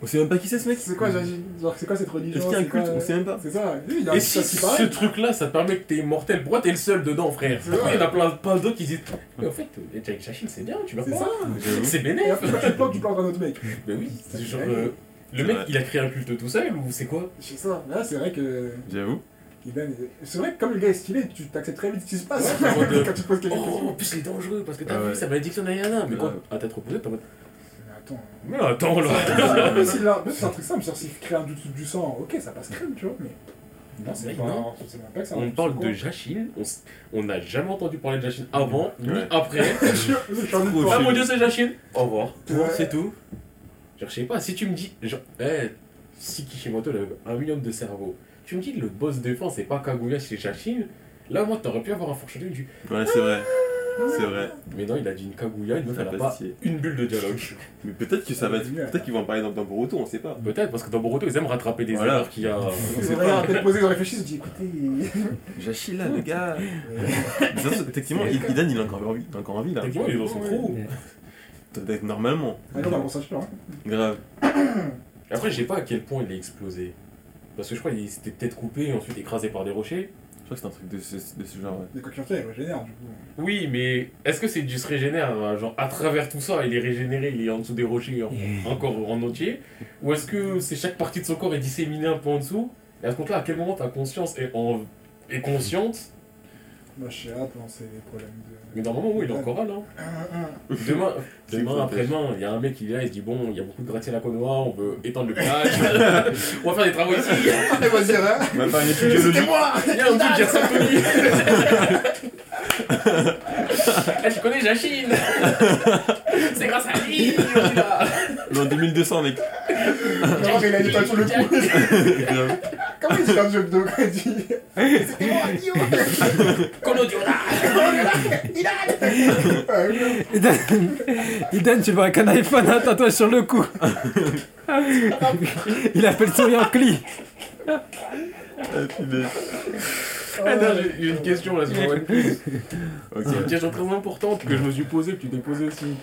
On sait même pas qui c'est ce mec. C'est quoi, Genre, c'est quoi cette religion Est-ce qu'il y a un c'est quoi, culte On sait même pas. C'est ça. Lui, il y a Et si ce truc-là, ça te permet que t'es immortel, pourquoi t'es le seul dedans, frère C'est Pourquoi vrai. il y en a plein, plein d'autres qui disent Mais en fait, euh, Jack Jachine, c'est bien, tu vas C'est pas. ça. C'est Et bénéf. après, quand tu te plantes, tu plantes un autre mec. Mais oui, c'est genre. euh, le mec, vrai. il a créé un culte tout seul ou c'est quoi C'est ça. Là, c'est vrai que. J'avoue. C'est vrai que comme le gars est stylé, tu t'acceptes très vite ce qui se passe. Ouais, en mode, <laughs> Quand tu te poses quelques Oh, en plus, il est dangereux parce que t'as Ah vu ouais. sa malédiction d'Ayana. Mais Ouais. quand à tête reposée, t'es en mode. Mais attends. Mais attends là Mais <laughs> c'est un truc simple, genre s'il crée un jutsu du sang, ok, ça passe crème, tu vois, mais. Non, c'est pas. non. Pas que ça. On parle de Jachine, on n'a jamais entendu parler de Jachine avant, ni après. Doute. Ah mon dieu, c'est Jachine Au revoir. Ouais. C'est tout. Genre, je sais pas, si tu me dis. Genre, eh, si Kishimoto il avait un million de cerveaux, tu me dis le boss défense c'est pas Kaguya, c'est Jachine, là, moi, t'aurais pu avoir un foreshadowing du. Ouais, c'est vrai. C'est vrai. Mais non, il a dit une Kaguya, une meuf, elle a pas une bulle de dialogue. Mais peut-être que ça va être. Peut-être qu'ils vont en parler dans, dans Boruto, on sait pas. Peut-être, parce que dans Boruto, ils aiment rattraper des erreurs qu'il y a. On peut-être posé, ils ont réfléchi, ils se dit écoutez. <laughs> Jashi là, le gars. Mais ça, Effectivement, Idan il est encore en vie. Il est encore en vie là. Techniquement, il est dans son trou. Peut-être Normalement. Ah non, ça, je hein. Grave. Après, je sais pas à quel point il a explosé. Parce que je crois qu'il s'était peut-être coupé et ensuite écrasé par des rochers. Je crois que c'est un truc de ce, de ce genre. ouais. Les coquilles ils régénèrent, du coup. Oui, mais est-ce que c'est du se régénère hein, Genre, à travers tout ça, il est régénéré, il est en dessous des rochers, en- encore en entier Ou est-ce que c'est chaque partie de son corps est disséminée un peu en dessous? Et à ce compte-là, à quel moment ta conscience est, en... est consciente Moi, je suis là pour lancer des problèmes Mais normalement, oui, il est encore là. de. Demain, <laughs> C'est demain après-demain, il y a un mec qui vient, il se dit Bon, il y a beaucoup de gratte-ciel à Conois, on veut étendre le plage, <laughs> on va faire des travaux ici. Allez, vas-y, hein. On va faire une étude C'était géologique. moi Il y a un truc qui ressemble Tony. <laughs> Eh, tu connais Jachine C'est grâce à lui là. Dans 2200, mec. Genre, il a une étoile sur le cou. <laughs> Comment il dit un jeu de dos quand il dit C'était moi, Kono Diona. Iden, Iden, tu le vois avec un iPhone, un tatouage sur le cou. Il appelle son Yankee. Ah, punaise. Attends, j'ai- j'ai une question là sur One Piece. C'est une question très importante que je me suis posée, que tu t'es posée aussi.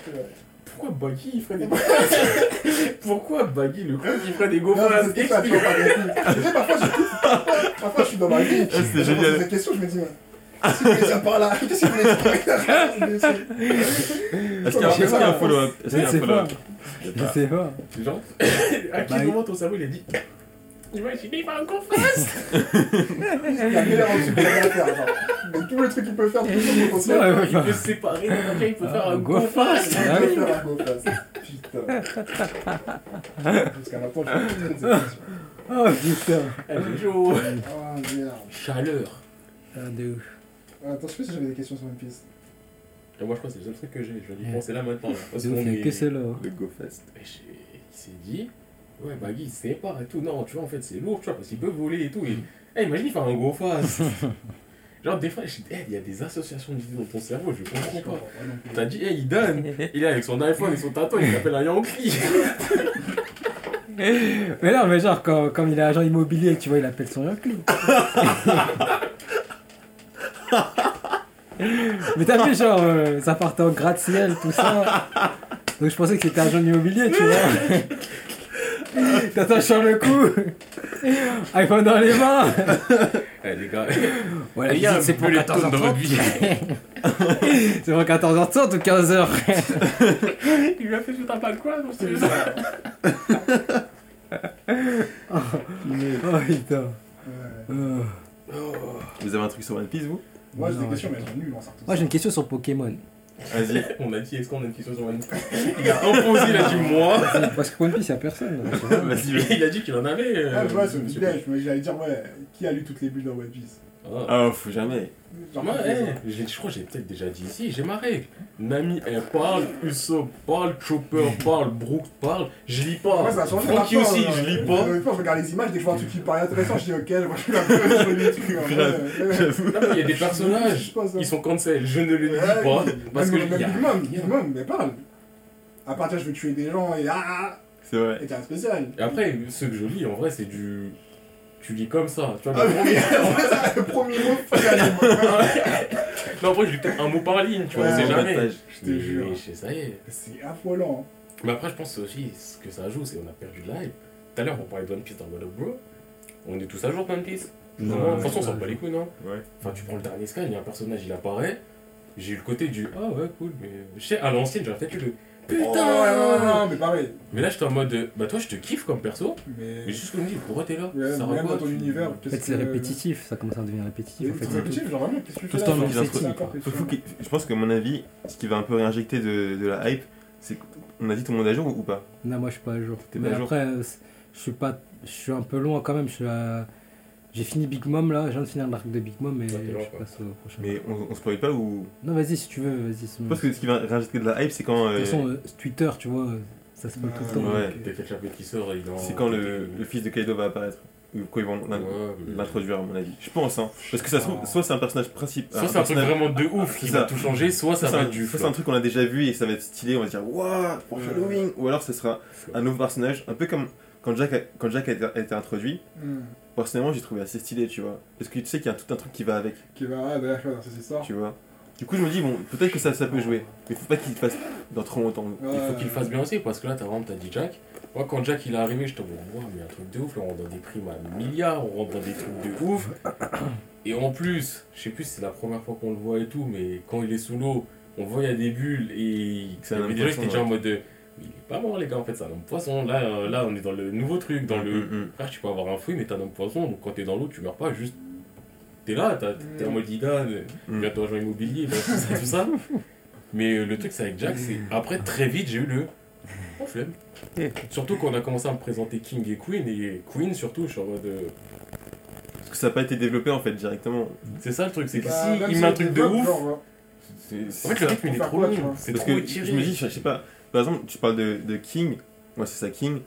Pourquoi Baggy il ferait des <laughs> Pourquoi Baggy le con il ferait des ça, tu vois pas sais, parfois, je, parfois, je suis dans ma vie. Ah, c'était je me pose génial. des questions, je me dis, mais qu'est-ce qu'il voulait dire par là? Qu'est-ce qu'il voulait dire par là Est-ce qu'il y a- un follow-up? Est-ce qu'il y a Je un sais pas. follow-up? Je sais pas. Genre, <laughs> à quel moment ton cerveau il a dit Imagine, <laughs> il va en confesse Il a mille heures en faire. Genre. Tous les trucs qu'il peut faire, tout le monde Ouais, ouais, Il peut se séparer, donc il peut faire un go fast. fast Ah. Il peut faire un go fast. Putain. Jusqu'à maintenant, je suis très de cette question. Oh putain. Chaud Oh merde. Chaleur Ah, de ouf. Attends, je sais pas si j'avais des questions sur One Piece. Et moi je crois que c'est le seul truc que j'ai, je vais y penser là maintenant. Là, parce qu'on est... que celle-là. Le Go Fast. Et j'ai- Il s'est dit, ouais, Baggy, il se sépare et tout. Non, tu vois, en fait, c'est lourd, tu vois, parce qu'il peut voler et tout. Et, Eh, imagine, il fait un gros face. <laughs> Genre, des fois, je dis, Eh, il y a des associations d'idées dans ton cerveau, je comprends pas. T'as dit, hey, il donne. Il est avec son iPhone et son tatouage, il s'appelle un Yankee. <laughs> Mais non, mais genre, quand, comme il est agent immobilier, tu vois, il appelle son Yankee. <laughs> mais t'as vu, genre, euh, ça partait en gratte-ciel, tout ça. Donc je pensais que c'était agent immobilier, tu vois. Tatouage sur le cou. iPhone dans les mains. Eh, les gars, a un visite, c'est pour bullet tone dans votre 14h30. vie. <laughs> C'est pour 14h30 ou 15h. <laughs> Il lui a fait tout un pas de quoi, ça. <laughs> Oh putain. Ouais. Vous avez un truc sur One Piece, vous? Moi, j'ai des questions, mais elles sont nulles en sortant. Moi j'ai une question sur Pokémon. Vas-y. <laughs> On a dit, est-ce qu'on a une question sur One Piece <laughs> Il a imposé, il a dit moi. <laughs> Parce que One Piece, y'a personne. là, tu vois. Vas-y. Il a dit qu'il en avait. euh, Ah, je vois, c'est une monsieur idée. Je me- J'allais dire, ouais, qui a lu toutes les bulles dans One Piece? Ah. Ah, faut jamais. Moi, les eh, j'ai- je crois que j'ai peut-être déjà dit ici, j'ai ma règle. Nami, elle parle, Usopp parle, Chopper <laughs> parle, Brooks parle, je lis pas. Ouais, ça a changé Francky maintenant, aussi, euh, je lis euh, pas. Des fois, je regarde les images, dès que je vois un truc qui me paraît intéressant, je dis ok, je vois je la je lis mais il y a des personnages, ils sont cancel, je ne le lis pas. Parce que même, mais parle. À partir, je veux tuer des gens et ah, C'est vrai. et t'es un spécial. Et après, ce que je lis, en vrai, c'est du. Tu lis comme ça, tu vois. Ah, le premier- <laughs> le premier mot. <laughs> Non, en vrai, je lis peut-être un mot par ligne, tu vois, Ouais, on sait jamais. Je te jure. Ça y est. C'est affolant. Mais après, je pense aussi, ce que ça joue, c'est qu'on a perdu de live. Tout à l'heure, on parlait de One Piece dans Mode Bro. On est tous à jour de One Piece. Non, de toute façon, on s'en bat les couilles, non Ouais. Enfin, tu prends le dernier scan, il y a un personnage, il apparaît. J'ai eu le côté du Ah ouais, cool, mais. Je sais, à l'ancienne, j'aurais peut-être eu le Putain Oh, non, non, mais pareil. Mais là, j'étais en mode Bah, toi, je te kiffe comme perso. Mais. Mais juste comme dis, pourquoi t'es là Ouais, Ça même va dans quoi ton tu- univers. En qu'est-ce fait, c'est que- répétitif, ça commence à devenir répétitif. En fait, C'est répétitif, genre vraiment, qu'est-ce que tu Tout fais là qu'il- Je pense qu'à mon avis, ce qui va un peu réinjecter de, de la hype, c'est qu'on a dit tout le monde à jour ou pas? Non, moi je suis pas à jour. T'es Mais pas à jour après, euh, je suis pas, je suis un peu loin quand même. Je suis à- J'ai fini Big Mom là, je viens de finir l'arc de Big Mom, mais Ouais, je passe au prochain. Mais on, on spoil pas ou? Non, vas-y si tu veux, vas-y. Je pense que ce qui va réinjecter de la hype, c'est quand. De euh, toute façon, euh, Twitter, tu vois, euh, ça se peut tout le temps. Ouais. donc, Dès que le chapitre qui sort, il en- c'est quand le, le fils de Kaido va apparaître. Ou quand ils vont l'in- Ouais, mais- l'introduire, à mon avis. Je pense, hein. Parce que ça se trouve, soit c'est un personnage principal. Soit c'est un truc vraiment de ouf qui va ça. tout changer, soit ça va être du un, soit c'est un truc qu'on a déjà vu et ça va être stylé, on va se dire waouh, pour. Halloween Ou alors ce sera un nouveau personnage, un peu comme quand Jack a, quand Jack a été, a été introduit. Hmm. Personnellement, j'ai trouvé assez stylé, tu vois. Parce que tu sais qu'il y a tout un truc qui va avec, Qui va derrière dans ces histoires. tu vois. Du coup, je me dis, bon, peut-être que ça, ça peut jouer. Mais faut pas qu'il fasse dans trop longtemps. Il faut qu'il fasse bien aussi, parce que là, t'as vraiment, t'as dit Jack. Moi, quand Jack il est arrivé, je te dis, wow, mais un truc de ouf, là, on rentre dans des primes à milliards, on rentre dans des trucs de ouf. Et en plus, je sais plus si c'est la première fois qu'on le voit et tout, mais quand il est sous l'eau, on voit il y a des bulles et un avait poisson, déjà en mode de, Il est pas mort, les gars, en fait, c'est un homme poisson. Là, euh, là, on est dans le nouveau truc, dans le. Mm, mm. Frère, tu peux avoir un fruit, mais t'es un homme poisson, donc quand t'es dans l'eau, tu meurs pas, juste. T'es là, t'as- t'es en mode Ida, Mm. bientôt agent immobilier, bah, tout ça, tout ça. <laughs> Mais euh, le truc, c'est avec Jack, c'est. Après, très vite, j'ai eu le. Oh, flemme. <laughs> Surtout quand on a commencé à me présenter King et Queen, et Queen surtout, je suis en mode. euh, Parce que ça n'a pas été développé en fait directement. C'est ça le truc, c'est que Bah, si il met un truc de ouf. genre, En fait, le rythme, il est trop long. C'est Parce trop que je me dis, je sais pas, par exemple, tu parles de, de King, moi c'est ça King,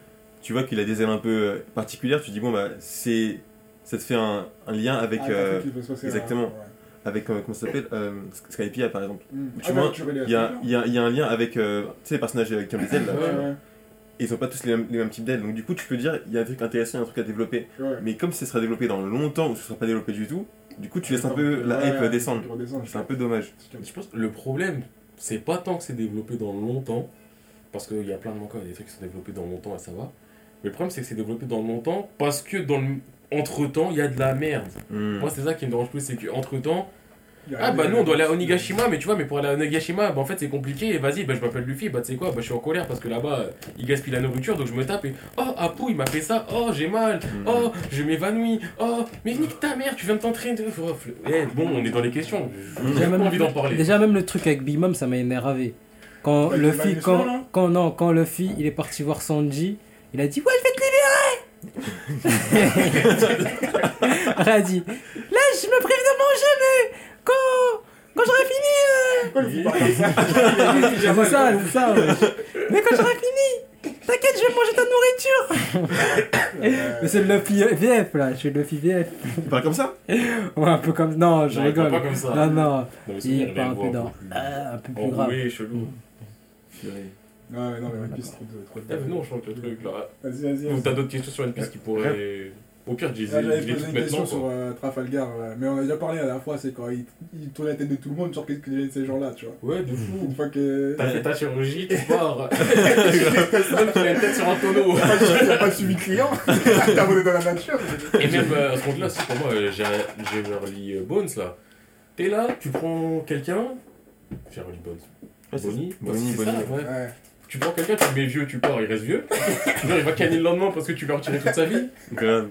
tu vois qu'il a des ailes un peu euh, particulières, tu dis bon bah c'est ça te fait un, un lien avec Ah, euh, exactement. ouais. avec euh, comment ça s'appelle euh, Skypiea par exemple. Mm. Tu Ah, vois, bah, tu à Il y a, y, a, il y a un lien avec euh, tu sais les personnages qui ont des ailes là. Ouais, ouais, Et ils ont pas tous les mêmes, les mêmes types d'ailes. Donc du coup tu peux dire il y a un truc intéressant, il y a un truc à développer. ouais. Mais comme ce sera développé dans longtemps ou ce sera pas développé du tout, du coup tu laisses un peu la Ouais, hype ouais, descendre. C'est un peu dommage. Je pense que le problème, c'est pas tant que c'est développé dans longtemps, parce qu'il y a plein de mangas, des trucs qui sont développés dans longtemps et ça va. Mais le problème, c'est que c'est développé dans longtemps parce que dans le. Entre temps, il y a de la merde. Hmm. Moi, c'est ça qui me dérange plus, c'est que entre temps, Il y a ah bah nous on doit aller à Onigashima, mais tu vois, mais pour aller à Onigashima, bah en fait c'est compliqué, et vas-y, bah je m'appelle Luffy, bah tu sais quoi, bah je suis en colère parce que là-bas il gaspille la nourriture, donc je me tape et oh Apu il m'a fait ça, oh j'ai mal, Hmm. oh je m'évanouis, oh mais nique ta mère, tu viens de t'entraîner. Oh, eh, bon, on est dans les questions, j'ai Déjà, pas même, envie d'en parler. déjà même le truc avec Big Mom, ça m'a énervé. Quand Ouais, le Luffy, quand, là quand, non, quand Luffy, il est parti voir Sanji, il a dit ouais je vais te libérer. <laughs> il a dit là je me prive de manger mais quand quand j'aurai fini Ah, <laughs> c'est ça c'est ça ouais. mais quand j'aurai fini t'inquiète je vais manger ta nourriture. <coughs> Mais c'est le Luffy VF là je suis le Luffy VF Il parle comme ça? Ouais un peu comme non je Non, il parle rigole. pas comme ça. non non. C'est il parle un peu dans plus- un peu plus grave. enroué, chelou. Ouais, non, mais One Piece, trop de. trop de- mais non, on change le truc là. Vas-y, vas-y. Ou vas-y. t'as d'autres questions sur One Piece qui pourraient. Au pire, je les Ah, ai J'avais posé une question maintenant. sur quoi. euh, Trafalgar, ouais. mais on a déjà parlé la dernière fois, c'est quand il, il tourne la tête de tout le monde, genre qu'est-ce que j'ai de ces gens-là, tu vois. Ouais, de fou. Une fois que. T'as fait ta chirurgie, tu <laughs> pars. <laughs> L'homme qui a une tête sur un tonneau. Y a pas de suivi client, <laughs> t'as volé dans la nature. Et même euh, à ce compte-là, c'est pour moi, euh, j'ai euh, Bones là. T'es là, tu prends quelqu'un. J'ai relu Bones. Ouais, Bonnie Bonnie, Bonnie. ça, ouais. Ouais. Tu prends quelqu'un, tu le mets vieux, tu pars, il reste vieux. <laughs> Genre, il va canner le lendemain parce que tu lui as retiré toute sa vie.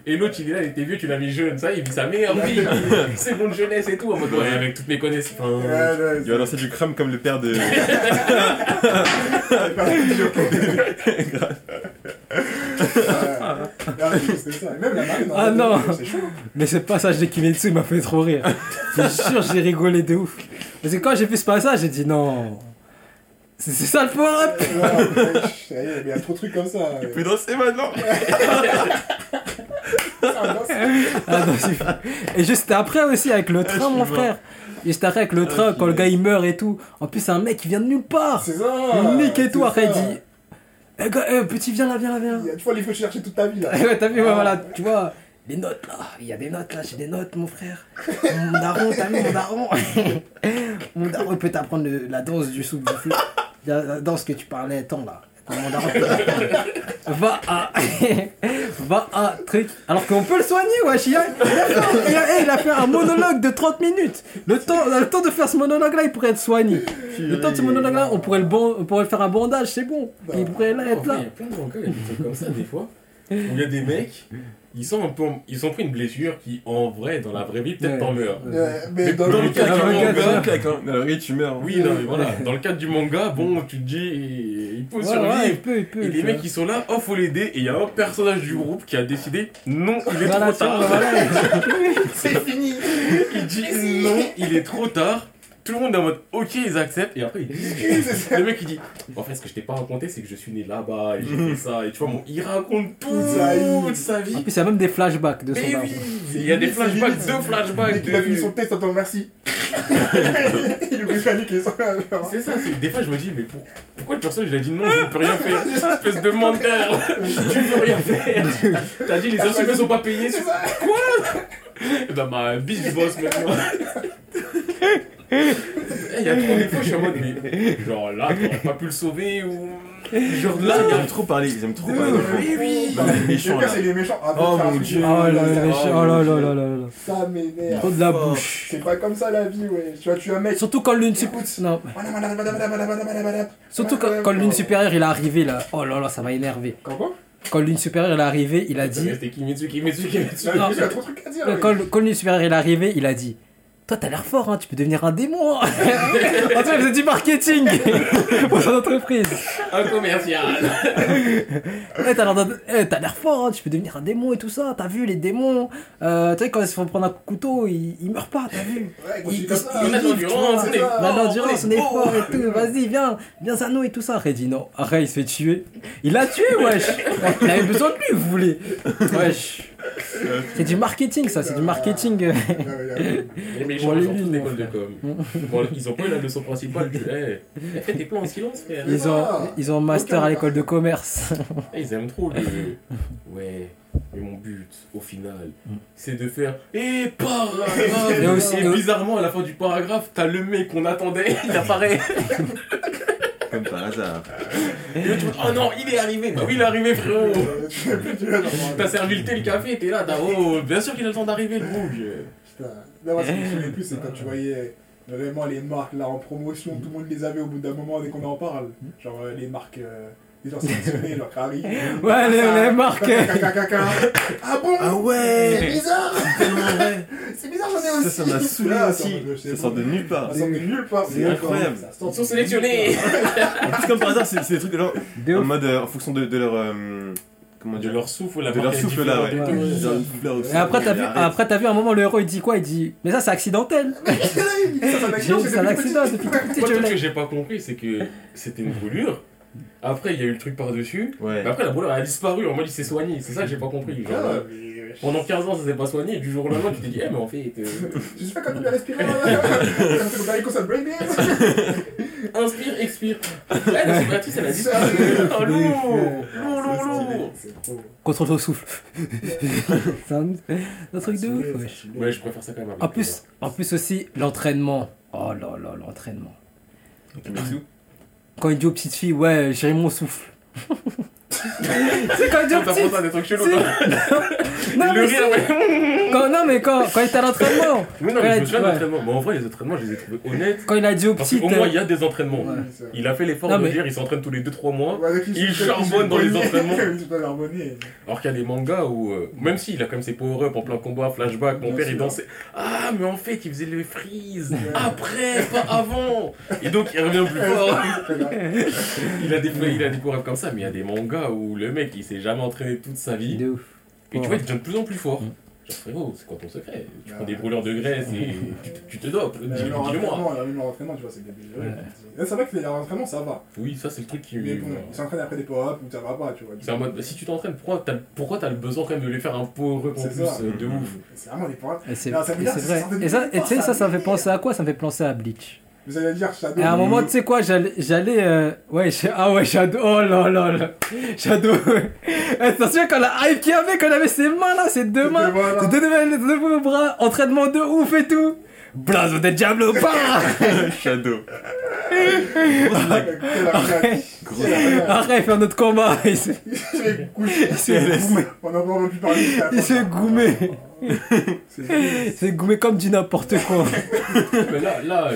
Et l'autre, il est là, il était vieux, tu l'as mis jeune, ça, il vit sa meilleure vie. <laughs> C'est bon de jeunesse et tout. En mode, ouais, avec toutes mes connaissances. Ouais, Enfin, ouais, Il va lancer du crâne comme le père de. Ah, non. Mais ce passage de Kimetsu m'a fait trop rire. Je jure, j'ai rigolé de ouf. Parce que quand j'ai vu ce passage, j'ai dit non. C'est ça le est, mais Il y a trop de trucs comme ça. Il peut danser maintenant <laughs> Ah, ah, Et juste après aussi avec le train, je mon frère. Et juste après avec le train, je quand le gars il meurt et tout. En plus, c'est un mec qui vient de nulle part. C'est ça. Il nique et tout. Après, il dit Eh, gars, eh, petit, viens là, viens là, viens. Tu vois, il faut chercher toute ta vie là. <laughs> Ouais, T'as vu, ouais, voilà, tu vois. Les notes là, il y a des notes là, j'ai des notes, mon frère. Mon daron, t'as vu mon daron <laughs> Mon daron, il peut t'apprendre le- la danse du soupe du feu. La danse que tu parlais tant là. <laughs> Va à. <laughs> Va à truc. Alors qu'on peut le soigner, wesh. Il a, il, a fait, il, a, eh, il a fait un monologue de 30 minutes. Le temps, le temps de faire ce monologue là, il pourrait être soigné. Le temps de ce monologue là, on pourrait le, bon, on pourrait le faire un bandage, c'est bon. Il pourrait là, être là. il y a plein de trucs comme ça des fois. Où il y a des mecs, ils sont un peu, ils ont pris une blessure qui, en vrai, dans la vraie vie, peut-être Ouais. t'en meurs. Euh, Mais Mais dans dans le le cas cas du manga, Dans hein. Dans la vraie, tu meurs. Oui, non, mais voilà. Dans le cadre du manga, bon, tu te dis, il peut Ouais, survivre. ouais, il peut, il peut. Et les mecs, ils sont là, oh, faut l'aider. Et il y a un personnage du groupe qui a décidé, non, il est trop tard. <laughs> c'est fini. Il dit, non, il est trop tard. Tout le monde est en mode, ok, ils acceptent. Et après, ils <laughs> discutent. C'est ça. Le mec il dit En fait ce que je t'ai pas raconté c'est que je suis né là-bas et j'ai fait ça et tu vois mon il raconte tout Toute sa vie. En vie. plus, il y a même des flashbacks de son Mais oui, il y a des flashbacks, deux flashbacks. qu'il a fini son test, t'entends merci. <laughs> il lui fait niquer son genre. C'est ça, c'est- des fois je me dis mais pour- pourquoi le personnage il a dit non je ne peux rien faire <laughs> espèce de menteur tu ne peux rien faire t'as dit les assurés sont pas payés C'est ça. dans ma bitch boss maintenant il y a trop des fois je suis en mode mais genre là t'aurais pas pu le sauver ou Genre là, il y a J'aime trop parler, j'aime trop Oui, parler. oui, oui. Bah, les Le méchants, c'est les méchants. Oh, mon Dieu. Oh là là, oh là là là là là. Ça m'énerve. Trop de la bouche. C'est pas comme ça la vie, ouais. Tu vois, tu as un mec. Surtout quand l'une. Non. Surtout quand, l'une supérieure il est arrivé là. Oh là là, ça m'a énervé. Comment Quand l'une supérieure il est arrivé, il a dit. C'était Kimetsu, Kimetsu, Kimetsu. Il y a trop de trucs à dire. Ouais. Quand, quand l'une supérieure il est arrivé, il a dit. Toi, t'as l'air fort, hein, tu peux devenir un démon. hein. <laughs> en tout cas, il faisait du marketing <laughs> pour son entreprise. Un commercial. <laughs> Eh, t'as l'air d'un- eh, t'as l'air fort, hein, tu peux devenir un démon et tout ça. T'as vu les démons euh, Tu sais, quand ils se font prendre un couteau, ils, ils meurent pas, t'as vu Ouais, Ils, ils, ça. ils on a de vivent, l'endurance, on est c'est fort, On a de l'endurance, on on est est beau. fort et tout. Vas-y, viens, viens à nous et tout ça. Dit non. Après, il se fait tuer. Il l'a tué, wesh. Il avait besoin de lui, vous voulez. Wesh. <laughs> C'est du marketing, ça, c'est du marketing. Les Bon, ils les d'école de com. Bon, ils ont pas eu la leçon principale. du- Eh, eh, fais tes plans en silence, frère. Ils ont, ils ont un master à l'école de commerce. <laughs> Eh, Ils aiment trop le. <laughs> Ouais, mais mon but, au final, c'est de faire. Et paragraphe Et aussi- Et bizarrement, à la fin du paragraphe, t'as le mec qu'on attendait, il apparaît. Comme par hasard. Oh non, il est arrivé. Bah oui, il est arrivé, frérot. <laughs> T'as servi le thé, le café, t'es là, t'as. Oh, bien sûr qu'il a le temps d'arriver, le bouge. Putain. Là, moi, ce qui me saoulait le plus, c'est quand tu voyais vraiment les marques là en promotion, tout le monde les avait au bout d'un moment dès qu'on en parle. Genre euh, les marques, euh, genre Harry. Ouais, les, les marques. Ah bon Ah C'est ouais bizarre Tellement vrai C'est bizarre, j'en ai aussi Ça, ça m'a saoulé aussi. ça sort de nulle part. Ça sort de nulle part. C'est incroyable. Nulle part. En plus, comme par hasard, c'est c'est des trucs genre, en mode, euh, en fonction de, leur. euh, comment De dire leur souffle, la De leur souffle là, ouais. et. Ouais. Après, t'as vu, Arrête. après, t'as vu un moment, le héros il dit quoi Il dit Mais ça, c'est accidentel. C'est un accident, C'est c'est depuis tout petit. Moi, truc que j'ai pas compris, c'est que c'était une brûlure. Après, il y a eu le truc par-dessus. Ouais. Mais après, la brûlure elle a disparu. En mode, il s'est soigné. C'est ça que j'ai pas compris. Genre, Ah, euh, mais- pendant 15 ans, ça s'est pas soigné. Et du jour au lendemain, tu t'es dit, eh, mais en fait, euh, <laughs> Je sais pas quand tu vas respirer. <laughs> Inspire, expire. Eh, la cicatrice, elle a disparu. Oh, lourd Lourd, lourd, lourd. Contrôle ton souffle. <laughs> c'est un, un truc de ouf, wesh. Ouais, je préfère ça quand même. En plus, en plus aussi, l'entraînement. Oh là là, l'entraînement. Quand il dit aux petites filles, ouais, j'ai mon souffle. C'est quand pensé à des trucs chelous, <laughs> Non, Le rire, ouais. quand, non, mais quand, quand il était à l'entraînement. Oui, non, mais je me souviens ouais. d'entraînement. Mais en vrai, les entraînements, je les ai trouvés honnêtes. Quand il a dit petites. qu'au moins, euh, il y a des entraînements. Ouais. Il a fait l'effort de mais- dire, il s'entraîne tous les 2-3 mois. Il charbonne dans les entraînements. Alors qu'il y a des mangas où, euh, même s'il a comme ses power-up en plein combat, flashback, mon père il dansait. Ah, mais en fait, il faisait le freeze après, pas avant. Et donc, il revient plus <laughs> fort. Il a des, il a des power-up comme ça, mais il y a des mangas où le mec il s'est jamais entraîné toute sa vie. De ouf. Et tu vois, il devient de plus en plus fort. Mm. Genre, frérot, c'est quoi ton secret? Tu Ah. prends des brûleurs de graisse et <laughs> tu, te- tu te dopes. Mais Dis-le leur entraînement, tu vois, c'est débile. C'est vrai que leur entraînement, ça va. Oui, ça c'est le truc qui. Mais bon, ils s'entraînent après des power-ups ou ça va pas, tu vois. C'est en mode, bah, si tu t'entraînes, pourquoi t'as pourquoi t'as le besoin quand même de les faire un power-up en plus ça. euh, de ouf? C'est vraiment des power Et c'est vrai. Et ça, censé et tu sais, ça, ça me fait penser à quoi? Ça me fait penser à Bleach. Vous allez dire Shadow. Et à un moment, tu sais quoi, j'allais. euh, Ouais, je- ah ouais, Shadow. Oh là là là. Shadow. Attention, <laughs> quand la hype qu'il y avait, quand on avait ses mains là, ses deux mains, ses deux, deux, deux, deux bras, entraînement de ouf et tout. Blazo de Diablo, bah Shadow. Fait un autre combat. Il s'est Il s'est couché. il s'est goumé. On n'a pas pu parler. Il s'est goumé. C'est- Il s'est goumé comme du n'importe quoi. Mais là, là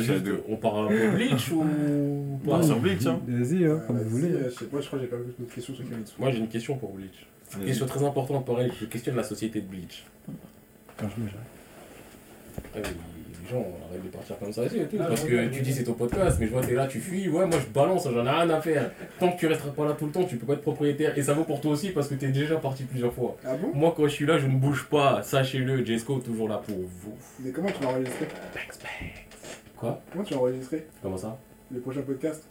on part un peu Bleach ou Pas pas sur Bleach, hein. Vas-y, hein, comme Vas-y, vous voulez. euh, Je sais pas, je crois que j'ai pas vu d'autres questions sur Kimetsu. Moi j'ai une question pour Bleach. Une question très importante, pareil, je questionne la société de Bleach. Quand je me gère. Gens arrêtent de partir comme ça aussi et tout. parce que tu dis c'est ton podcast, mais je vois t'es là, tu fuis, ouais, moi je balance, j'en ai rien à faire. Tant que tu resteras pas là tout le temps, tu peux pas être propriétaire. Et ça vaut pour toi aussi parce que t'es déjà parti plusieurs fois. Ah bon? Moi quand je suis là, je ne bouge pas, sachez-le, Jesco toujours là pour vous. Mais comment tu vas enregistrer? Quoi? Comment tu vas enregistrer? Comment ça? Les prochains podcasts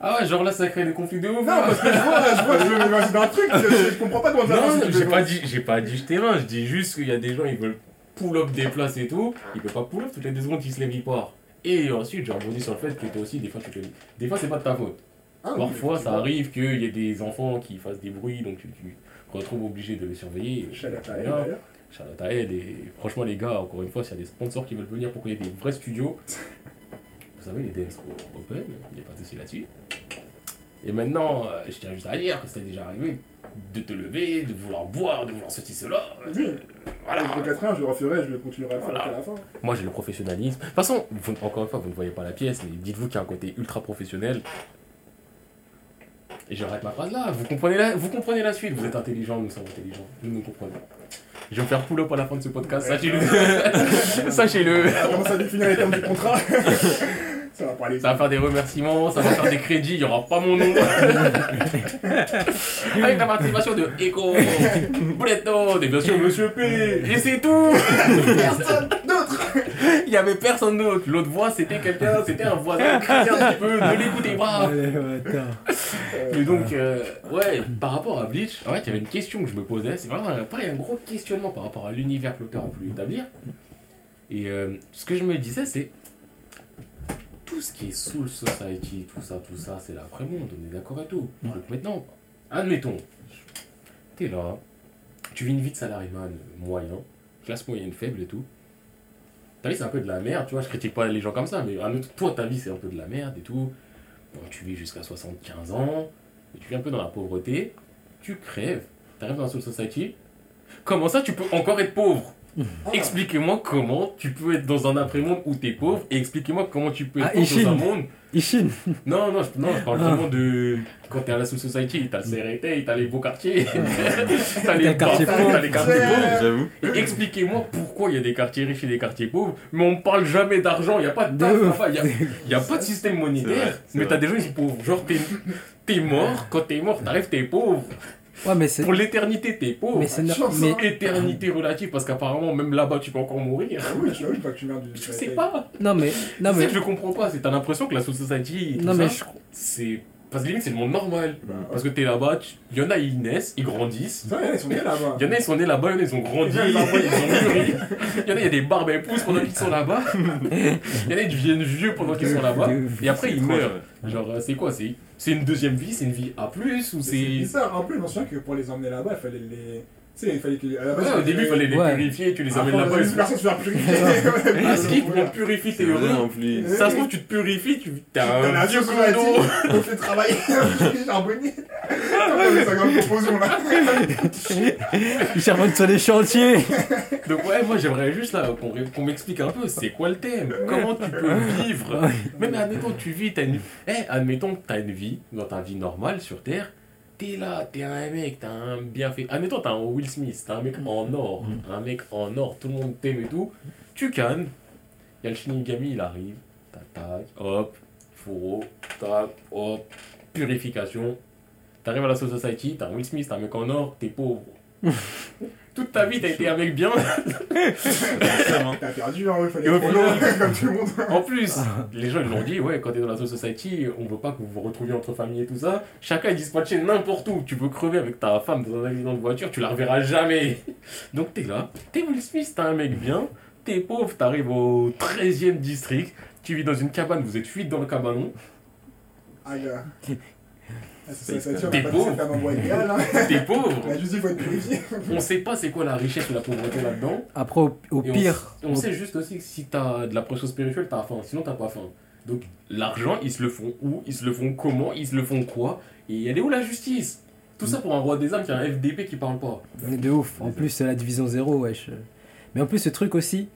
Ah ouais, genre là ça crée des conflits de ouf. Non, parce que je vois, je vois, je un truc, je, je comprends pas comment ça Non, j'ai pas dit, j'ai pas dit je terrain, je dis juste qu'il y a des gens ils veulent pull up des places et tout, ils peuvent pas pull up toutes les deux secondes qu'ils se lèvent ils partent. Et ensuite j'ai rebondi sur le fait que toi aussi des fois tu te des fois c'est pas de ta faute. Ah oui, Parfois ça arrive qu'il y ait des enfants qui fassent des bruits donc tu, tu te retrouves obligé de les surveiller. Bien. d'ailleurs. Et franchement les gars, encore une fois, s'il y a des sponsors qui veulent venir pour qu'il y ait des vrais studios, <laughs> vous savez les dance européennes, il n'y a pas de souci là-dessus. Et maintenant, euh, je tiens juste à dire que c'était déjà arrivé de te lever, de vouloir boire, de vouloir ceci, cela. Oui. Voilà. J'ai 4 ans, je le referai, je le continuerai à le faire Voilà. jusqu'à la fin. Moi j'ai le professionnalisme. De toute façon, vous- encore une fois, vous ne voyez pas la pièce, mais dites-vous qu'il y a un côté ultra professionnel. Et j'arrête ma phrase là. Vous comprenez la, vous comprenez la suite. Vous êtes intelligents, nous sommes intelligents. Nous nous comprenons. Je vais me faire pull-up à la fin de ce podcast. Sachez-le. <laughs> Sachez-le. On commence à définir les termes du contrat? <laughs> ça va pas aller. Ça va faire des remerciements, ça va faire des crédits, il n'y aura pas mon nom. <laughs> Avec la participation de Echo, Bouletto, et bien sûr Monsieur P. Et c'est tout Personne d'autre Il n'y avait personne d'autre. L'autre voix, c'était quelqu'un, c'était un voisin chrétien un petit peu, ne l'écoutez pas. Et donc, euh, ouais, par rapport à Bleach, en fait, il y avait une question que je me posais. C'est vraiment un, pareil, un gros questionnement par rapport à l'univers que l'auteur a voulu établir. Et euh, ce que je me disais, c'est tout ce qui est Soul Society, tout ça, tout ça, c'est l'après-monde, on est d'accord et tout. Donc maintenant, admettons, t'es là, tu vis une vie de salariman moyen, classe moyenne faible et tout. Ta vie, c'est un peu de la merde, tu vois, je critique pas les gens comme ça, mais toi, ta vie, c'est un peu de la merde et tout. Bon, tu vis jusqu'à 75 ans, et tu vis un peu dans la pauvreté, tu crèves, t'arrives dans la Soul Society. Comment ça, tu peux encore être pauvre? Expliquez-moi comment tu peux être dans un après-monde où t'es pauvre, et expliquez-moi comment tu peux être Ah, pauvre Ishin. dans un monde. Ishin. Non, non, je, non, je parle Ah. vraiment de. Quand t'es à la Soul Society, t'as le CRT, t'as les beaux quartiers, <laughs> t'as les T'as le quartier bas- pauvre. t'as les quartiers pauvres. J'avoue. Et Expliquez-moi pourquoi il y a des quartiers riches et des quartiers pauvres, mais on parle jamais d'argent, il n'y a pas de taf, il n'y a, y a pas de système monétaire, vrai, mais t'as des gens qui sont pauvres. Genre, t'es t'es mort, quand t'es mort, t'arrives, t'es pauvre. Ouais, mais. Pour l'éternité, t'es pauvre. Mais c'est. Mais. Éternité relative, parce qu'apparemment, même là-bas, tu peux encore mourir. Ah oui, je sais pas que tu meurs du. <laughs> Je sais pas. Non, mais. Non, C'est mais. que je comprends pas. C'est t'as l'impression que la tout Non, mais. ça, je- c'est. Parce que limite, c'est le monde normal. Bah, Parce que t'es là-bas, tu- il y en a, ils naissent, ils grandissent. Ça, ils sont bien là-bas. Il y en a, ils sont nés là-bas, il y en a, ils ont grandi, Il y en a, ils ont mûri. <laughs> Il y en a, il y a des barbes à épouse pendant qu'ils sont là-bas. <laughs> Il y en a, ils deviennent vieux pendant qu'ils sont là-bas. Et après, ils meurent. Genre, euh, c'est quoi C'est c'est une deuxième vie C'est une vie A, ou C'est c'est. bizarre. En plus, je me souviens que pour les emmener là-bas, il fallait les. Tu sais, il fallait que. à la base, Ouais, au début, il fallait les Ouais. purifier, tu les amènes là-bas. sont- personnes se faire purifier. Ah, skip, on purifie, t'es plus. Ça se trouve, tu te purifies, tu t'as un vieux condo. <laughs> on fait travailler. <laughs> Charbonnier. Proposition là. <laughs> Ils charbonnent sur les chantiers. Donc ouais, moi j'aimerais juste là qu'on ré- qu'on m'explique un peu, c'est quoi le thème? Comment tu peux vivre? Même admettons tu vis, t'as une... Eh, admettons que t'as une vie, dans ta vie normale sur Terre, t'es là, t'es un mec, t'as un bien fait... Admettons t'as un Will Smith, t'as un mec en or, un mec en or, tout le monde t'aime et tout, tu cannes, y a le Shinigami, il arrive, tac tac, hop, fourreau, tac, hop, purification, t'arrives à la Soul Society, t'as un Will Smith, t'as un mec en or, t'es pauvre. <laughs> Toute ta vie t'as été un mec bien, T'as perdu, hein, il fallait Et au final- <laughs> comme tout le monde. En plus, les gens ils l'ont dit, ouais, quand t'es dans la Soul Society, on veut pas que vous vous retrouviez entre familles et tout ça. Chacun est dispatché n'importe où. Tu veux crever avec ta femme dans un accident de voiture, tu la reverras jamais. <laughs> Donc t'es là, t'es Will Smith, t'es un mec bien, t'es pauvre, t'arrives au 13e district, tu vis dans une cabane, vous êtes 8 dans le cabanon, Ah. C'est ça, ça, <laughs> T'es pauvre. t'es pauvre. On a juste dit qu'il faut être purifié. On sait pas c'est quoi la richesse ou la pauvreté là-dedans. Après, au, au Et on- pire. On, sait juste aussi que si t'as de la pression spirituelle, t'as faim. Sinon, t'as pas faim. Donc, l'argent, ils se le font où? Ils se le font comment? Ils se le font quoi? Et elle est où la justice? Tout ça pour un roi des âmes qui a un FDP qui parle pas. Mais de ouf. En plus, c'est la division 0, wesh. Mais en plus, ce truc aussi.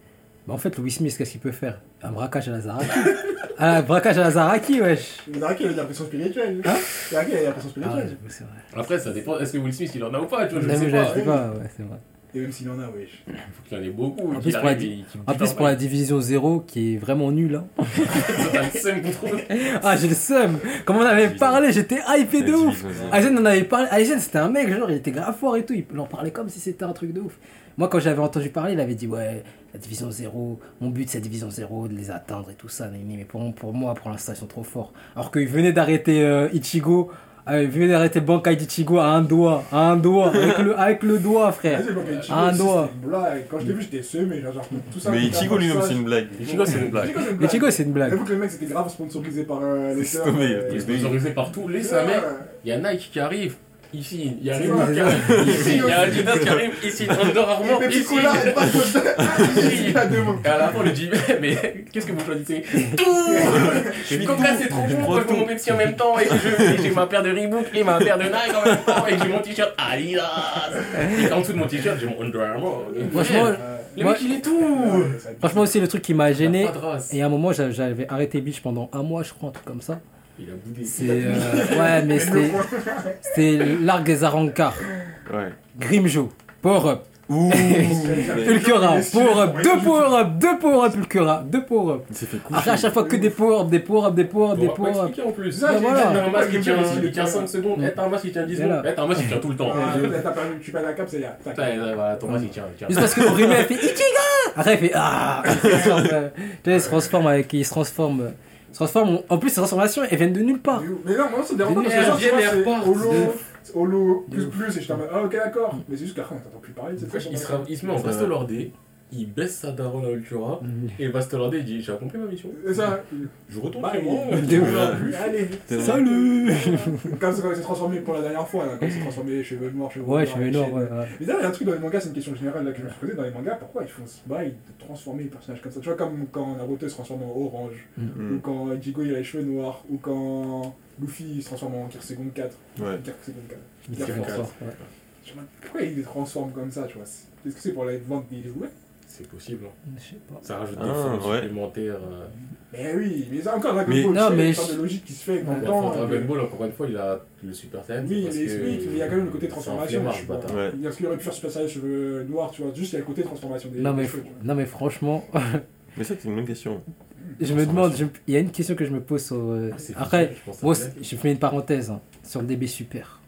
Bah, en fait, Louis Smith, qu'est-ce qu'il peut faire? Un braquage à la Zaraki. <laughs> un braquage à la Zaraki, wesh. Mais Zaraki, il a de la pression spirituelle. Hein? Zaraki, il a de la pression Ah, spirituelle. vrai. Après, ça dépend. Est-ce que Will Smith, il en a ou pas Tu vois, je sais pas. je sais pas, ouais, c'est vrai. Et même s'il en a, wesh. Il faut qu'il y en ait beaucoup. En plus, pour la- et En plus, un pour la division 0, qui est vraiment nulle. Hein. <laughs> <laughs> Ah, j'ai le seum. Comme on en avait parlé, j'étais hypé de ouf. Aizen en avait parlé. Aizen, c'était un mec, genre, il était grave fort et tout. Il en parlait comme si c'était un truc de ouf. Moi, quand j'avais entendu parler, il avait dit Ouais, la division 0, mon but c'est la division 0, de les atteindre et tout ça. Mais, mais pour, pour moi, pour l'instant, ils sont trop forts. Alors qu'il venait d'arrêter euh, Ichigo. euh, il venait d'arrêter Bankai d'Ichigo à un doigt. À un doigt. Avec le, avec le doigt, frère. <laughs> Ichigo, Un doigt. c'était une blague. Quand je l'ai vu, j'étais semé. Genre, tout ça. Mais Ichigo lui-même, c'est une blague. Ichigo, c'est une blague. Ichigo, c'est une blague. J'avoue que le mec, c'était grave sponsorisé par euh, C'est les sœurs. sponsorisé partout. Les ouais. ça, mec. Il y a Nike qui arrive. Ici, il y a ça. qui arrive. Ici, il y a Adidas qui arrive. Ici, Under Armour. Ici. Cola, elle passe au Ici. Il <laughs> a deux mots. Et à la fin, on lui dit Mais qu'est-ce que vous choisissez? Tout <laughs> Comme ça, c'est trop Je bon que tout. mon Pepsi en même temps et je- j'ai ma paire de Reebok et ma paire de Nike en même temps et j'ai mon t-shirt Adidas. Et en dessous de mon t-shirt, j'ai mon Under Armour. Franchement, le mec, il est tout franchement aussi, le truc qui m'a gêné. Et à un moment, j'a- j'avais arrêté Beach pendant un mois, je crois, un truc comme ça. Il a boudé. C'est. euh, ouais, mais <laughs> c'était. C'était l'arc des Arancars. Ouais. Grimjo. Power Up. Ouh <laughs> Pulcura. Power Up. Deux Power Up. Deux Power Up. Pulcura. Deux Power Up. Il s'est fait coucher. Après, à chaque fois que des Power Up, des Power Up, des Power Up, des Power Up. en plus. C'est ça, j'ai voilà. dit, un masque qui tient, le il tient 5 secondes, t'as un masque qui tient 10 Voilà. secondes, t'as un masque qui tient tout le temps. T'as pas tu pas la cap, c'est là. Voilà, ton masque il tient. Juste parce que Rime, elle fait <laughs> Ichiga Après, elle fait Ah Tu vois, il se transforme avec. Il se transforme. Transforme. En plus, ces transformations, elles viennent de nulle part. Mais non, moi ça me dérange pas parce que c'est holo, plus plus, et j'étais en mode, ah ok d'accord. Mais c'est juste qu'après on t'entend plus parler de cette Il se, met en lordé, il baisse sa daronne à Ultura, et le vaste lordé il dit J'ai accompli ma mission, C'est ça. je retourne Bah, chez moi. <laughs> il- il-. Allez. Salut Comme c'est quand il s'est transformé pour la dernière fois, là, quand il s'est transformé cheveux noirs, cheveux Ouais, chaînes. nord, ouais. ouais. Mais d'ailleurs, il y a un truc dans les mangas, c'est une question générale là, que je me suis posée dans les mangas, pourquoi ils font ce bail de transformer les personnages comme ça? Tu vois, comme quand Naruto se transforme en orange, Mm. ou quand Ichigo il a les cheveux noirs, ou quand Luffy il se transforme en Kirsegon 4. Ouais. Kirsegon 4. Il Kirsegon est 4. fort, ouais. Je me demande pourquoi ils les transforment comme ça, tu vois? C'est- Est-ce que c'est pour la vente des jouets? C'est possible, hein. Je sais pas. ça rajoute des Ah, ouais. supplémentaires. euh. Mais oui, mais ça, encore Dragon Mais- Ball, non, tu sais, mais je- de logique qui se fait dans Ouais. le Enfin, temps. Dragon et- Ball, encore une fois, il a le Super Saiyan. Oui, parce il que explique, mais il y a quand même le côté c'est un transformation. flemmard, tu ce vois. bâtard. Ouais. Parce qu'il aurait pu faire Super Saiyan cheveux noirs, tu vois, juste il y a le côté transformation des Non des mais, cheveux, tu vois. non mais franchement, <laughs> Mais ça, c'est une bonne question. je me demande, je- il y a une question que je me pose sur... euh, Ah, c'est Après, je pense moi, c'est- je fais une parenthèse hein, sur le DB Super.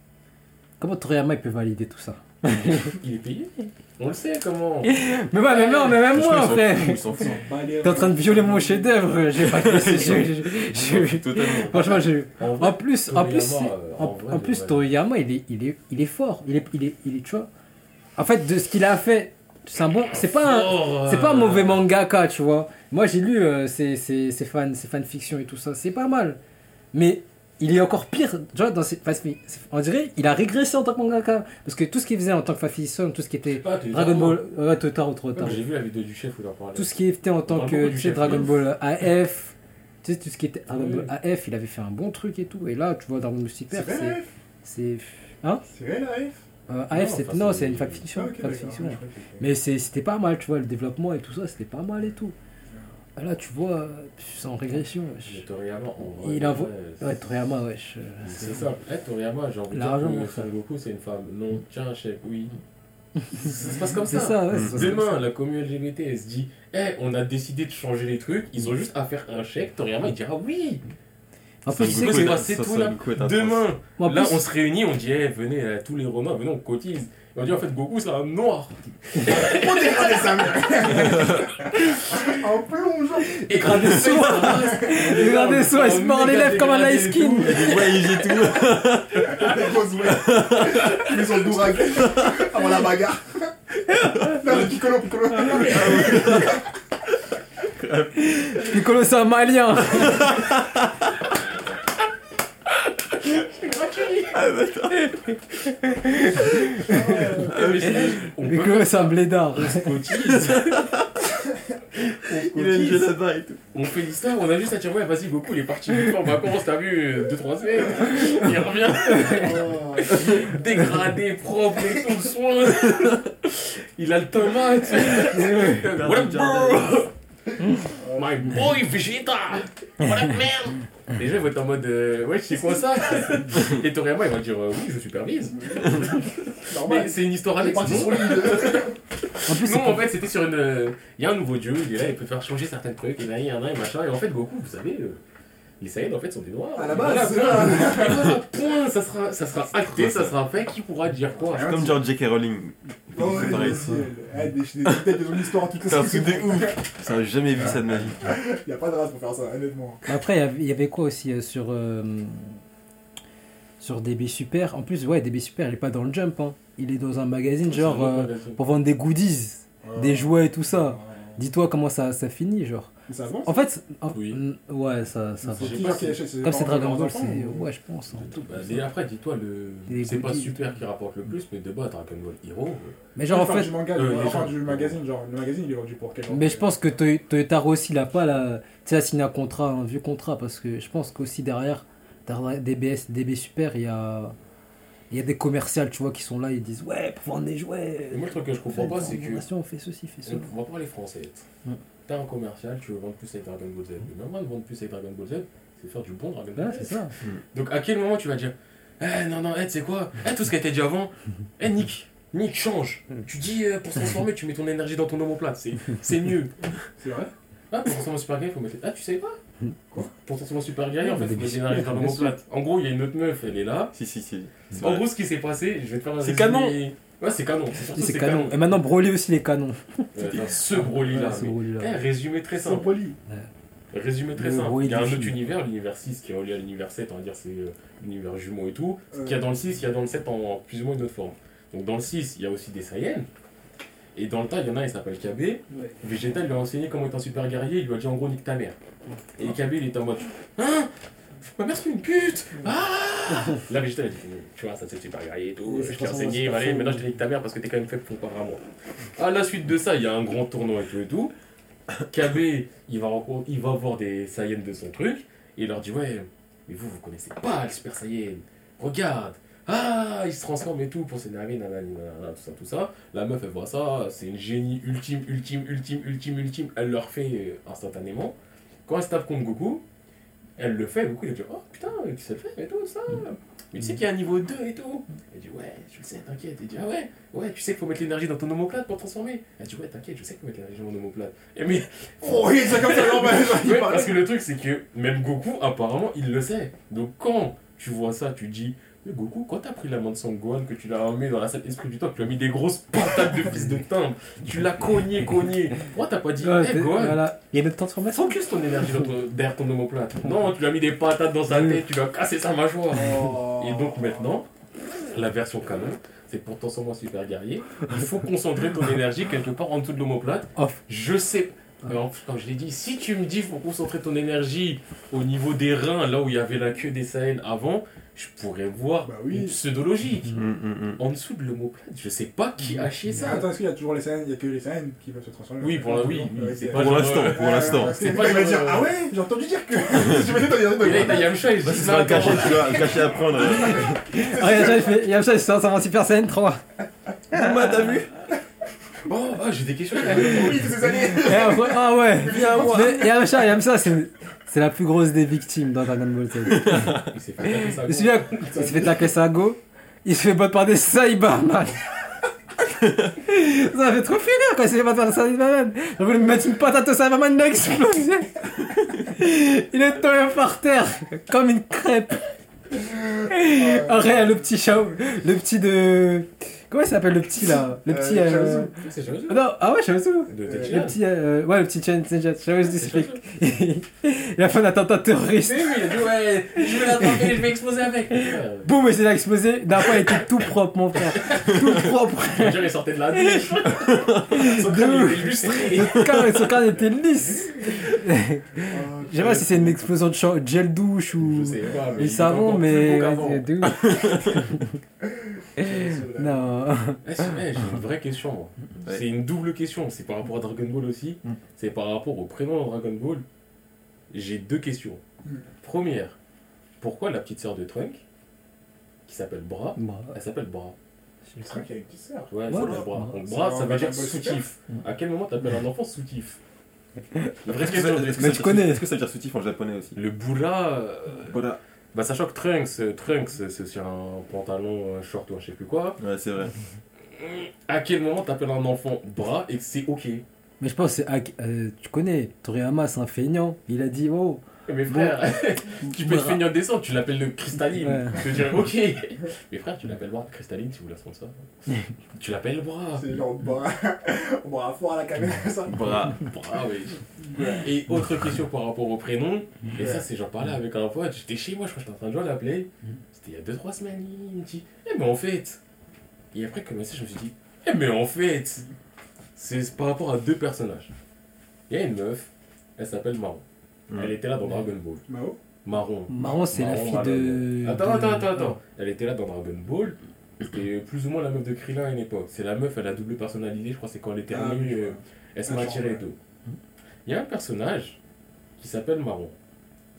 Comment Toriyama il peut valider tout ça? <laughs> Il est payé? On le sait comment <laughs> Mais ouais, mais non, mais même moi. Bah, les- T'es en train de violer mon chef-d'œuvre, j'ai pas je, je- je- <laughs> Totalement. Franchement, je... En En plus, en plus, euh, en, en en plus. Toriyama, il est, il est, il est fort. Il est, il est, il est, tu vois. En fait, de ce qu'il a fait, c'est un bon, c'est pas un, Fort, c'est pas un euh, mauvais mangaka, tu vois. Moi, j'ai lu euh, ses, ses, ses fans, ses fanfictions et tout ça, c'est pas mal. Mais il est encore pire, tu vois, dans ses, enfin, on dirait, il a régressé en tant que mangaka. Parce que tout ce qu'il faisait en tant que fanfiction, tout ce qui était Pas, Dragon Ball, ouais, trop Ouais, tard. J'ai vu la vidéo du chef où il en parlait. Tout ce qui était en tant que tu sais, Dragon. Ball AF, tu sais, tout ce qui était Dragon. Ball AF, il avait fait un bon truc et tout. Et là, tu vois, Dragon Ball Super, c'est. c'est Hein? C'est vrai, la F euh, AF, Non, c'est non, c'est- une fanfiction. Ah, que- Mais c'était pas mal, tu vois, le développement et tout ça, c'était pas mal et tout. Et Là, tu vois, c'est en régression. Mais wesh. Toriyama, en vrai, Il a ouais, c'est- Toriyama, wesh. euh, C'est ça. Eh, Toriyama, j'ai envie de dire L'argent, que. Son Goku, c'est une femme. Non, tiens, chef, oui. <laughs> ça se passe comme C'est ça. ouais, Demain, ça. la communauté LGBT, elle se dit Eh, on a décidé de changer les trucs, ils ont juste à faire un chèque. Toriyama, il dira oui. En plus, c'est- Ça, tout là. Demain, là, on se réunit, on dit Eh, venez, tous les Romains, venez, on cotise. Et on dit en fait, Goku, c'est un noir. <laughs> On dégradait sa mère En plongeant Et quand Dégradé soi. Dégradé soi, il se mord les lèvres comme un ice skin. Il des voyages et tout. Des grosses ouais Il son dourag avant la bagarre Non, le piccolo, piccolo Piccolo, c'est un malien. On Piccolo, c'est un blédard. cotise. Il a une gueule là-bas et tout. On fait l'histoire, on a juste à dire ouais vas-y Goku il est parti une fois en vacances, t'as vu 2-3 semaines, il revient dégradé, propre et tout, soin. Il a le tomate. Bro? <laughs> My boy Vegeta! What up man? <laughs> Les gens ils vont être en mode euh, ouais c'est quoi ça? <laughs> Et Toriyama il va dire euh, oui je supervise. Normal Mais c'est une histoire avec partie non sur En plus, non, en fait, c'était sur une. euh, Il y a un nouveau dieu, il est là, il peut faire changer certains trucs, et là, il y en a, et machin. Et en fait, Goku, vous savez, euh, les Saiyans, en fait, sont des noirs. À la base, c'est voilà. point, ça sera, ça sera acté, ça sera fait, qui pourra dire quoi C'est comme genre J.K. Rowling. Oh, ouais, pareil. des détails de C'est ouf. Ça, j'ai jamais vu ça de ma vie. Il a pas de race pour faire ça, honnêtement. Après, il y avait- quoi aussi euh, sur, euh, sur DB Super En plus, ouais, DB Super, il est pas dans le Jump. Hein. Il est dans un magazine, genre, euh, pour vendre des goodies, des jouets et tout ça. Dis-toi comment ça, ça finit, genre. Ça avance. En fait, en- Oui. ouais, ça, ça qui pas- qui achète, c'est Comme c'est Dragon Ball, c'est. ou- Ouais, je pense. hein. Tout. Bah, et après, dis-toi, le... Les c'est pas super qui rapporte le plus, mais de bas, Dragon Ball Hero. euh, Mais genre, en fait. du manga, euh, les gens- du magazine, genre le magazine il est vendu pour quel Mais je pense que Toy- Toyotaro aussi, il a pas la. Tu sais, a signé un contrat, un vieux contrat, parce que je pense qu'aussi derrière, DBS, DB Super, il y a. Il y a des commerciales, tu vois, qui sont là, ils disent Ouais, pour vendre des jouets. Et moi, le truc que je comprends pas, c'est que. On fait ceci, fait cela. On va parler français. Mm. T'as un commercial, tu veux vendre plus avec Dragon Ball Z. Le même de vendre plus avec Dragon Ball Z, c'est faire du bon Dragon Ball Ouais, Z. c'est ça. Donc à quel moment tu vas dire Eh non, non, eh, tu sais quoi Eh, tout ce qui a été dit avant, <laughs> eh, Nick, Nick, change. Tu dis euh, pour se transformer, tu mets ton énergie dans ton omoplate, c'est c'est mieux. <laughs> C'est vrai? Ah, pour transformer super guerrier, faut mettre. Ah, tu savais pas? Quoi? Pour transformer super guerrier, en fait, faut mettre l'énergie dans l'omoplate. En gros, il y a une autre meuf, elle est là. Si, si, si. C'est En vrai. gros, ce qui s'est passé, je vais te faire un C'est résumé. canon. Ouais, c'est canon. c'est canon. Et maintenant, Broly aussi, les canons. Ouais, ce Broly là. Ouais, ce mais- Broly là. Eh, résumé très simple. Résumé très Le simple. Il y a un autre univers, l'univers 6 qui est relié à l'univers 7, on va dire c'est euh, l'univers jumeau et tout. Euh, qu'il y a dans le 6, il y a dans le 7 en plus ou moins une autre forme. Donc dans le 6, il y a aussi des Saiyans. Et dans le tas, il y en a, il s'appelle KB. ouais. Vegeta lui a enseigné comment être un super guerrier, il lui a dit en gros nique ta mère. Et KB il était en mode Hein? Ma mère c'est une pute Ah <laughs> Là il a dit Tu vois, ça c'est super guerrier et tout, je t'ai enseigné, allez, maintenant je nique ta mère parce que t'es quand même faible comparé à moi. À la suite de ça, il y a un grand tournoi et tout et tout. <coughs> KB il va, il va voir des Saiyans de son truc, et il leur dit Ouais, mais vous, vous connaissez pas le super Saiyan, regarde ah, il se transforme et tout pour s'énerver, nanani, nanana, tout ça, tout ça. La meuf, elle voit ça, c'est une génie ultime, ultime, ultime, ultime, ultime. Elle le refait euh, instantanément. Quand elle se tape contre Goku, elle le fait. Goku, il a dit Oh putain, qui sait le faire et tout ça. Mais tu sais qu'il y a un niveau 2 et tout. Elle dit Ouais, je le sais, t'inquiète. Il dit Ah ouais, ouais, tu sais qu'il faut mettre l'énergie dans ton omoplate pour transformer. Elle dit Ouais, t'inquiète, je sais qu'il faut mettre l'énergie dans mon omoplate. Et mais Oh oui, c'est comme ça, il <laughs> parce que le truc, c'est que même Goku, apparemment, il le sait. Donc quand tu vois ça, tu dis, mais Goku, quand t'as pris la main de Son Gohan, que tu l'as mis dans la salle esprit du temps, que tu lui as mis des grosses patates de fils de timbre, tu l'as cogné, cogné. Pourquoi t'as pas dit, Ouais, hé t'es- Gohan, voilà. Il y a une autre transformation. focus ton énergie dans ton- derrière ton omoplate Non, tu lui as mis des patates dans sa tête, tu lui as cassé sa mâchoire. Oh. Et donc maintenant, la version canon, c'est pour transformer en super guerrier, il faut concentrer ton énergie quelque part en dessous de l'omoplate. Off. Je sais. Mais en- Comme je l'ai dit, si tu me dis faut concentrer ton énergie au niveau des reins, là où il y avait la queue des Saiyans avant, je pourrais voir Bah oui. une pseudo-logique. Hum, hum. En dessous de l'omoplate, je sais pas qui a chié ça. Attends, est-ce qu'il y a toujours les scènes Il y a que les scènes qui peuvent se transformer Oui, pour oui, oui, pas Pour l'instant, euh, pour l'instant. C'est pas il va genre, dire Ah ouais, j'ai entendu dire que. Et là, t'as Yamcha, il se Bah, dit non, caché, attends, tu vois, caché à prendre. <laughs> Ah, Yamcha, il Yamcha, il se Super Saiyan 3. Thomas, t'as vu Oh, ah, j'ai des questions. Oui, ah ouais. Yamcha, Yamcha, c'est c'est la plus grosse des victimes dans Dragon Ball Z. <laughs> Il s'est fait fait taper sa go, il se fait battre par des Cyberman. <laughs> Ça m'a fait trop rire quand il s'est fait battre par des Cyberman. J'ai voulu me mettre une patate au Cyberman, il a explosé. <laughs> Il est tombé par terre, comme une crêpe. Après, le petit Shao, le petit de. Comment il s'appelle le petit là? Le petit. Euh, euh. C'est Shaozu. Non, ah ouais. De Euh, Tenshinhan. Le petit. euh, ouais, le petit Chen Shaozu, C'est. <laughs> Il a fait un attentat terroriste. Oui, oui, il a dit ouais, je vais l'attraper, je vais exploser avec. Euh, <laughs> Boum, et c'est là explosé. D'un coup, il était tout propre, mon frère. Tout propre. Je dire, il sortait de la douche. <laughs> Son crâne, était. Le son crâne était lisse. Je sais pas si c'est une explosion de gel douche Je ou. sais pas, mais Et il savon, mais. Ouf. Non. C'est- eh, J'ai une vraie question. moi. Ouais. C'est une double question. C'est par rapport à Dragon Ball aussi. Mm. C'est par rapport au prénom de Dragon Ball. J'ai deux questions. Mm. Première, pourquoi la petite sœur de Trunk, qui s'appelle Bra, elle s'appelle Bra? C'est vrai qu'il y a une petite sœur. Ouais, elle s'appelle. Bra. Donc ça veut dire soutif. À quel moment t'appelles un enfant soutif La <laughs> vraie question. est-ce que Mais ça- tu connais. Est-ce que ça veut dire soutif en japonais aussi? Le boula. euh, Voilà. Bah, sachant que Trunks, Trunks c'est aussi un pantalon, un short ou un je sais plus quoi. Ouais, c'est vrai. <laughs> À quel moment t'appelles un enfant bras et que c'est ok? Mais je pense que c'est. Euh, tu connais, Toriyama, c'est un feignant. Il a dit, oh. Mais Bon. frère, <laughs> tu peux te finir descendre, tu l'appelles le cristalline. Ouais. Je dirais ok. Mais frère, tu l'appelles bras cristalline si vous la sponsor. <laughs> tu l'appelles bras. C'est genre, <laughs> on boira fort à la caméra, ça. Bras. Bras, oui. Et autre question par rapport au prénom. Et ça, c'est j'en parlais avec un pote. J'étais chez moi, je crois que j'étais en train de jouer à la play. C'était il y a 2-3 semaines. Il me dit Eh, mais en fait. Et après, comme ça, je me suis dit Eh, mais en fait. C'est par rapport à deux personnages. Il y a une meuf. Elle s'appelle Marron. Elle était là dans Dragon Ball. Mao Marron. Marron, c'est la fille de. Attends, attends, attends, attends. Elle était là dans Dragon Ball. C'était plus ou moins la meuf de Krillin à une époque. C'est la meuf, elle a double personnalité, je crois, c'est quand elle était Ah, euh, elle se m'a genre, attiré et tout. Il y a un personnage qui s'appelle Marron.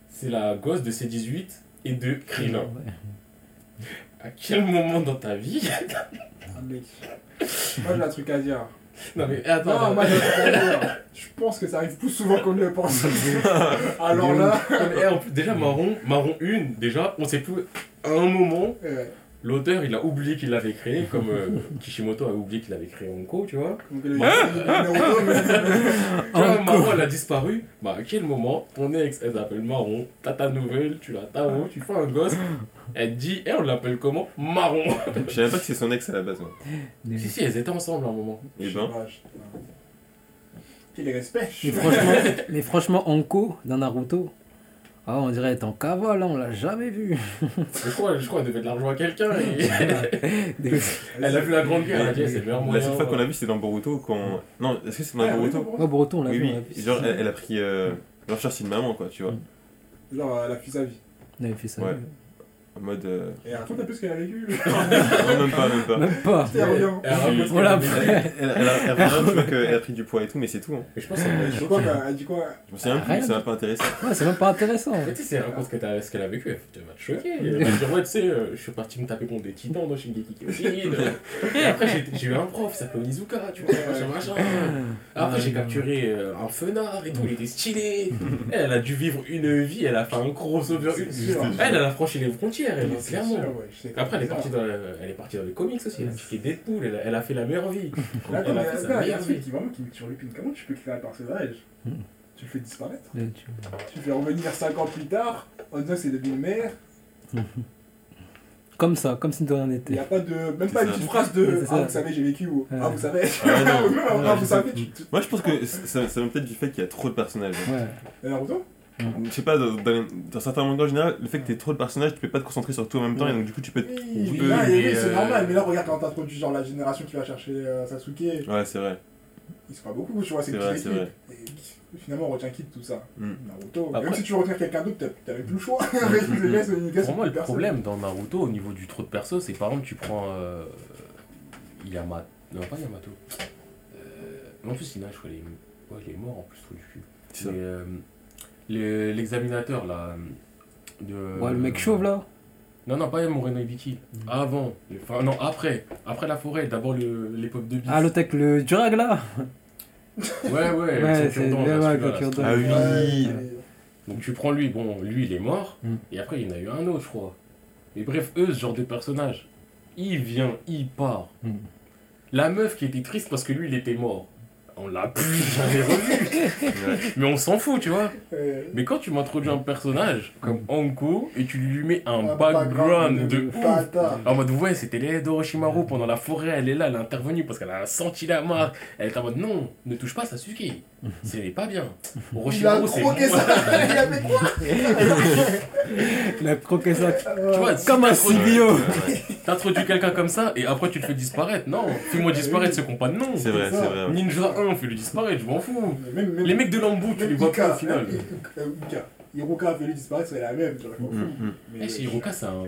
C'est la gosse de C18 et de Krillin. Ouais. À quel moment dans ta vie Ah, mec. Moi, j'ai un truc à dire. Non mais attends, Non, moi. Je pense que ça arrive plus souvent qu'on ne le pense. <laughs> Alors là. Eh, en plus, déjà Marron, Marron 1, déjà, on sait plus. À un moment, l'auteur il a oublié qu'il l'avait créé, comme euh, <laughs> Kishimoto a oublié qu'il avait créé Onko, tu vois. Marron <laughs> elle a disparu. Bah à quel moment ton ex elle s'appelle Marron, t'as ta nouvelle, tu l'as Tao, tu fais un gosse, elle te dit, eh on l'appelle comment? Marron. Je savais pas que c'est son ex à la base. moi. si si, elles étaient ensemble à un moment. Et ben, Ah, je- Quel respect. Mais franchement, <laughs> mais franchement, Anko dans Naruto, ah, on dirait être en cavale, hein, on l'a jamais vu. Je crois, je crois qu'elle devait de l'argent à quelqu'un. et- <laughs> <laughs> elle a vu la grande guerre, elle a dit, c'est le meilleur la seule fois qu'on l'a vu, c'était dans Boruto. Quand... Non, est-ce que c'est dans Ouais, Boruto Ouais, Breton, on l'a Oui, vu. oui. Genre, elle, elle a pris. Euh... Genre, cherche une maman, quoi, tu vois. Genre, elle a fui sa vie. On avait fait ça. Ouais. En mode. euh, Et raconte un peu ce qu'elle a vécu. non, même pas, même pas. Même pas. C'était rien. Elle Voilà, qu'elle a Elle, elle, elle a, elle a- tu vois qu'elle a pris du poids et tout, mais c'est tout. Hein. Mais je pense qu'elle crois qu'elle a dit quoi Je me souviens Rien. plus, ça m'a pas intéressé. Ouais, c'est même pas intéressant. Mais tu sais, si elle raconte ce qu'elle a, ce qu'elle a vécu, elle va te choquer. Elle va te dire, ouais, tu sais, euh, je suis parti me taper contre des titans dans Shingeki Kyojin. Et après, j'ai- eu un prof, il s'appelait Onizuka, tu vois, machin, machin. Après, j'ai capturé euh, un fenard et tout, il était stylé. Elle a dû vivre une vie, elle a fait un crossover. Sûr. Elle, elle a franchi les frontières, elle, clairement. ouais, Après, elle est, c'est partie ça. dans, le- elle est partie dans les comics aussi. Elle a checké Deadpool, elle a, elle a fait la meilleure vie. <laughs> Là, Elle a fait sa meilleure vie. qui vraiment qui me. Comment tu peux créer un personnage. Tu le fais disparaître tu- Tu le fais revenir 5 ans plus tard en disant que c'est devenu une mère. <laughs> Comme ça, comme si de rien Il n'y n'était. a pas de. Même pas une petite phrase de. Ouais, Ah, vous savez, j'ai vécu ou. Ouais. <laughs> Ah, vous savez. Ah, non. Même, ah, Ouais, vous je savez, sais. tu. tu- Moi, je pense que ça, ça vient peut-être du fait qu'il y a trop de personnages. hein. Je sais pas, dans, dans, les- dans certains mangas en général, le fait que t'aies trop de personnages, tu peux pas te concentrer sur tout en même temps, et donc du coup, tu peux. te- Oui, mais, oui, c'est euh, normal. Mais là, regarde quand t'introduis genre la génération qui va chercher euh, Sasuke. Ouais, c'est vrai. Ils sont pas beaucoup, tu vois, c'est vrai, c'est vrai. Et finalement, on retient qui de tout ça? Hmm. Naruto. Après- Même si tu veux retenir quelqu'un d'autre, t'avais plus le choix. <laughs> Pour moi, le problème dans Naruto, au niveau du trop de persos, c'est par exemple, tu prends euh, Yamato. Non, pas Yamato. Euh, en plus, Ina, je crois, il est, ouais, il est mort en plus, trop du cul. C'est ça. Le- l'examinateur là. De, Ouais, le mec chauve là. Non, non, pas Moreno Ibiki. Mm. Avant. Enfin, non, après. Après la forêt, d'abord le- l'époque de Beast. Ah, l'autre avec le Durag là. Ouais, ouais, <laughs> Ouais, avec son c'est le le. Ah oui. Ouais, Donc tu prends lui, bon, lui il est mort, Mm. et après il y en a eu un autre, je crois. Mais bref, eux, ce genre de personnage, il vient, il part. Mm. La meuf qui était triste parce que lui il était mort, on l'a plus <laughs> jamais revu. Ouais. Mais on s'en fout, tu vois. Mais quand tu m'introduis un personnage comme Anko et tu lui mets un un background de ouf. En mode, ouais, c'était l'aide d'Orochimaru pendant la forêt, elle est là, elle est intervenue parce qu'elle a senti la marque. Elle est en mode, non, ne touche pas Sasuke. Ce n'est pas bien. <laughs> <laughs> Il a Orochimaru, c'est. Il quoi <laughs> Il a croqué ça. Tu vois, Comme un Sibio. T'introduis quelqu'un comme ça et après tu le fais disparaître. Non, fais-moi disparaître ceux qui n'ont pas de nom. C'est vrai, c'est vrai. Ninja 1, fais-le disparaître, je m'en fous. Même- même- Les mecs de Lambu, tu les vois pas au final. euh. Hiroka a fait lui disparaître, c'est la même. pas Mm, mm. Mais- Eh, si Hiroka, c'est un.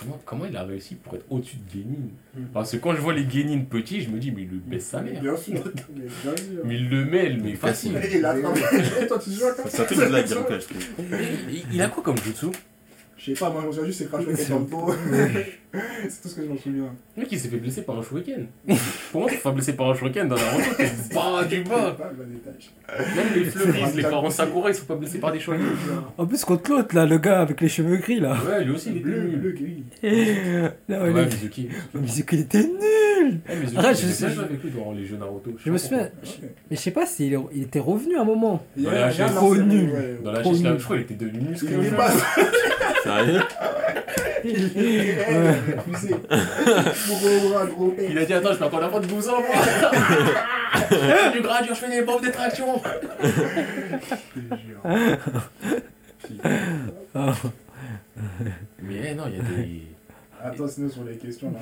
Comment, comment il a réussi pour être au-dessus de Genin Mm. Parce que quand je vois les Genin petits, je me dis, mais il le baisse sa mère. Bien sûr. Mais bien sûr. Mais il le mêle, mais facile. Il a quoi comme jutsu? Je sais pas, moi, je me souviens juste, c'est crash avec dos. <laughs> C'est tout ce que je m'en souviens. Le mec, il s'est fait blesser par un shuriken. Comment tu te fais blesser par un shuriken dans la Naruto T'es bas du bas. Pas le bon détail. Même les fleuristes, les parents Sakura, ils sont pas blessés par des shurikens. <laughs> En plus, contre l'autre là, le gars avec les cheveux gris là. Ouais, lui aussi, il était Bleu, nul. bleu, gris. <laughs> Là, Ouais, il est- Mizuki. Mizuki, était nul. Eh, Mizuki, Arrête, j'ai je sais- avec lui dans les jeux Naruto. Je me souviens, mais je sais pas s'il est- il était revenu à un moment. Trop nul. Dans la là, nul. je crois qu'il était devenu musclé. Il est pas. Sérieux Gros. Il a dit Attends, je peux encore avoir de 12 ans, moi Du gradure, je fais des bombes de traction Je te jure. Ah. Mais non, il y a des. Attends, sinon sur les questions là.